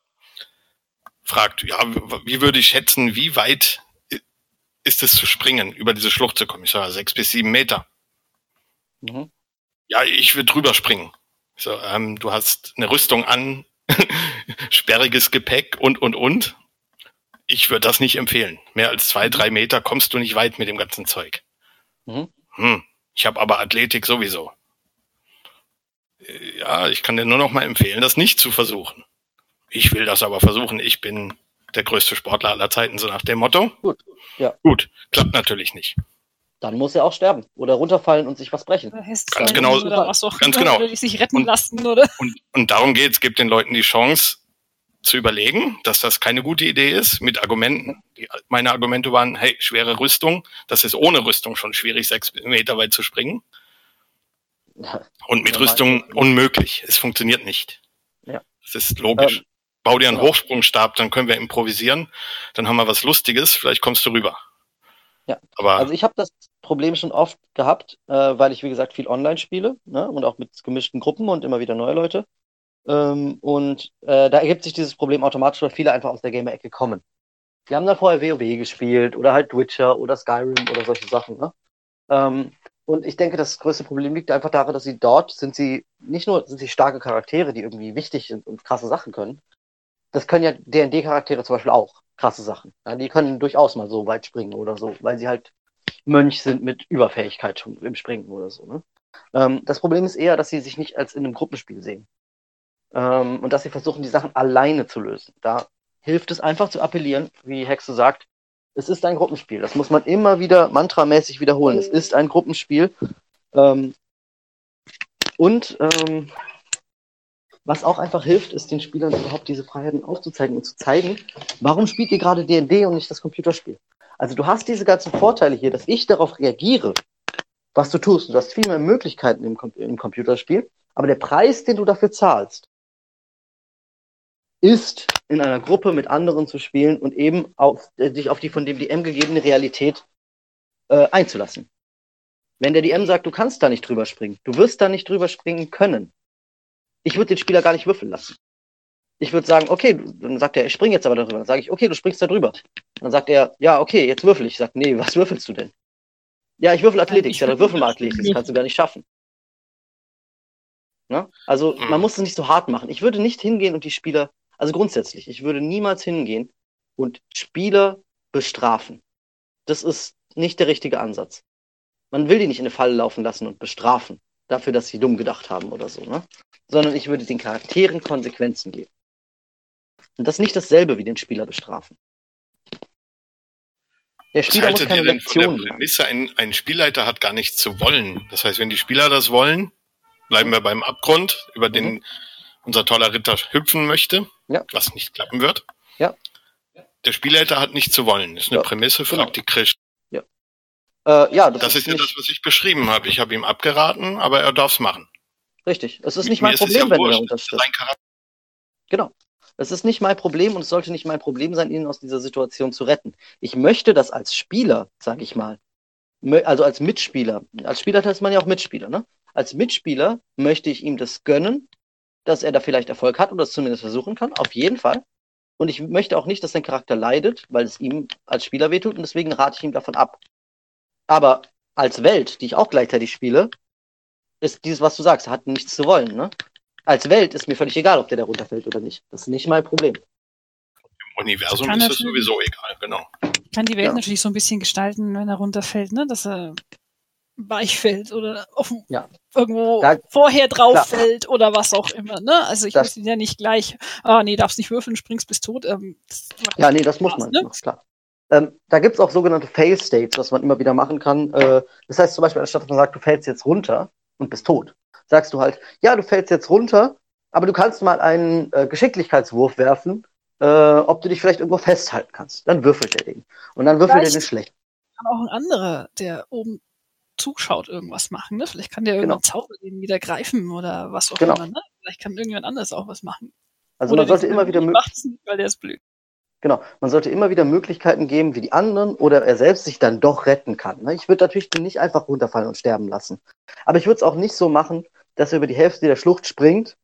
fragt, ja, wie würde ich schätzen, wie weit ist es zu springen, über diese Schlucht zu kommen? Ich sage, sechs bis sieben Meter. mhm. Ja, ich würde drüber springen. Ich so, ähm, du hast eine Rüstung an, sperriges Gepäck und, und, und. Ich würde das nicht empfehlen. Mehr als zwei, drei Meter kommst du nicht weit mit dem ganzen Zeug. Mhm. Hm, ich habe aber Athletik sowieso. Ja, ich kann dir nur noch mal empfehlen, das nicht zu versuchen. Ich will das aber versuchen. Ich bin der größte Sportler aller Zeiten, so nach dem Motto. Gut, ja. Gut, klappt natürlich nicht. Dann muss er auch sterben oder runterfallen und sich was brechen. Ganz genau. Oder was auch Ganz genau. Sich retten Und- lassen, oder? Und, und darum geht's. Gebt den Leuten die Chance zu überlegen, dass das keine gute Idee ist, mit Argumenten. Die, meine Argumente waren, hey, schwere Rüstung, das ist ohne Rüstung schon schwierig, sechs Meter weit zu springen. Und mit Rüstung unmöglich. Es funktioniert nicht. Ja. Das ist logisch. Ähm, Bau dir einen genau. Hochsprungstab, dann können wir improvisieren. Dann haben wir was Lustiges, vielleicht kommst du rüber. Ja. Aber Also ich habe das Problem schon oft gehabt, äh, weil ich, wie gesagt, viel online spiele ne? und auch mit gemischten Gruppen und immer wieder neue Leute. Ähm, und äh, da ergibt sich dieses Problem automatisch, weil viele einfach aus der Gamer-Ecke kommen. Die haben dann vorher WoW gespielt oder halt Witcher oder Skyrim oder solche Sachen. Ne? Ähm, und ich denke, das größte Problem liegt einfach darin, dass sie dort sind sie nicht nur sind sie starke Charaktere, die irgendwie wichtig sind und krasse Sachen können. Das können ja D&D-Charaktere zum Beispiel auch krasse Sachen. Ja, die können durchaus mal so weit springen oder so, weil sie halt Mönch sind mit Überfähigkeit schon im Springen oder so. Ne? Ähm, das Problem ist eher, dass sie sich nicht als in einem Gruppenspiel sehen. Ähm, und dass sie versuchen, die Sachen alleine zu lösen. Da hilft es einfach zu appellieren, wie Hexe sagt, es ist ein Gruppenspiel. Das muss man immer wieder mantramäßig wiederholen. Es ist ein Gruppenspiel. Ähm, und ähm, was auch einfach hilft, ist den Spielern überhaupt diese Freiheiten aufzuzeigen und zu zeigen, warum spielt ihr gerade D&D und nicht das Computerspiel? Also du hast diese ganzen Vorteile hier, dass ich darauf reagiere, was du tust. Du hast viel mehr Möglichkeiten im, Com im Computerspiel, aber der Preis, den du dafür zahlst, ist in einer Gruppe mit anderen zu spielen und eben auf, äh, dich auf die von dem DM gegebene Realität äh, einzulassen. Wenn der DM sagt, du kannst da nicht drüber springen, du wirst da nicht drüber springen können, ich würde den Spieler gar nicht würfeln lassen. Ich würde sagen, okay, dann sagt er, ich spring jetzt aber darüber. Dann sage ich, okay, du springst da drüber. Dann sagt er, ja, okay, jetzt würfel ich. Ich sage, nee, was würfelst du denn? Ja, ich würfel Athletik. Ich Ja, dann würfel mal Athletik. Das kannst du gar nicht schaffen. Ne? Also, Mhm. man muss es nicht so hart machen. Ich würde nicht hingehen und die Spieler, also grundsätzlich, ich würde niemals hingehen und Spieler bestrafen. Das ist nicht der richtige Ansatz. Man will die nicht in eine Falle laufen lassen und bestrafen. Dafür, dass sie dumm gedacht haben oder so, ne? Sondern ich würde den Charakteren Konsequenzen geben. Und das ist nicht dasselbe wie den Spieler bestrafen. Der Spieler muss keine der Lektion. Prämisse, ein, ein Spielleiter hat gar nichts zu wollen? Das heißt, wenn die Spieler das wollen, bleiben wir beim Abgrund, über den unser toller Ritter hüpfen möchte. Ja. was nicht klappen wird. Ja. Der Spielleiter hat nichts zu wollen. Das ist eine Ja, Prämisse, genau. fragt die Krisch. Äh, ja, das, Das ist ja nicht das, was ich beschrieben habe. Ich habe ihm abgeraten, aber er darf es machen. richtig. Es ist nicht Mir mein Problem, ja wenn wurscht. unterstützt. Sein Charakter. Genau. Es ist nicht mein Problem und es sollte nicht mein Problem sein, ihn aus dieser Situation zu retten. Ich möchte das als Spieler, sag ich mal, also als Mitspieler, als Spieler ist man ja auch Mitspieler, ne? Als Mitspieler möchte ich ihm das gönnen, dass er da vielleicht Erfolg hat oder es zumindest versuchen kann, auf jeden Fall. Und ich möchte auch nicht, dass sein Charakter leidet, weil es ihm als Spieler wehtut und deswegen rate ich ihm davon ab. Aber als Welt, die ich auch gleichzeitig spiele, ist dieses, was du sagst, hat nichts zu wollen, ne? Als Welt ist mir völlig egal, ob der da runterfällt oder nicht. Das ist nicht mein Problem. Im Universum Kann ist es sowieso egal, genau. kann die Welt Ja. natürlich so ein bisschen gestalten, wenn er runterfällt, ne? dass er weich fällt oder Ja. irgendwo Da- vorher drauf fällt oder was auch immer. Ne? Also ich Das- muss ihn ja nicht gleich, ah nee, darfst nicht würfeln, springst bis tot. Ähm, Ja, nee, das muss man, ne? ist klar. Ähm, da gibt's auch sogenannte Fail-States, was man immer wieder machen kann. Äh, das heißt zum Beispiel, anstatt dass man sagt, du fällst jetzt runter und bist tot, sagst du halt, ja, du fällst jetzt runter, aber du kannst mal einen äh, Geschicklichkeitswurf werfen, äh, ob du dich vielleicht irgendwo festhalten kannst. Dann würfelt er den. Und dann würfelt er den schlecht. Kann auch ein anderer, der oben zuschaut, irgendwas machen. Ne? Vielleicht kann der irgendwann Genau. Zauber den wieder greifen oder was auch Genau. immer. Ne? Vielleicht kann irgendjemand anderes auch was machen. Also oder man sollte immer wieder die mö- macht's nicht, weil der ist blöd. Genau, man sollte immer wieder Möglichkeiten geben, wie die anderen oder er selbst sich dann doch retten kann. ne? Ich würde natürlich den nicht einfach runterfallen und sterben lassen. Aber ich würde es auch nicht so machen, dass er über die Hälfte der Schlucht springt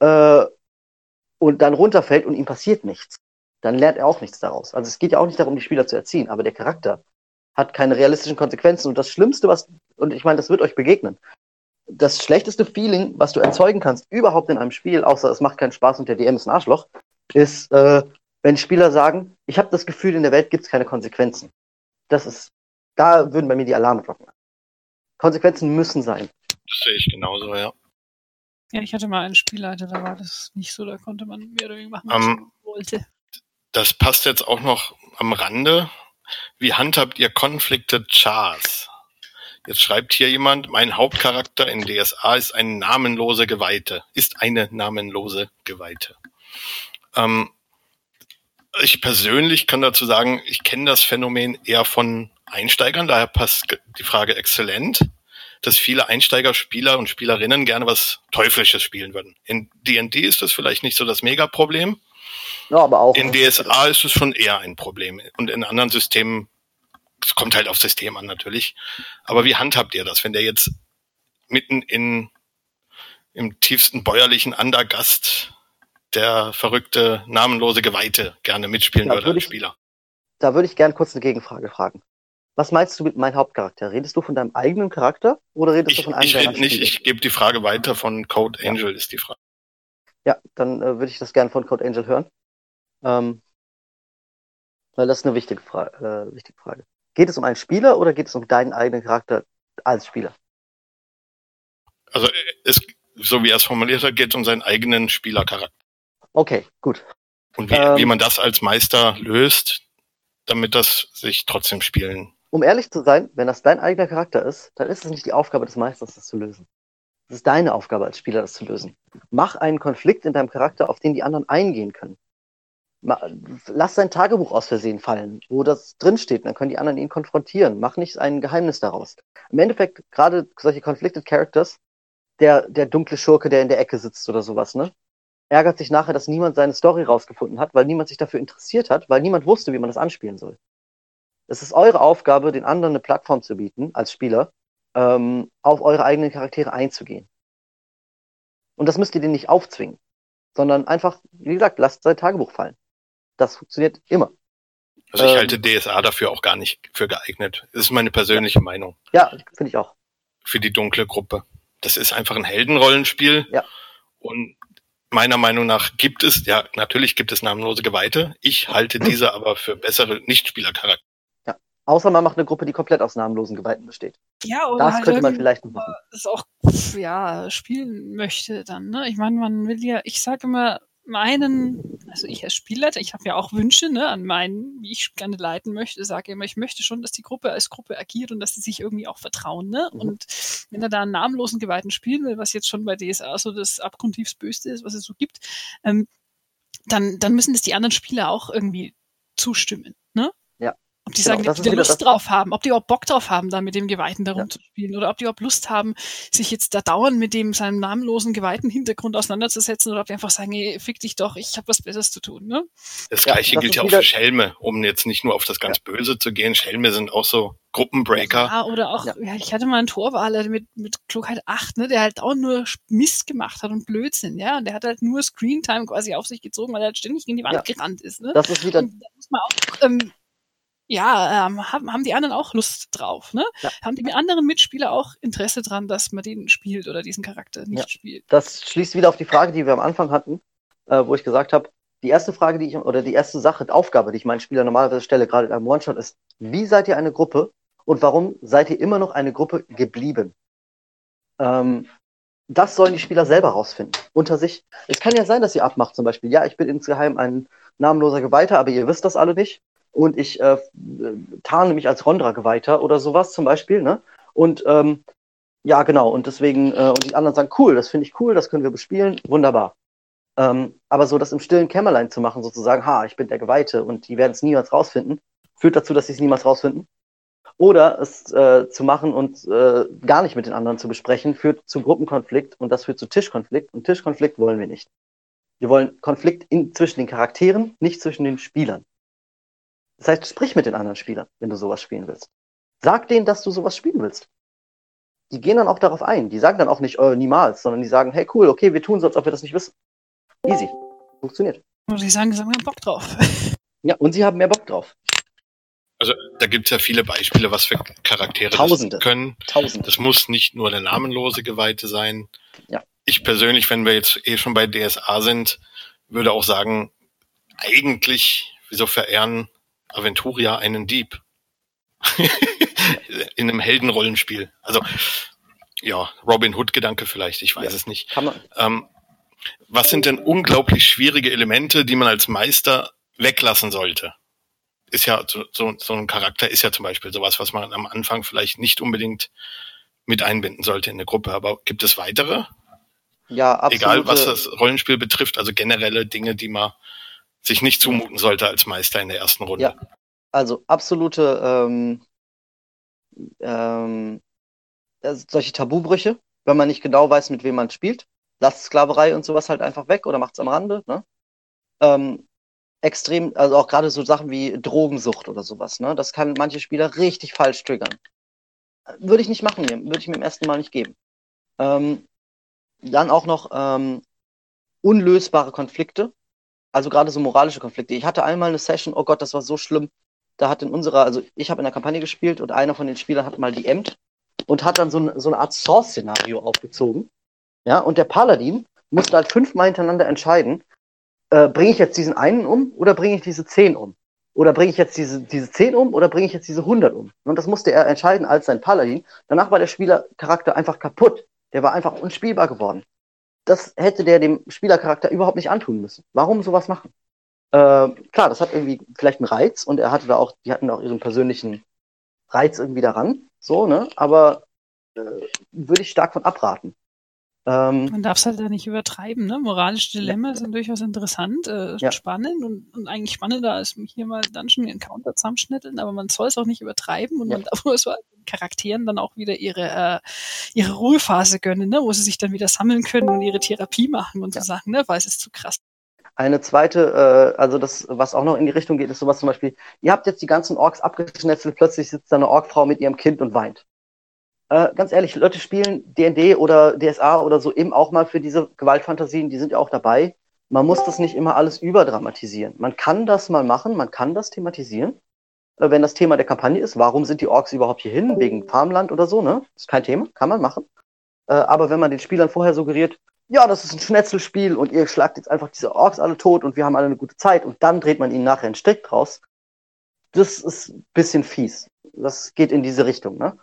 äh, und dann runterfällt und ihm passiert nichts. Dann lernt er auch nichts daraus. Also es geht ja auch nicht darum, die Spieler zu erziehen, aber der Charakter hat keine realistischen Konsequenzen. Und das Schlimmste, was, und ich meine, das wird euch begegnen, das schlechteste Feeling, was du erzeugen kannst, überhaupt in einem Spiel, außer es macht keinen Spaß und der DM ist ein Arschloch, ist, äh, wenn Spieler sagen, ich habe das Gefühl, in der Welt gibt es keine Konsequenzen. Das ist, da würden bei mir die Alarme glocken. Konsequenzen müssen sein. Das sehe ich genauso, ja. Ja, ich hatte mal einen Spielleiter, da war das nicht so, da konnte man mehr oder weniger machen, was Ähm, man wollte. Das passt jetzt auch noch am Rande. Wie handhabt ihr Conflicted Chars? Jetzt schreibt hier jemand, mein Hauptcharakter in DSA ist eine namenlose Geweihte. Ist eine namenlose Geweihte. Ähm, ich persönlich kann dazu sagen, ich kenne das Phänomen eher von Einsteigern, daher passt die Frage exzellent, dass viele Einsteigerspieler und Spielerinnen gerne was Teuflisches spielen würden. In D&D ist das vielleicht nicht so das Megaproblem, Ja, aber auch. in DSA ist es schon eher ein Problem. Und in anderen Systemen, es kommt halt aufs System an natürlich. Aber wie handhabt ihr das, wenn der jetzt mitten in, im tiefsten bäuerlichen Andergast der verrückte, namenlose Geweihte gerne mitspielen Ja, würde würde als ich- Spieler? Da würde ich gern kurz eine Gegenfrage fragen. Was meinst du mit meinem Hauptcharakter? Redest du von deinem eigenen Charakter oder redest du Ich, von einem ich rede nicht, Spieler? ich gebe die Frage weiter von Code Ja. Angel, ist die Frage. Ja, dann äh, würde ich das gern von Code Angel hören. Ähm, weil das ist eine wichtige, Fra äh, wichtige Frage. Geht es um einen Spieler oder geht es um deinen eigenen Charakter als Spieler? Also, äh, es, so wie er es formuliert hat, geht es um seinen eigenen Spielercharakter. Okay, gut. Und wie, Ähm. wie man das als Meister löst, damit das sich trotzdem spielen Um ehrlich zu sein, wenn das dein eigener Charakter ist, dann ist es nicht die Aufgabe des Meisters, das zu lösen. Es ist deine Aufgabe als Spieler, das zu lösen. Mach einen Konflikt in deinem Charakter, auf den die anderen eingehen können. Lass dein Tagebuch aus Versehen fallen, wo das drinsteht, dann können die anderen ihn konfrontieren. Mach nicht ein Geheimnis daraus. Im Endeffekt, gerade solche Conflicted Characters, der, der dunkle Schurke, der in der Ecke sitzt oder sowas, ne? Ärgert sich nachher, dass niemand seine Story rausgefunden hat, weil niemand sich dafür interessiert hat, weil niemand wusste, wie man das anspielen soll. Es ist eure Aufgabe, den anderen eine Plattform zu bieten, als Spieler, ähm, auf eure eigenen Charaktere einzugehen. Und das müsst ihr denen nicht aufzwingen, sondern einfach, wie gesagt, lasst sein Tagebuch fallen. Das funktioniert immer. Also ich Ähm. halte DSA dafür auch gar nicht für geeignet. Das ist meine persönliche Meinung Ja, finde ich auch. für die dunkle Gruppe. Das ist einfach ein Heldenrollenspiel. Ja. Und meiner Meinung nach gibt es, ja, natürlich gibt es namenlose Geweihte. Ich halte diese aber für bessere Nichtspielercharakter. Außer man macht eine Gruppe, die komplett aus namenlosen Geweihten besteht. Ja, oder Das halt könnte man vielleicht machen. das auch ja spielen möchte dann. Ne? Ich meine, man will ja, ich sage immer, meinen, also ich als Spielleiter, ich habe ja auch Wünsche ne, an meinen, wie ich gerne leiten möchte, sage immer, ich möchte schon, dass die Gruppe als Gruppe agiert und dass sie sich irgendwie auch vertrauen. Ne? Mhm. Und wenn er da einen namenlosen Geweihten spielen will, was jetzt schon bei DSA so das abgrundtiefst Böste ist, was es so gibt, ähm, dann, dann müssen das die anderen Spieler auch irgendwie zustimmen. Ne? Ja. Ob die Genau, sagen, die Lust das- drauf haben, ob die überhaupt Bock drauf haben, da mit dem Geweihten da Ja. rumzuspielen oder ob die überhaupt Lust haben, sich jetzt da dauernd mit dem seinem namenlosen geweihten Hintergrund auseinanderzusetzen oder ob die einfach sagen, ey, fick dich doch, ich habe was Besseres zu tun. Ne? Das Ja, gleiche das gilt ja auch für Schelme, um jetzt nicht nur auf das ganz Böse zu gehen. Schelme sind auch so Gruppenbreaker. Ja, oder auch, Ja. ja. ich hatte mal einen Torwaler mit, mit Klugheit 8, ne, der halt auch nur Mist gemacht hat und Blödsinn, ja. Und der hat halt nur Screentime quasi auf sich gezogen, weil er halt ständig gegen die Wand Ja. gerannt ist. Ne? Das ist wieder, Und da muss man auch, ähm, ja, ähm, haben, haben die anderen auch Lust drauf, ne? Ja. Haben die anderen Mitspieler auch Interesse dran, dass man den spielt oder diesen Charakter nicht Ja. spielt? das schließt wieder auf die Frage, die wir am Anfang hatten, äh, wo ich gesagt habe, die erste Frage, die ich, oder die erste Sache, Aufgabe, die ich meinen Spielern normalerweise stelle, gerade in einem One-Shot, ist, wie seid ihr eine Gruppe und warum seid ihr immer noch eine Gruppe geblieben? Ähm, das sollen die Spieler selber rausfinden, unter sich. Es kann ja sein, dass ihr abmacht, zum Beispiel, ja, ich bin insgeheim ein namenloser Geweihter, aber ihr wisst das alle nicht. Und ich äh, tarne mich als Rondra-Geweihter oder sowas zum Beispiel, ne? Und ähm, ja, genau. Und deswegen, äh, und die anderen sagen, cool, das finde ich cool, das können wir bespielen, wunderbar. Ähm, aber so das im stillen Kämmerlein zu machen, sozusagen, ha, ich bin der Geweihte und die werden es niemals rausfinden, führt dazu, dass sie es niemals rausfinden. Oder es äh, zu machen und äh, gar nicht mit den anderen zu besprechen, führt zu Gruppenkonflikt und das führt zu Tischkonflikt. Und Tischkonflikt wollen wir nicht. Wir wollen Konflikt in, zwischen den Charakteren, nicht zwischen den Spielern. Das heißt, sprich mit den anderen Spielern, wenn du sowas spielen willst. Sag denen, dass du sowas spielen willst. Die gehen dann auch darauf ein. Die sagen dann auch nicht, äh, niemals, sondern die sagen, hey cool, okay, wir tun so, als ob wir das nicht wissen. Easy. Funktioniert. Und die sagen, sie haben Bock drauf. Ja, und sie haben mehr Bock drauf. Also da gibt es ja viele Beispiele, was für Charaktere Tausende. das können. Tausende. Das muss nicht nur der namenlose Geweihte sein. Ja. Ich persönlich, wenn wir jetzt eh schon bei DSA sind, würde auch sagen, eigentlich, wieso verehren Aventuria einen Dieb? In einem Heldenrollenspiel. Also, ja, Robin Hood-Gedanke vielleicht, ich weiß Ja. es nicht. Kann man. Ähm, was sind denn unglaublich schwierige Elemente, die man als Meister weglassen sollte? Ist ja so, so, so ein Charakter ist ja zum Beispiel sowas, was man am Anfang vielleicht nicht unbedingt mit einbinden sollte in eine Gruppe. Aber gibt es weitere? Ja, absolut. Egal, was das Rollenspiel betrifft, also generelle Dinge, die man sich nicht zumuten sollte als Meister in der ersten Runde. Ja. Also absolute ähm, ähm, äh, solche Tabubrüche, wenn man nicht genau weiß, mit wem man spielt. Lasst Sklaverei und sowas halt einfach weg oder macht's am Rande. Ne? Ähm, extrem, also auch gerade so Sachen wie Drogensucht oder sowas. Ne? Das kann manche Spieler richtig falsch triggern. Würde ich nicht machen, würde ich mir im ersten Mal nicht geben. Ähm, dann auch noch ähm, unlösbare Konflikte. Also gerade so moralische Konflikte. Ich hatte einmal eine Session, oh Gott, das war so schlimm. Da hat in unserer, also ich habe in der Kampagne gespielt und einer von den Spielern hat mal die Emt und hat dann so, ein, so eine Art Source-Szenario aufgezogen. Ja, und der Paladin musste halt fünfmal hintereinander entscheiden, äh, bringe ich jetzt diesen einen um oder bringe ich diese zehn um? Oder bringe ich jetzt diese, diese zehn um oder bringe ich jetzt diese 100 um? Und das musste er entscheiden als sein Paladin. Danach war der Spielercharakter einfach kaputt. Der war einfach unspielbar geworden. Das hätte der dem Spielercharakter überhaupt nicht antun müssen. Warum sowas machen? Äh, klar, das hat irgendwie vielleicht einen Reiz und er hatte da auch, die hatten auch ihren persönlichen Reiz irgendwie daran, so, ne? Aber äh, würde ich stark von abraten. Ähm, Man darf es halt da nicht übertreiben, ne? Moralische Dilemma sind durchaus interessant, äh, Ja. spannend und, und eigentlich spannender als hier mal Dungeon Encounter zusammenschnitteln, aber man soll es auch nicht übertreiben und Ja. man darf den Charakteren dann auch wieder ihre, äh, ihre Ruhephase gönnen, ne? Wo sie sich dann wieder sammeln können und ihre Therapie machen und Ja. so Sachen, ne? Weil es ist zu krass. Eine zweite, äh, also das, was auch noch in die Richtung geht, ist sowas zum Beispiel, ihr habt jetzt die ganzen Orks abgeschnetzelt, plötzlich sitzt da eine Orkfrau mit ihrem Kind und weint. Äh, ganz ehrlich, Leute spielen D&D oder DSA oder so eben auch mal für diese Gewaltfantasien, die sind ja auch dabei. Man muss das nicht immer alles überdramatisieren. Man kann das mal machen, man kann das thematisieren. Äh, wenn das Thema der Kampagne ist, warum sind die Orks überhaupt hier hin? Wegen Farmland oder so, ne? Ist kein Thema, kann man machen. Äh, aber wenn man den Spielern vorher suggeriert, ja, das ist ein Schnetzelspiel und ihr schlagt jetzt einfach diese Orks alle tot und wir haben alle eine gute Zeit und dann dreht man ihnen nachher einen Strick draus. Das ist ein bisschen fies. Das geht in diese Richtung, ne?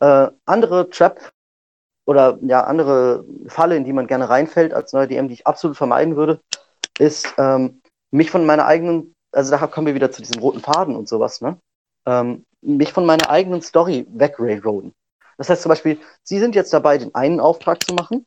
Äh, andere Trap oder ja, andere Falle, in die man gerne reinfällt als neuer DM, die ich absolut vermeiden würde, ist ähm, mich von meiner eigenen, also da kommen wir wieder zu diesem roten Faden und sowas, ne? Ähm, mich von meiner eigenen Story wegrailroaden. Das heißt zum Beispiel, Sie sind jetzt dabei, den einen Auftrag zu machen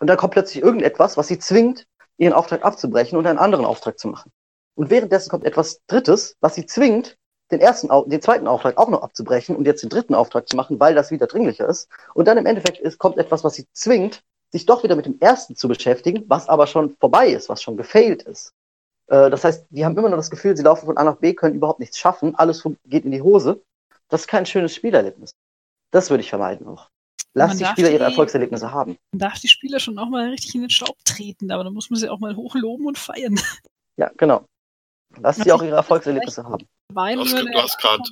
und dann kommt plötzlich irgendetwas, was Sie zwingt, Ihren Auftrag abzubrechen und einen anderen Auftrag zu machen. Und währenddessen kommt etwas Drittes, was Sie zwingt, den ersten, den zweiten Auftrag auch noch abzubrechen und jetzt den dritten Auftrag zu machen, weil das wieder dringlicher ist. Und dann im Endeffekt ist, kommt etwas, was Sie zwingt, sich doch wieder mit dem ersten zu beschäftigen, was aber schon vorbei ist, was schon gefailt ist. Äh, das heißt, die haben immer noch das Gefühl, sie laufen von A nach B, können überhaupt nichts schaffen, alles geht in die Hose. Das ist kein schönes Spielerlebnis. Das würde ich vermeiden auch. Lass Man die Spieler ihre die- Erfolgserlebnisse haben. Man darf die Spieler schon auch mal richtig in den Staub treten, aber da muss man sie auch mal hochloben und feiern. Ja, genau. Lass sie auch ihre Erfolgserlebnisse haben. Weinen Du hast, würde du hast gerade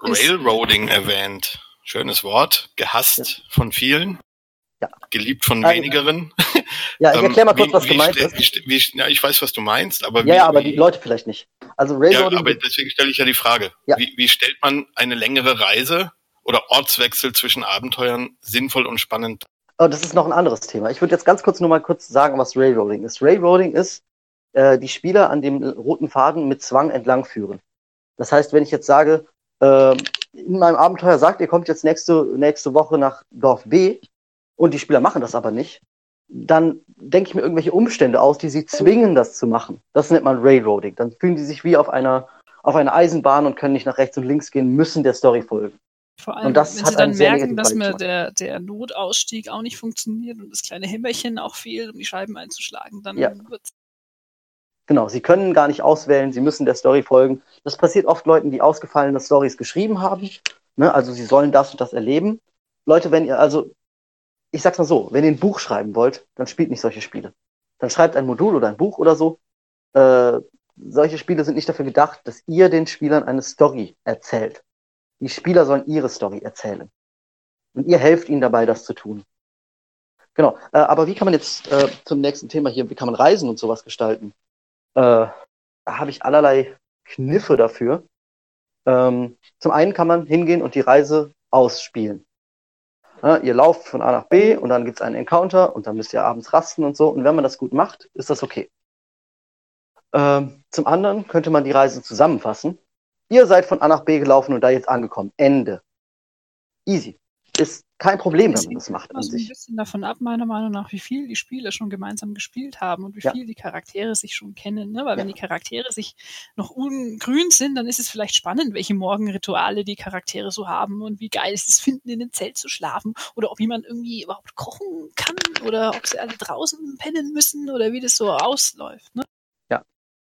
Railroading erwähnt. Schönes Wort. Gehasst von vielen. Ja. Geliebt von Also, wenigeren. Ja, ich Ähm, erkläre mal kurz, wie- was wie gemeint ist. Wie, ja, ich weiß, was du meinst, aber Ja, wie, ja, aber die Leute vielleicht nicht. Also ja, Railroading, aber deswegen stelle ich ja die Frage. Ja. Wie, stellt man eine längere Reise oder Ortswechsel zwischen Abenteuern sinnvoll und spannend? oh, das ist noch ein anderes Thema. Ich würde jetzt ganz kurz nur mal kurz sagen, was Railroading ist. Railroading ist, äh, die Spieler an dem roten Faden mit Zwang entlang führen. Das heißt, wenn ich jetzt sage, äh, in meinem Abenteuer sagt, ihr kommt jetzt nächste, nächste Woche nach Dorf B und die Spieler machen das aber nicht, dann denke ich mir irgendwelche Umstände aus, die sie zwingen, das zu machen. Das nennt man Railroading. Dann fühlen die sich wie auf einer, auf einer Eisenbahn und können nicht nach rechts und links gehen, müssen der Story folgen. Vor allem, wenn sie dann merken, dass mir der, der Notausstieg auch nicht funktioniert und das kleine Hämmerchen auch fehlt, um die Scheiben einzuschlagen, dann ja. wird's. Genau, sie können gar nicht auswählen, sie müssen der Story folgen. Das passiert oft Leuten, die ausgefallene Stories geschrieben haben. Ne? Also sie sollen das und das erleben. Leute, wenn ihr, also ich sag's mal so, wenn ihr ein Buch schreiben wollt, dann spielt nicht solche Spiele. Dann schreibt ein Modul oder ein Buch oder so. Äh, solche Spiele sind nicht dafür gedacht, dass ihr den Spielern eine Story erzählt. Die Spieler sollen ihre Story erzählen. Und ihr helft ihnen dabei, das zu tun. Genau. Äh, aber wie kann man jetzt äh, zum nächsten Thema hier, wie kann man Reisen und sowas gestalten? Äh, da habe ich allerlei Kniffe dafür. Ähm, zum einen kann man hingehen und die Reise ausspielen. Ja, ihr lauft von A nach B und dann gibt es einen Encounter und dann müsst ihr abends rasten und so. Und wenn man das gut macht, ist das okay. Ähm, zum anderen könnte man die Reise zusammenfassen. Ihr seid von A nach B gelaufen und da jetzt angekommen. Ende. Easy ist kein Problem, wenn man das macht an sich. ein bisschen davon ab, meiner Meinung nach, wie viel die Spieler schon gemeinsam gespielt haben und wie ja. viel die Charaktere sich schon kennen. Ne? Weil ja. wenn die Charaktere sich noch ungrün sind, dann ist es vielleicht spannend, welche Morgenrituale die Charaktere so haben und wie geil ist es finden, in einem Zelt zu schlafen oder ob jemand irgendwie überhaupt kochen kann oder ob sie alle draußen pennen müssen oder wie das so ausläuft. Ne?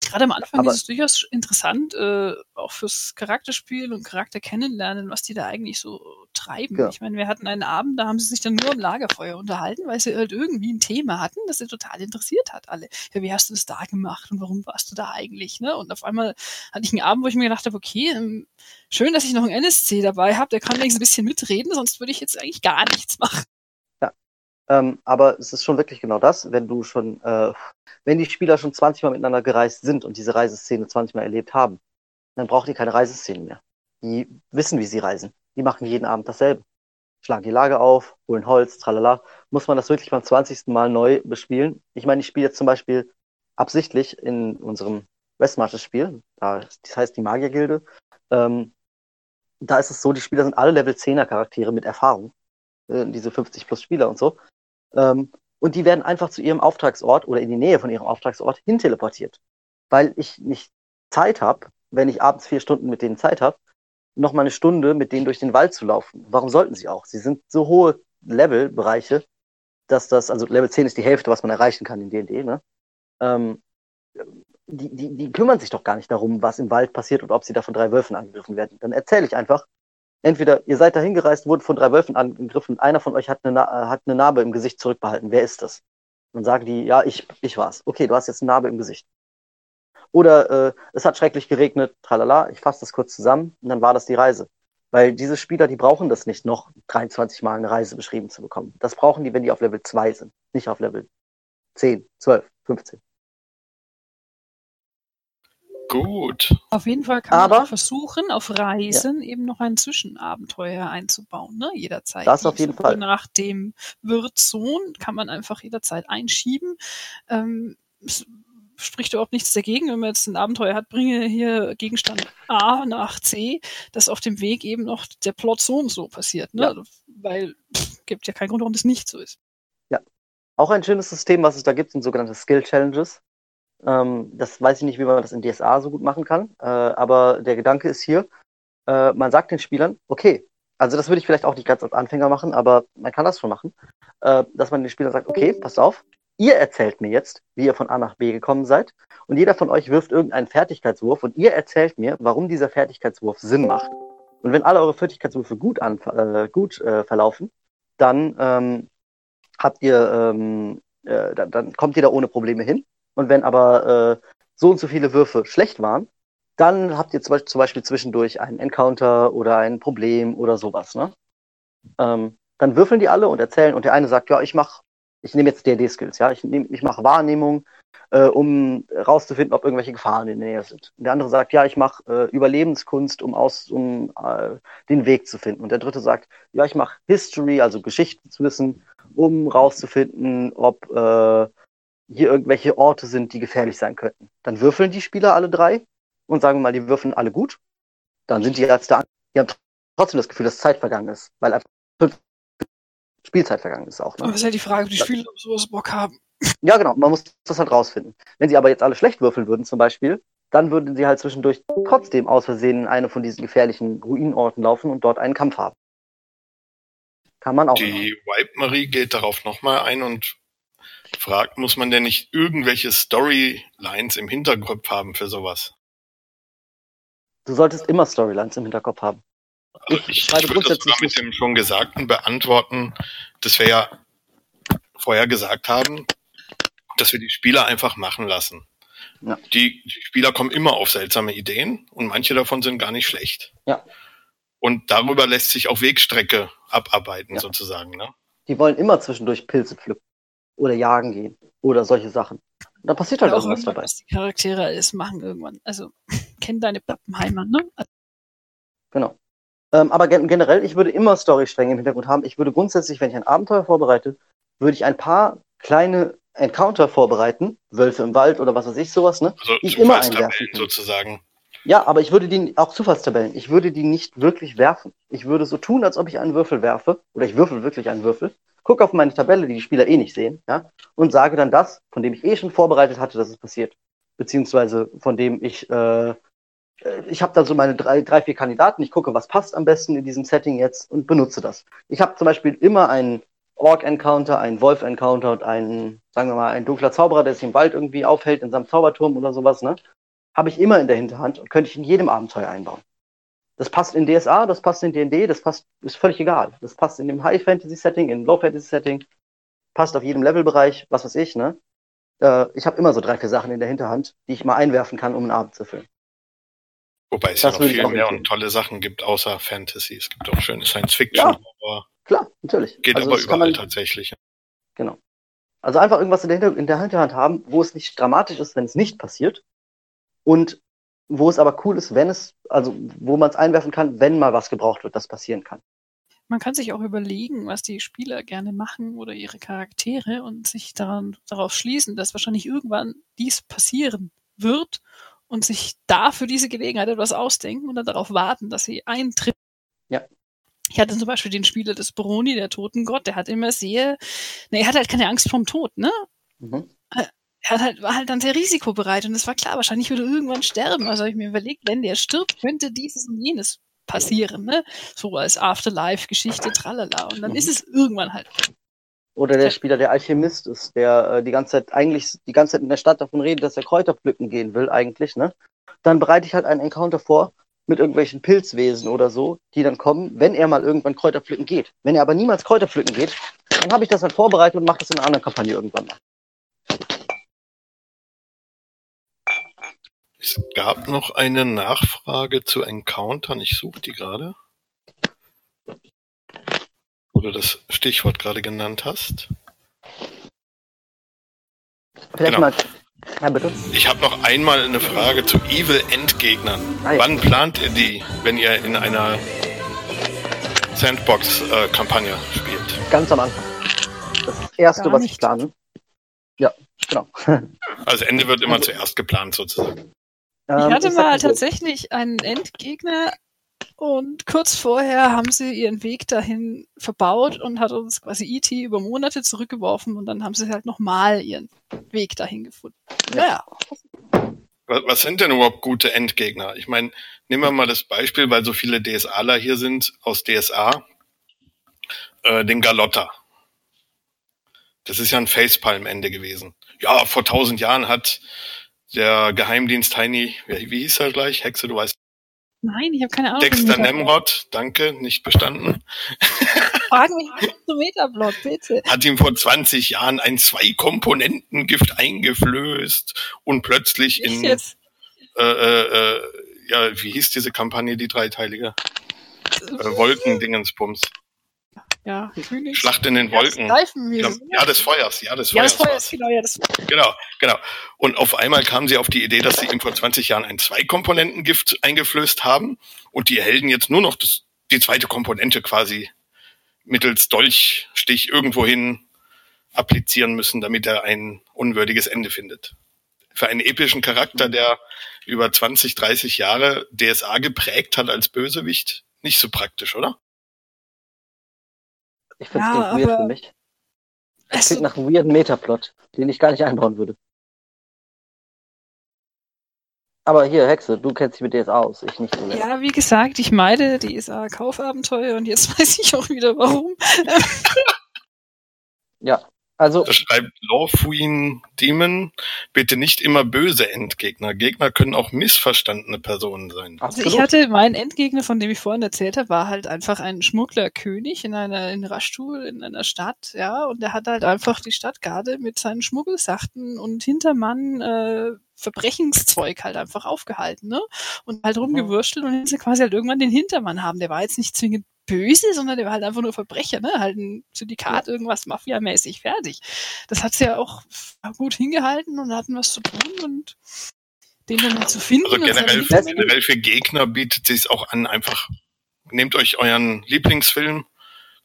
Gerade am Anfang Aber ist es durchaus interessant, äh, auch fürs Charakterspiel und Charakter kennenlernen, was die da eigentlich so treiben. Ja. Ich meine, wir hatten einen Abend, da haben sie sich dann nur am Lagerfeuer unterhalten, weil sie halt irgendwie ein Thema hatten, das sie total interessiert hat, alle. Ja, wie hast du das da gemacht und warum warst du da eigentlich? Ne? Und auf einmal hatte ich einen Abend, wo ich mir gedacht habe, okay, ähm, schön, dass ich noch einen NSC dabei habe, der kann wenigstens ein bisschen mitreden, sonst würde ich jetzt eigentlich gar nichts machen. Ähm, aber es ist schon wirklich genau das, wenn du schon, äh, wenn die Spieler schon 20 Mal miteinander gereist sind und diese Reiseszene 20 Mal erlebt haben, dann braucht ihr keine Reiseszenen mehr. Die wissen, wie sie reisen. Die machen jeden Abend dasselbe. Schlagen die Lage auf, holen Holz, tralala. Muss man das wirklich beim 20. Mal neu bespielen? Ich meine, ich spiele jetzt zum Beispiel absichtlich in unserem Westmarches-Spiel, das heißt die Magiergilde. Ähm, da ist es so, die Spieler sind alle Level 10er Charaktere mit Erfahrung. Äh, diese 50 plus Spieler und so. Ähm, und die werden einfach zu ihrem Auftragsort oder in die Nähe von ihrem Auftragsort hinteleportiert. Weil ich nicht Zeit habe, wenn ich abends vier Stunden mit denen Zeit habe, noch mal eine Stunde mit denen durch den Wald zu laufen. Warum sollten sie auch? Sie sind so hohe Levelbereiche, dass das, also Level 10 ist die Hälfte, was man erreichen kann in D&D, ne? Ähm, die, die, die kümmern sich doch gar nicht darum, was im Wald passiert und ob sie da von drei Wölfen angegriffen werden. Dann erzähle ich einfach, entweder ihr seid da hingereist, wurdet von drei Wölfen angegriffen, einer von euch hat eine, hat eine Narbe im Gesicht zurückbehalten. Wer ist das? Dann sagen die, ja, ich, ich war's. Okay, du hast jetzt eine Narbe im Gesicht. Oder äh, es hat schrecklich geregnet, tralala, ich fasse das kurz zusammen und dann war das die Reise. Weil diese Spieler, die brauchen das nicht noch 23 Mal eine Reise beschrieben zu bekommen. Das brauchen die, wenn die auf Level 2 sind, nicht auf Level 10, 12, 15. Gut. Auf jeden Fall kann Aber, man auch versuchen, auf Reisen ja. eben noch ein Zwischenabenteuer einzubauen, ne? Jederzeit. Das auf jeden Fall. Nach dem Wirtssohn kann man einfach jederzeit einschieben. Ähm, es spricht überhaupt nichts dagegen, wenn man jetzt ein Abenteuer hat, bringe hier Gegenstand A nach C, dass auf dem Weg eben noch der Plot so und so passiert, ne? Ja. Weil pff, gibt ja keinen Grund, warum das nicht so ist. Ja. Auch ein schönes System, was es da gibt, sind sogenannte Skill Challenges. Ähm, das weiß ich nicht, wie man das in DSA so gut machen kann. Äh, aber der Gedanke ist hier, äh, man sagt den Spielern, okay, also das würde ich vielleicht auch nicht ganz als Anfänger machen, aber man kann das schon machen, äh, dass man den Spielern sagt, okay, passt auf, ihr erzählt mir jetzt, wie ihr von A nach B gekommen seid und jeder von euch wirft irgendeinen Fertigkeitswurf und ihr erzählt mir, warum dieser Fertigkeitswurf Sinn macht. Und wenn alle eure Fertigkeitswürfe gut, an, äh, gut äh, verlaufen, dann ähm, habt ihr, ähm, äh, dann, dann kommt ihr da ohne Probleme hin und wenn aber äh, so und so viele Würfe schlecht waren, dann habt ihr zum Beispiel zwischendurch einen Encounter oder ein Problem oder sowas. Ne? Ähm, dann würfeln die alle und erzählen und der eine sagt, ja, ich mach, ich nehme jetzt DD-Skills, ja, ich, nehm, ich mache Wahrnehmung, äh, um rauszufinden, ob irgendwelche Gefahren in der Nähe sind. Und der andere sagt, ja, ich mache äh, Überlebenskunst, um aus, um äh, den Weg zu finden. Und der dritte sagt, ja, ich mache History, also Geschichte zu wissen, um rauszufinden, ob äh, hier irgendwelche Orte sind, die gefährlich sein könnten. Dann würfeln die Spieler alle drei und sagen wir mal, die würfeln alle gut. Dann sind die Ärzte, die haben trotzdem das Gefühl, dass Zeit vergangen ist, weil einfach Spielzeit vergangen ist auch. Aber Ne? ist ja die Frage, ob die Spieler auf sowas Bock haben. Ja, genau, man muss das halt rausfinden. Wenn sie aber jetzt alle schlecht würfeln würden, zum Beispiel, dann würden sie halt zwischendurch trotzdem aus Versehen in eine von diesen gefährlichen Ruinenorten laufen und dort einen Kampf haben. Kann man auch. Die Wipe Marie geht darauf nochmal ein und fragt, muss man denn nicht irgendwelche Storylines im Hinterkopf haben für sowas? Du solltest immer Storylines im Hinterkopf haben. Also Ich ich, ich würde das sogar mit dem schon Gesagten beantworten, dass wir ja vorher gesagt haben, dass wir die Spieler einfach machen lassen. Ja. Die, die Spieler kommen immer auf seltsame Ideen und manche davon sind gar nicht schlecht. Ja. Und darüber lässt sich auch Wegstrecke abarbeiten, Ja. sozusagen. Ne? Die wollen immer zwischendurch Pilze pflücken. Oder jagen gehen. Oder solche Sachen. Da passiert halt auch irgendwas dabei. was die Charaktere alles machen irgendwann. Also, kenn deine Pappenheimer, ne? Genau. Ähm, aber gen generell, ich würde immer Storystränge im Hintergrund haben. Ich würde grundsätzlich, wenn ich ein Abenteuer vorbereite, würde ich ein paar kleine Encounter vorbereiten. Wölfe im Wald oder was weiß ich, sowas, ne? Also ich immer einwerfen sozusagen. Ja, aber ich würde die, auch Zufallstabellen, ich würde die nicht wirklich werfen. Ich würde so tun, als ob ich einen Würfel werfe, oder ich würfel wirklich einen Würfel, gucke auf meine Tabelle, die die Spieler eh nicht sehen, ja, und sage dann das, von dem ich eh schon vorbereitet hatte, dass es passiert. Beziehungsweise von dem ich, äh, äh, ich habe dann so meine drei, drei, vier Kandidaten, ich gucke, was passt am besten in diesem Setting jetzt und benutze das. Ich habe zum Beispiel immer einen Orc-Encounter, einen Wolf-Encounter und einen, sagen wir mal, ein dunkler Zauberer, der sich im Wald irgendwie aufhält in seinem Zauberturm oder sowas, ne? habe ich immer in der Hinterhand und könnte ich in jedem Abenteuer einbauen. Das passt in DSA, das passt in D&D, das passt, ist völlig egal. Das passt in dem High-Fantasy-Setting, in Low-Fantasy-Setting, passt auf jedem Levelbereich, was weiß ich, ne? Äh, ich habe immer so drei, vier Sachen in der Hinterhand, die ich mal einwerfen kann, um einen Abend zu füllen. Wobei es Das ja noch viel mehr und tolle Sachen gibt, außer Fantasy. Es gibt auch schöne Science-Fiction, Ja. aber Klar, natürlich. geht also aber überall man, tatsächlich. Also einfach irgendwas in der, Hinter in der Hinterhand haben, wo es nicht dramatisch ist, wenn es nicht passiert. Und wo es aber cool ist, wenn es, also wo man es einwerfen kann, wenn mal was gebraucht wird, das passieren kann. Man kann sich auch überlegen, was die Spieler gerne machen oder ihre Charaktere und sich daran, darauf schließen, dass wahrscheinlich irgendwann dies passieren wird und sich da für diese Gelegenheit etwas ausdenken und dann darauf warten, dass sie eintritt. Ja. Ich hatte zum Beispiel den Spieler des Broni, der Totengott, der hat immer sehr, ne, er hat halt keine Angst vorm Tod, ne? Mhm. Er hat halt, war halt dann sehr risikobereit und es war klar, wahrscheinlich würde er irgendwann sterben. Also habe ich mir überlegt, wenn der stirbt, könnte dieses und jenes passieren, ne? So als Afterlife-Geschichte, tralala. Und dann Mhm. ist es irgendwann halt. Oder der. Spieler, der Alchemist ist, der äh, die ganze Zeit eigentlich die ganze Zeit in der Stadt davon redet, dass er Kräuter pflücken gehen will, eigentlich, ne? Dann bereite ich halt einen Encounter vor mit irgendwelchen Pilzwesen oder so, die dann kommen, wenn er mal irgendwann Kräuter pflücken geht. Wenn er aber niemals Kräuter pflücken geht, dann habe ich das halt vorbereitet und mache das in einer anderen Kampagne irgendwann mal. Es gab noch eine Nachfrage zu Encountern. Ich suche die gerade. Wo du das Stichwort gerade genannt hast. Vielleicht Genau. mal. Ja, bitte. Ich habe noch einmal eine Frage zu Evil Endgegnern. Ah, ja. Wann plant ihr die, wenn ihr in einer Sandbox-Kampagne spielt? Ganz am Anfang. Das erste, Gar was ich nicht. plane. Ja, genau. Also Ende wird immer zuerst geplant sozusagen. Ich Ähm, hatte ich mal so, tatsächlich einen Endgegner und kurz vorher haben sie ihren Weg dahin verbaut und hat uns quasi E.T. über Monate zurückgeworfen und dann haben sie halt nochmal ihren Weg dahin gefunden. Ja. Naja, Was, was sind denn überhaupt gute Endgegner? Ich meine, nehmen wir mal das Beispiel, weil so viele DSAler hier sind aus DSA, äh, den Galotta. Das ist ja ein Facepalm-Ende gewesen. Ja, vor tausend Jahren hat der Geheimdienst Heini, wie, hieß er gleich? Hexe, du weißt. nein, ich habe keine Ahnung. Dexter Nemrod, danke, nicht bestanden. Frag mich nicht zum Metablog, bitte. Hat ihm vor 20 Jahren ein Zwei-Komponenten-Gift eingeflößt und plötzlich Ich in, jetzt. äh, äh, äh, ja, wie hieß diese Kampagne, die dreiteilige? Äh, Wolkendingensbums. Ja, Phoenix. Schlacht in den Wolken. Wir. Ja, ja, des Feuers, ja, des Ja, das Feuers. Feuer war's. ist genau, ja, das Genau, genau. Und auf einmal kamen sie auf die Idee, dass sie ihm vor 20 Jahren ein Zwei-Komponenten-Gift eingeflößt haben und die Helden jetzt nur noch das, die zweite Komponente quasi mittels Dolchstich irgendwohin applizieren müssen, damit er ein unwürdiges Ende findet. Für einen epischen Charakter, der über 20, 30 Jahre DSA geprägt hat als Bösewicht, nicht so praktisch, oder? Ich finde es Ja, klingt weird für mich. Es Es, klingt nach einem weirden Metaplot, den ich gar nicht einbauen würde. Aber hier, Hexe, du kennst dich mit DSA aus, ich nicht so sehr. ja, wie gesagt, ich meide die DSA-Kaufabenteuer und jetzt weiß ich auch wieder warum. Also, Da schreibt Lawfuin Demon, bitte nicht immer böse Endgegner. Gegner können auch missverstandene Personen sein. Also absolut. ich hatte, mein Endgegner, von dem ich vorhin erzählt habe, war halt einfach ein Schmugglerkönig in einer in Raschtul in einer Stadt, ja, und der hat halt einfach die Stadtgarde mit seinen Schmuggelsachten und Hintermann äh, Verbrechenszeug halt einfach aufgehalten, ne? Und halt rumgewurschtelt und dann sie quasi halt irgendwann den Hintermann haben. Der war jetzt nicht zwingend böse, sondern der war halt einfach nur Verbrecher, ne? Halt ein Syndikat, irgendwas Mafia-mäßig, fertig. Das hat sie ja auch gut hingehalten und hatten was zu tun und den dann mal zu finden. Also und generell, Das- generell für Gegner bietet es sich auch an, einfach nehmt euch euren Lieblingsfilm,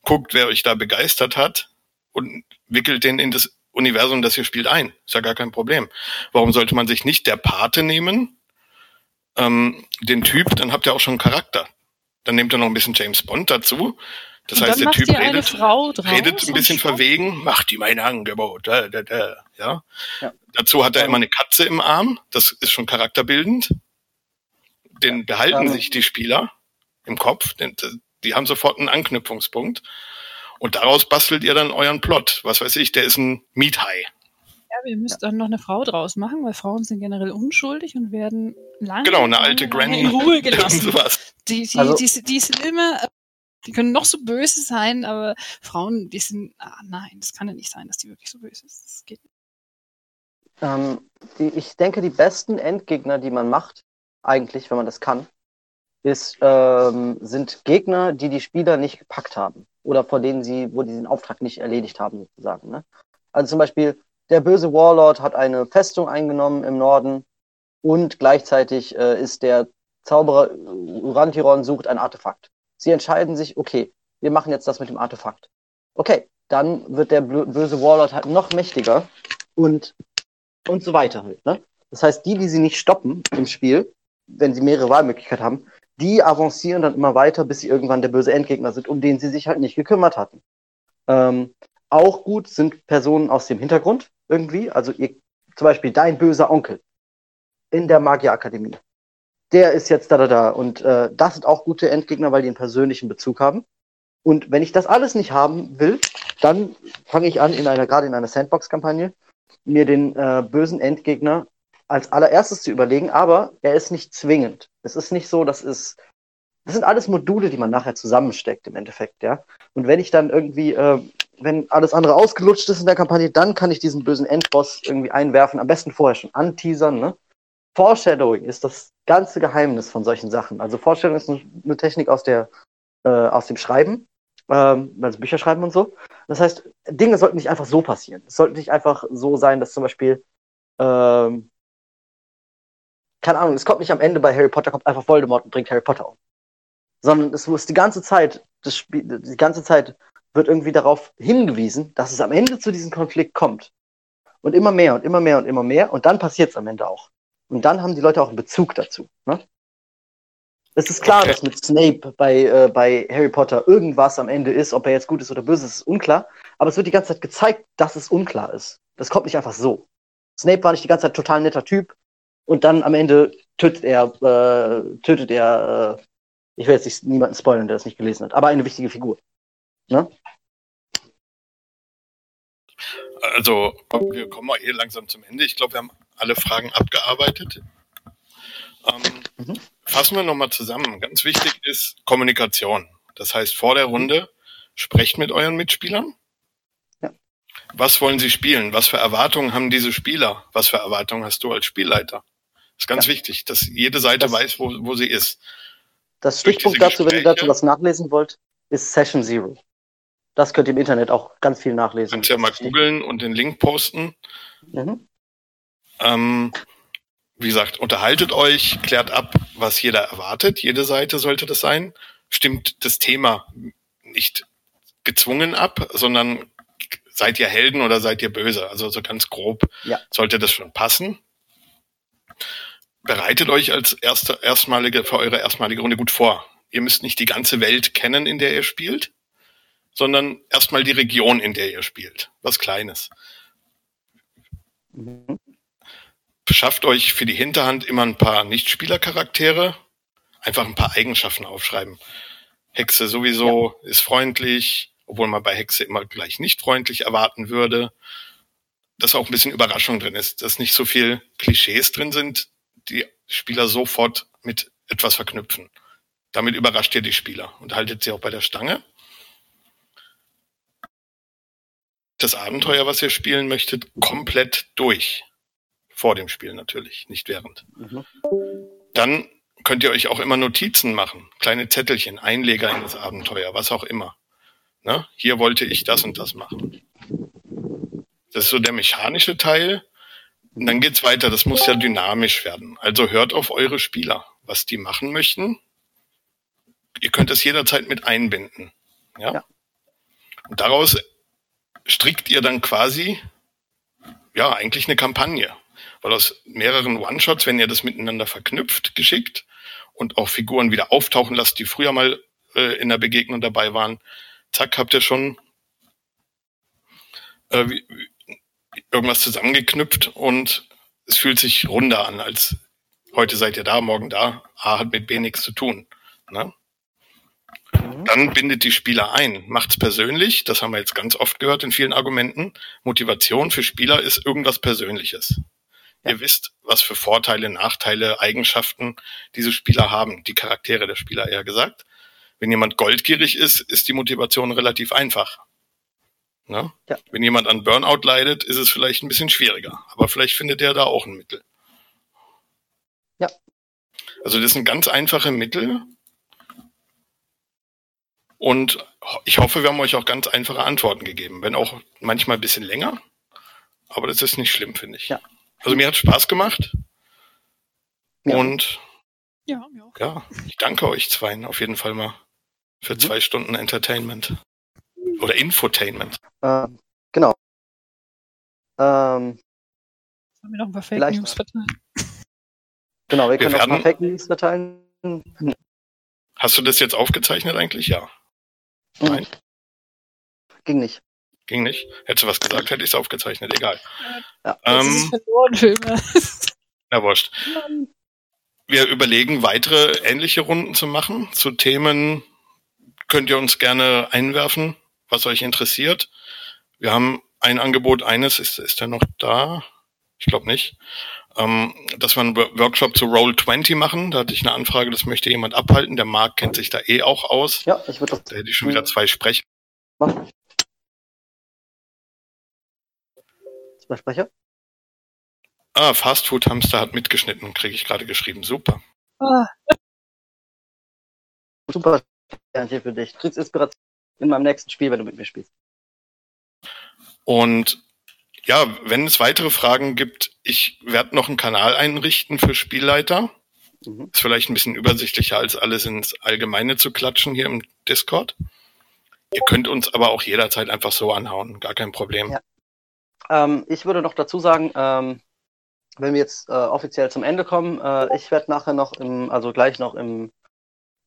guckt, wer euch da begeistert hat und wickelt den in das Universum, das ihr spielt, ein. Ist ja gar kein Problem. Warum sollte man sich nicht der Pate nehmen, ähm, den Typ, dann habt ihr auch schon Charakter. Dann nehmt ihr noch ein bisschen James Bond dazu. Das Und heißt, der Typ redet, redet ein bisschen verwegen, macht ihm ein Angebot. Da, da, da, ja? Ja. Dazu hat er immer eine Katze im Arm, das ist schon charakterbildend. Den behalten Ähm. sich die Spieler im Kopf, denn die haben sofort einen Anknüpfungspunkt. Und daraus bastelt ihr dann euren Plot. Was weiß ich, der ist ein Miethai. Ja, ihr müsst dann noch eine Frau draus machen, weil Frauen sind generell unschuldig und werden lange, Genau, eine alte Granny. in Ruhe gelassen. sowas. Die, die, Also- die, die sind immer, die können noch so böse sein, aber Frauen, die sind, ah, nein, das kann ja nicht sein, dass die wirklich so böse ist. Das geht nicht. Ähm, die, ich denke, die besten Endgegner, die man macht, eigentlich, wenn man das kann, ist, ähm, sind Gegner, die die Spieler nicht gepackt haben. Oder vor denen sie, wo die den Auftrag nicht erledigt haben, sozusagen. Ne? Also zum Beispiel, der böse Warlord hat eine Festung eingenommen im Norden und gleichzeitig äh, ist der Zauberer Urantiron sucht ein Artefakt. Sie entscheiden sich, okay, wir machen jetzt das mit dem Artefakt. Okay, dann wird der böse Warlord halt noch mächtiger und und so weiter halt. Ne? Das heißt, die, die sie nicht stoppen im Spiel, wenn sie mehrere Wahlmöglichkeiten haben, die avancieren dann immer weiter, bis sie irgendwann der böse Endgegner sind, um den sie sich halt nicht gekümmert hatten. Ähm, auch gut sind Personen aus dem Hintergrund irgendwie, also ihr, zum Beispiel dein böser Onkel in der Magierakademie. Der ist jetzt da, da, da. Und äh, das sind auch gute Endgegner, weil die einen persönlichen Bezug haben. Und wenn ich das alles nicht haben will, dann fange ich an, in einer, gerade in einer Sandbox-Kampagne, mir den äh, bösen Endgegner als allererstes zu überlegen, aber er ist nicht zwingend. Es ist nicht so, das ist, das sind alles Module, die man nachher zusammensteckt im Endeffekt, ja. Und wenn ich dann irgendwie, äh, wenn alles andere ausgelutscht ist in der Kampagne, dann kann ich diesen bösen Endboss irgendwie einwerfen, am besten vorher schon anteasern, ne? Foreshadowing ist das ganze Geheimnis von solchen Sachen. Also Foreshadowing ist eine Technik aus der, äh, aus dem Schreiben, ähm, also Bücher schreiben und so. Das heißt, Dinge sollten nicht einfach so passieren. Es sollte nicht einfach so sein, dass zum Beispiel, ähm, keine Ahnung, es kommt nicht am Ende bei Harry Potter, kommt einfach Voldemort und bringt Harry Potter um. Sondern es muss die ganze Zeit, das Spiel, die ganze Zeit wird irgendwie darauf hingewiesen, dass es am Ende zu diesem Konflikt kommt. Und immer mehr und immer mehr und immer mehr. Und dann passiert es am Ende auch. Und dann haben die Leute auch einen Bezug dazu. Ne? Es ist klar, Okay. dass mit Snape bei, äh, bei Harry Potter irgendwas am Ende ist, ob er jetzt gut ist oder böse ist, ist unklar. Aber es wird die ganze Zeit gezeigt, dass es unklar ist. Das kommt nicht einfach so. Snape war nicht die ganze Zeit total netter Typ und dann am Ende tötet er, äh, tötet er, äh, ich will jetzt nicht niemanden spoilern, der das nicht gelesen hat, aber eine wichtige Figur. Ne? Also, wir kommen mal eh langsam zum Ende. Ich glaube, wir haben alle Fragen abgearbeitet. Ähm, Mhm. Fassen wir nochmal zusammen. Ganz wichtig ist Kommunikation. Das heißt, vor der Runde sprecht mit euren Mitspielern. Ja. Was wollen sie spielen? Was für Erwartungen haben diese Spieler? Was für Erwartungen hast du als Spielleiter? ist ganz wichtig, dass jede Seite Das- weiß, wo, wo sie ist. Das Stichpunkt dazu, wenn ihr Gespräche- dazu was nachlesen wollt, ist Session Zero. Das könnt ihr im Internet auch ganz viel nachlesen. Kannst ja mal googeln und den Link posten. Mhm. Ähm, wie gesagt, unterhaltet euch, klärt ab, was jeder erwartet. Jede Seite sollte das sein. Stimmt das Thema nicht gezwungen ab, sondern seid ihr Helden oder seid ihr böse? Also so ganz grob Ja. sollte das schon passen. Bereitet euch als erste, erstmalige, für eure erstmalige Runde gut vor. ihr müsst nicht die ganze Welt kennen, in der ihr spielt, sondern erstmal die Region, in der ihr spielt. Was Kleines. Mhm. Schafft euch für die Hinterhand immer ein paar Nichtspielercharaktere, einfach ein paar Eigenschaften aufschreiben. Hexe sowieso ist freundlich, obwohl man bei Hexe immer gleich nicht freundlich erwarten würde. Dass auch ein bisschen Überraschung drin ist, dass nicht so viel Klischees drin sind, die Spieler sofort mit etwas verknüpfen. Damit überrascht ihr die Spieler und haltet sie auch bei der Stange. Das Abenteuer, was ihr spielen möchtet, komplett durch. Vor dem Spiel natürlich, nicht während. Mhm. Dann könnt ihr euch auch immer Notizen machen, kleine Zettelchen, Einleger in das Abenteuer, was auch immer. Ne? Hier wollte ich das und das machen. Das ist so der mechanische Teil. Und dann geht's weiter. Das muss ja dynamisch werden. Also hört auf eure Spieler, was die machen möchten. Ihr könnt es jederzeit mit einbinden. Ja. Ja. Und daraus strickt ihr dann quasi, ja, eigentlich eine Kampagne. Weil aus mehreren One-Shots, wenn ihr das miteinander verknüpft, geschickt und auch Figuren wieder auftauchen lasst, die früher mal äh, in der Begegnung dabei waren, zack, habt ihr schon äh, irgendwas zusammengeknüpft und es fühlt sich runder an, als heute seid ihr da, morgen da. A hat mit B nichts zu tun. Ne? Mhm. Dann bindet die Spieler ein, macht's persönlich. Das haben wir jetzt ganz oft gehört in vielen Argumenten. Motivation für Spieler ist irgendwas Persönliches. Ja. Ihr wisst, was für Vorteile, Nachteile, Eigenschaften diese Spieler haben, die Charaktere der Spieler eher gesagt. Wenn jemand goldgierig ist, ist die Motivation relativ einfach. Ne? Ja. Wenn jemand an Burnout leidet, ist es vielleicht ein bisschen schwieriger. Aber vielleicht findet er da auch ein Mittel. Ja. Also das sind ganz einfache Mittel. Und ich hoffe, wir haben euch auch ganz einfache Antworten gegeben. Wenn auch manchmal ein bisschen länger. Aber das ist nicht schlimm, finde ich. Ja. Also mir hat Spaß gemacht. Ja. Und Ja, mir auch. ja, ich danke euch zweien auf jeden Fall mal für Mhm. zwei Stunden Entertainment. Oder Infotainment. Ähm, genau. Ähm, Sollen wir noch ein paar Fake Vielleicht- News verteilen? genau, wir Wir können auch mal werden- Fake News verteilen. Hast du das jetzt aufgezeichnet eigentlich? Ja. Nein. Ging nicht. Ging nicht. Hättest du was gesagt, hätte ich es aufgezeichnet. Egal. Ja. Das Ähm, ist verloren, Filme. na wurscht. Wir überlegen, weitere ähnliche Runden zu machen. Zu Themen könnt ihr uns gerne einwerfen, was euch interessiert. Wir haben ein Angebot, eines, ist, ist er noch da? Ich glaube nicht. Ähm, dass wir einen Wo- Workshop zu Roll20 machen. Da hatte ich eine Anfrage, das möchte jemand abhalten. Der Marc kennt sich da eh auch aus. Ja, ich würde das Da hätte ich schon wieder zwei Sprecher. machen. Zwei Sprecher? Ah, Fastfood Hamster hat mitgeschnitten, kriege ich gerade geschrieben. Super. Ah, Super Sternchen für dich. Du kriegst Inspiration in meinem nächsten Spiel, wenn du mit mir spielst. Und ja, wenn es weitere Fragen gibt, ich werde noch einen Kanal einrichten für Spielleiter. Mhm. Ist vielleicht ein bisschen übersichtlicher, als alles ins Allgemeine zu klatschen hier im Discord. Ihr könnt uns aber auch jederzeit einfach so anhauen, gar kein Problem. Ja. Ähm, ich würde noch dazu sagen, ähm, wenn wir jetzt äh, offiziell zum Ende kommen, äh, ich werde nachher noch im, also gleich noch im,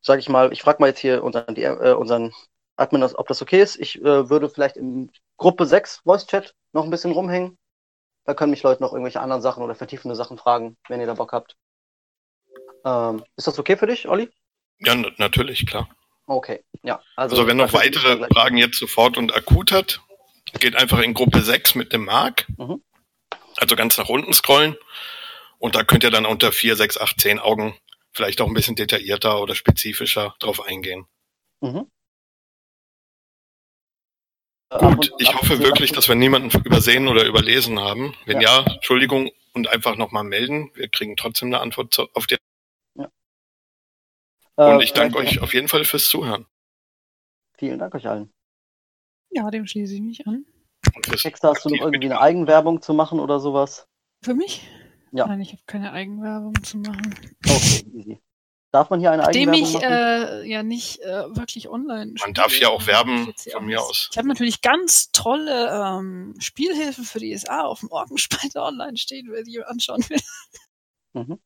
sag ich mal, ich frage mal jetzt hier unseren, die, äh, unseren Admin, ob das okay ist. Ich äh, würde vielleicht in Gruppe 6 Voice Chat noch ein bisschen rumhängen. Da können mich Leute noch irgendwelche anderen Sachen oder vertiefende Sachen fragen, wenn ihr da Bock habt. Ähm, ist das okay für dich, Olli? Ja, natürlich, klar. Okay, ja. Also, Also wenn noch weitere Fragen jetzt sofort und akut hat, geht einfach in Gruppe 6 mit dem Mark. Mhm. Also ganz nach unten scrollen. Und da könnt ihr dann unter 4, 6, 8, 10 Augen vielleicht auch ein bisschen detaillierter oder spezifischer drauf eingehen. Mhm. Äh, Gut, ich hoffe wirklich, dass wir niemanden übersehen oder überlesen haben. Wenn Ja. ja, Entschuldigung und einfach nochmal melden. Wir kriegen trotzdem eine Antwort zu- auf die. Äh, Und ich danke vielleicht- euch auf jeden Fall fürs Zuhören. Vielen Dank euch allen. ja, dem schließe ich mich an. Hexe, hast du noch irgendwie eine. Eigenwerbung zu machen oder sowas? Für mich? Ja. Nein, ich habe keine Eigenwerbung zu machen. Okay, easy. Darf man hier eine Nachdem Eigenwerbung ich machen? äh, ja nicht äh, wirklich online Man darf hier auch werben, Ich von mir aus. Ich habe natürlich ganz tolle ähm, Spielhilfen für die SA auf dem Orkenspalter online stehen, wer die anschauen will. Mhm.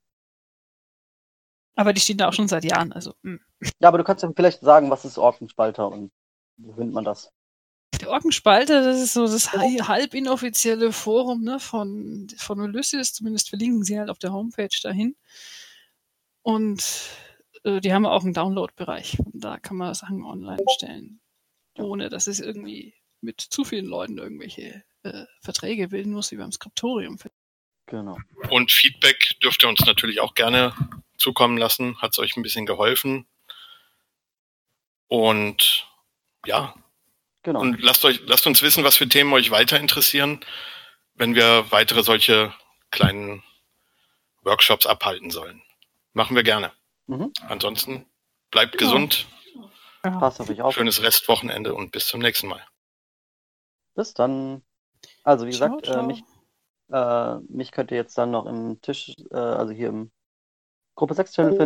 Aber die stehen da auch schon seit Jahren, also. hm. Ja, aber du kannst ja vielleicht sagen, was ist Orkenspalter und wie findet man das? Der Orkenspalte, das ist so das hal- halb inoffizielle Forum ne, von, von Ulysses, zumindest verlinken sie halt auf der Homepage dahin. Und äh, die haben auch einen Download-Bereich. Da kann man Sachen online stellen, ohne dass es irgendwie mit zu vielen Leuten irgendwelche äh, Verträge bilden muss, wie beim Skriptorium. Genau. Und Feedback dürft ihr uns natürlich auch gerne zukommen lassen. Hat es euch ein bisschen geholfen. Und ja, Genau. und lasst euch, lasst uns wissen, was für Themen euch weiter interessieren, wenn wir weitere solche kleinen Workshops abhalten sollen. Machen wir gerne. Mhm. Ansonsten bleibt Genau. gesund, Ja. Passt auf euch auf. schönes Restwochenende und bis zum nächsten Mal. Bis dann. Also wie Ciao, gesagt, Äh, ciao. mich, äh, mich könnt ihr jetzt dann noch im Tisch, äh, also hier im Gruppe 6 Channel finden.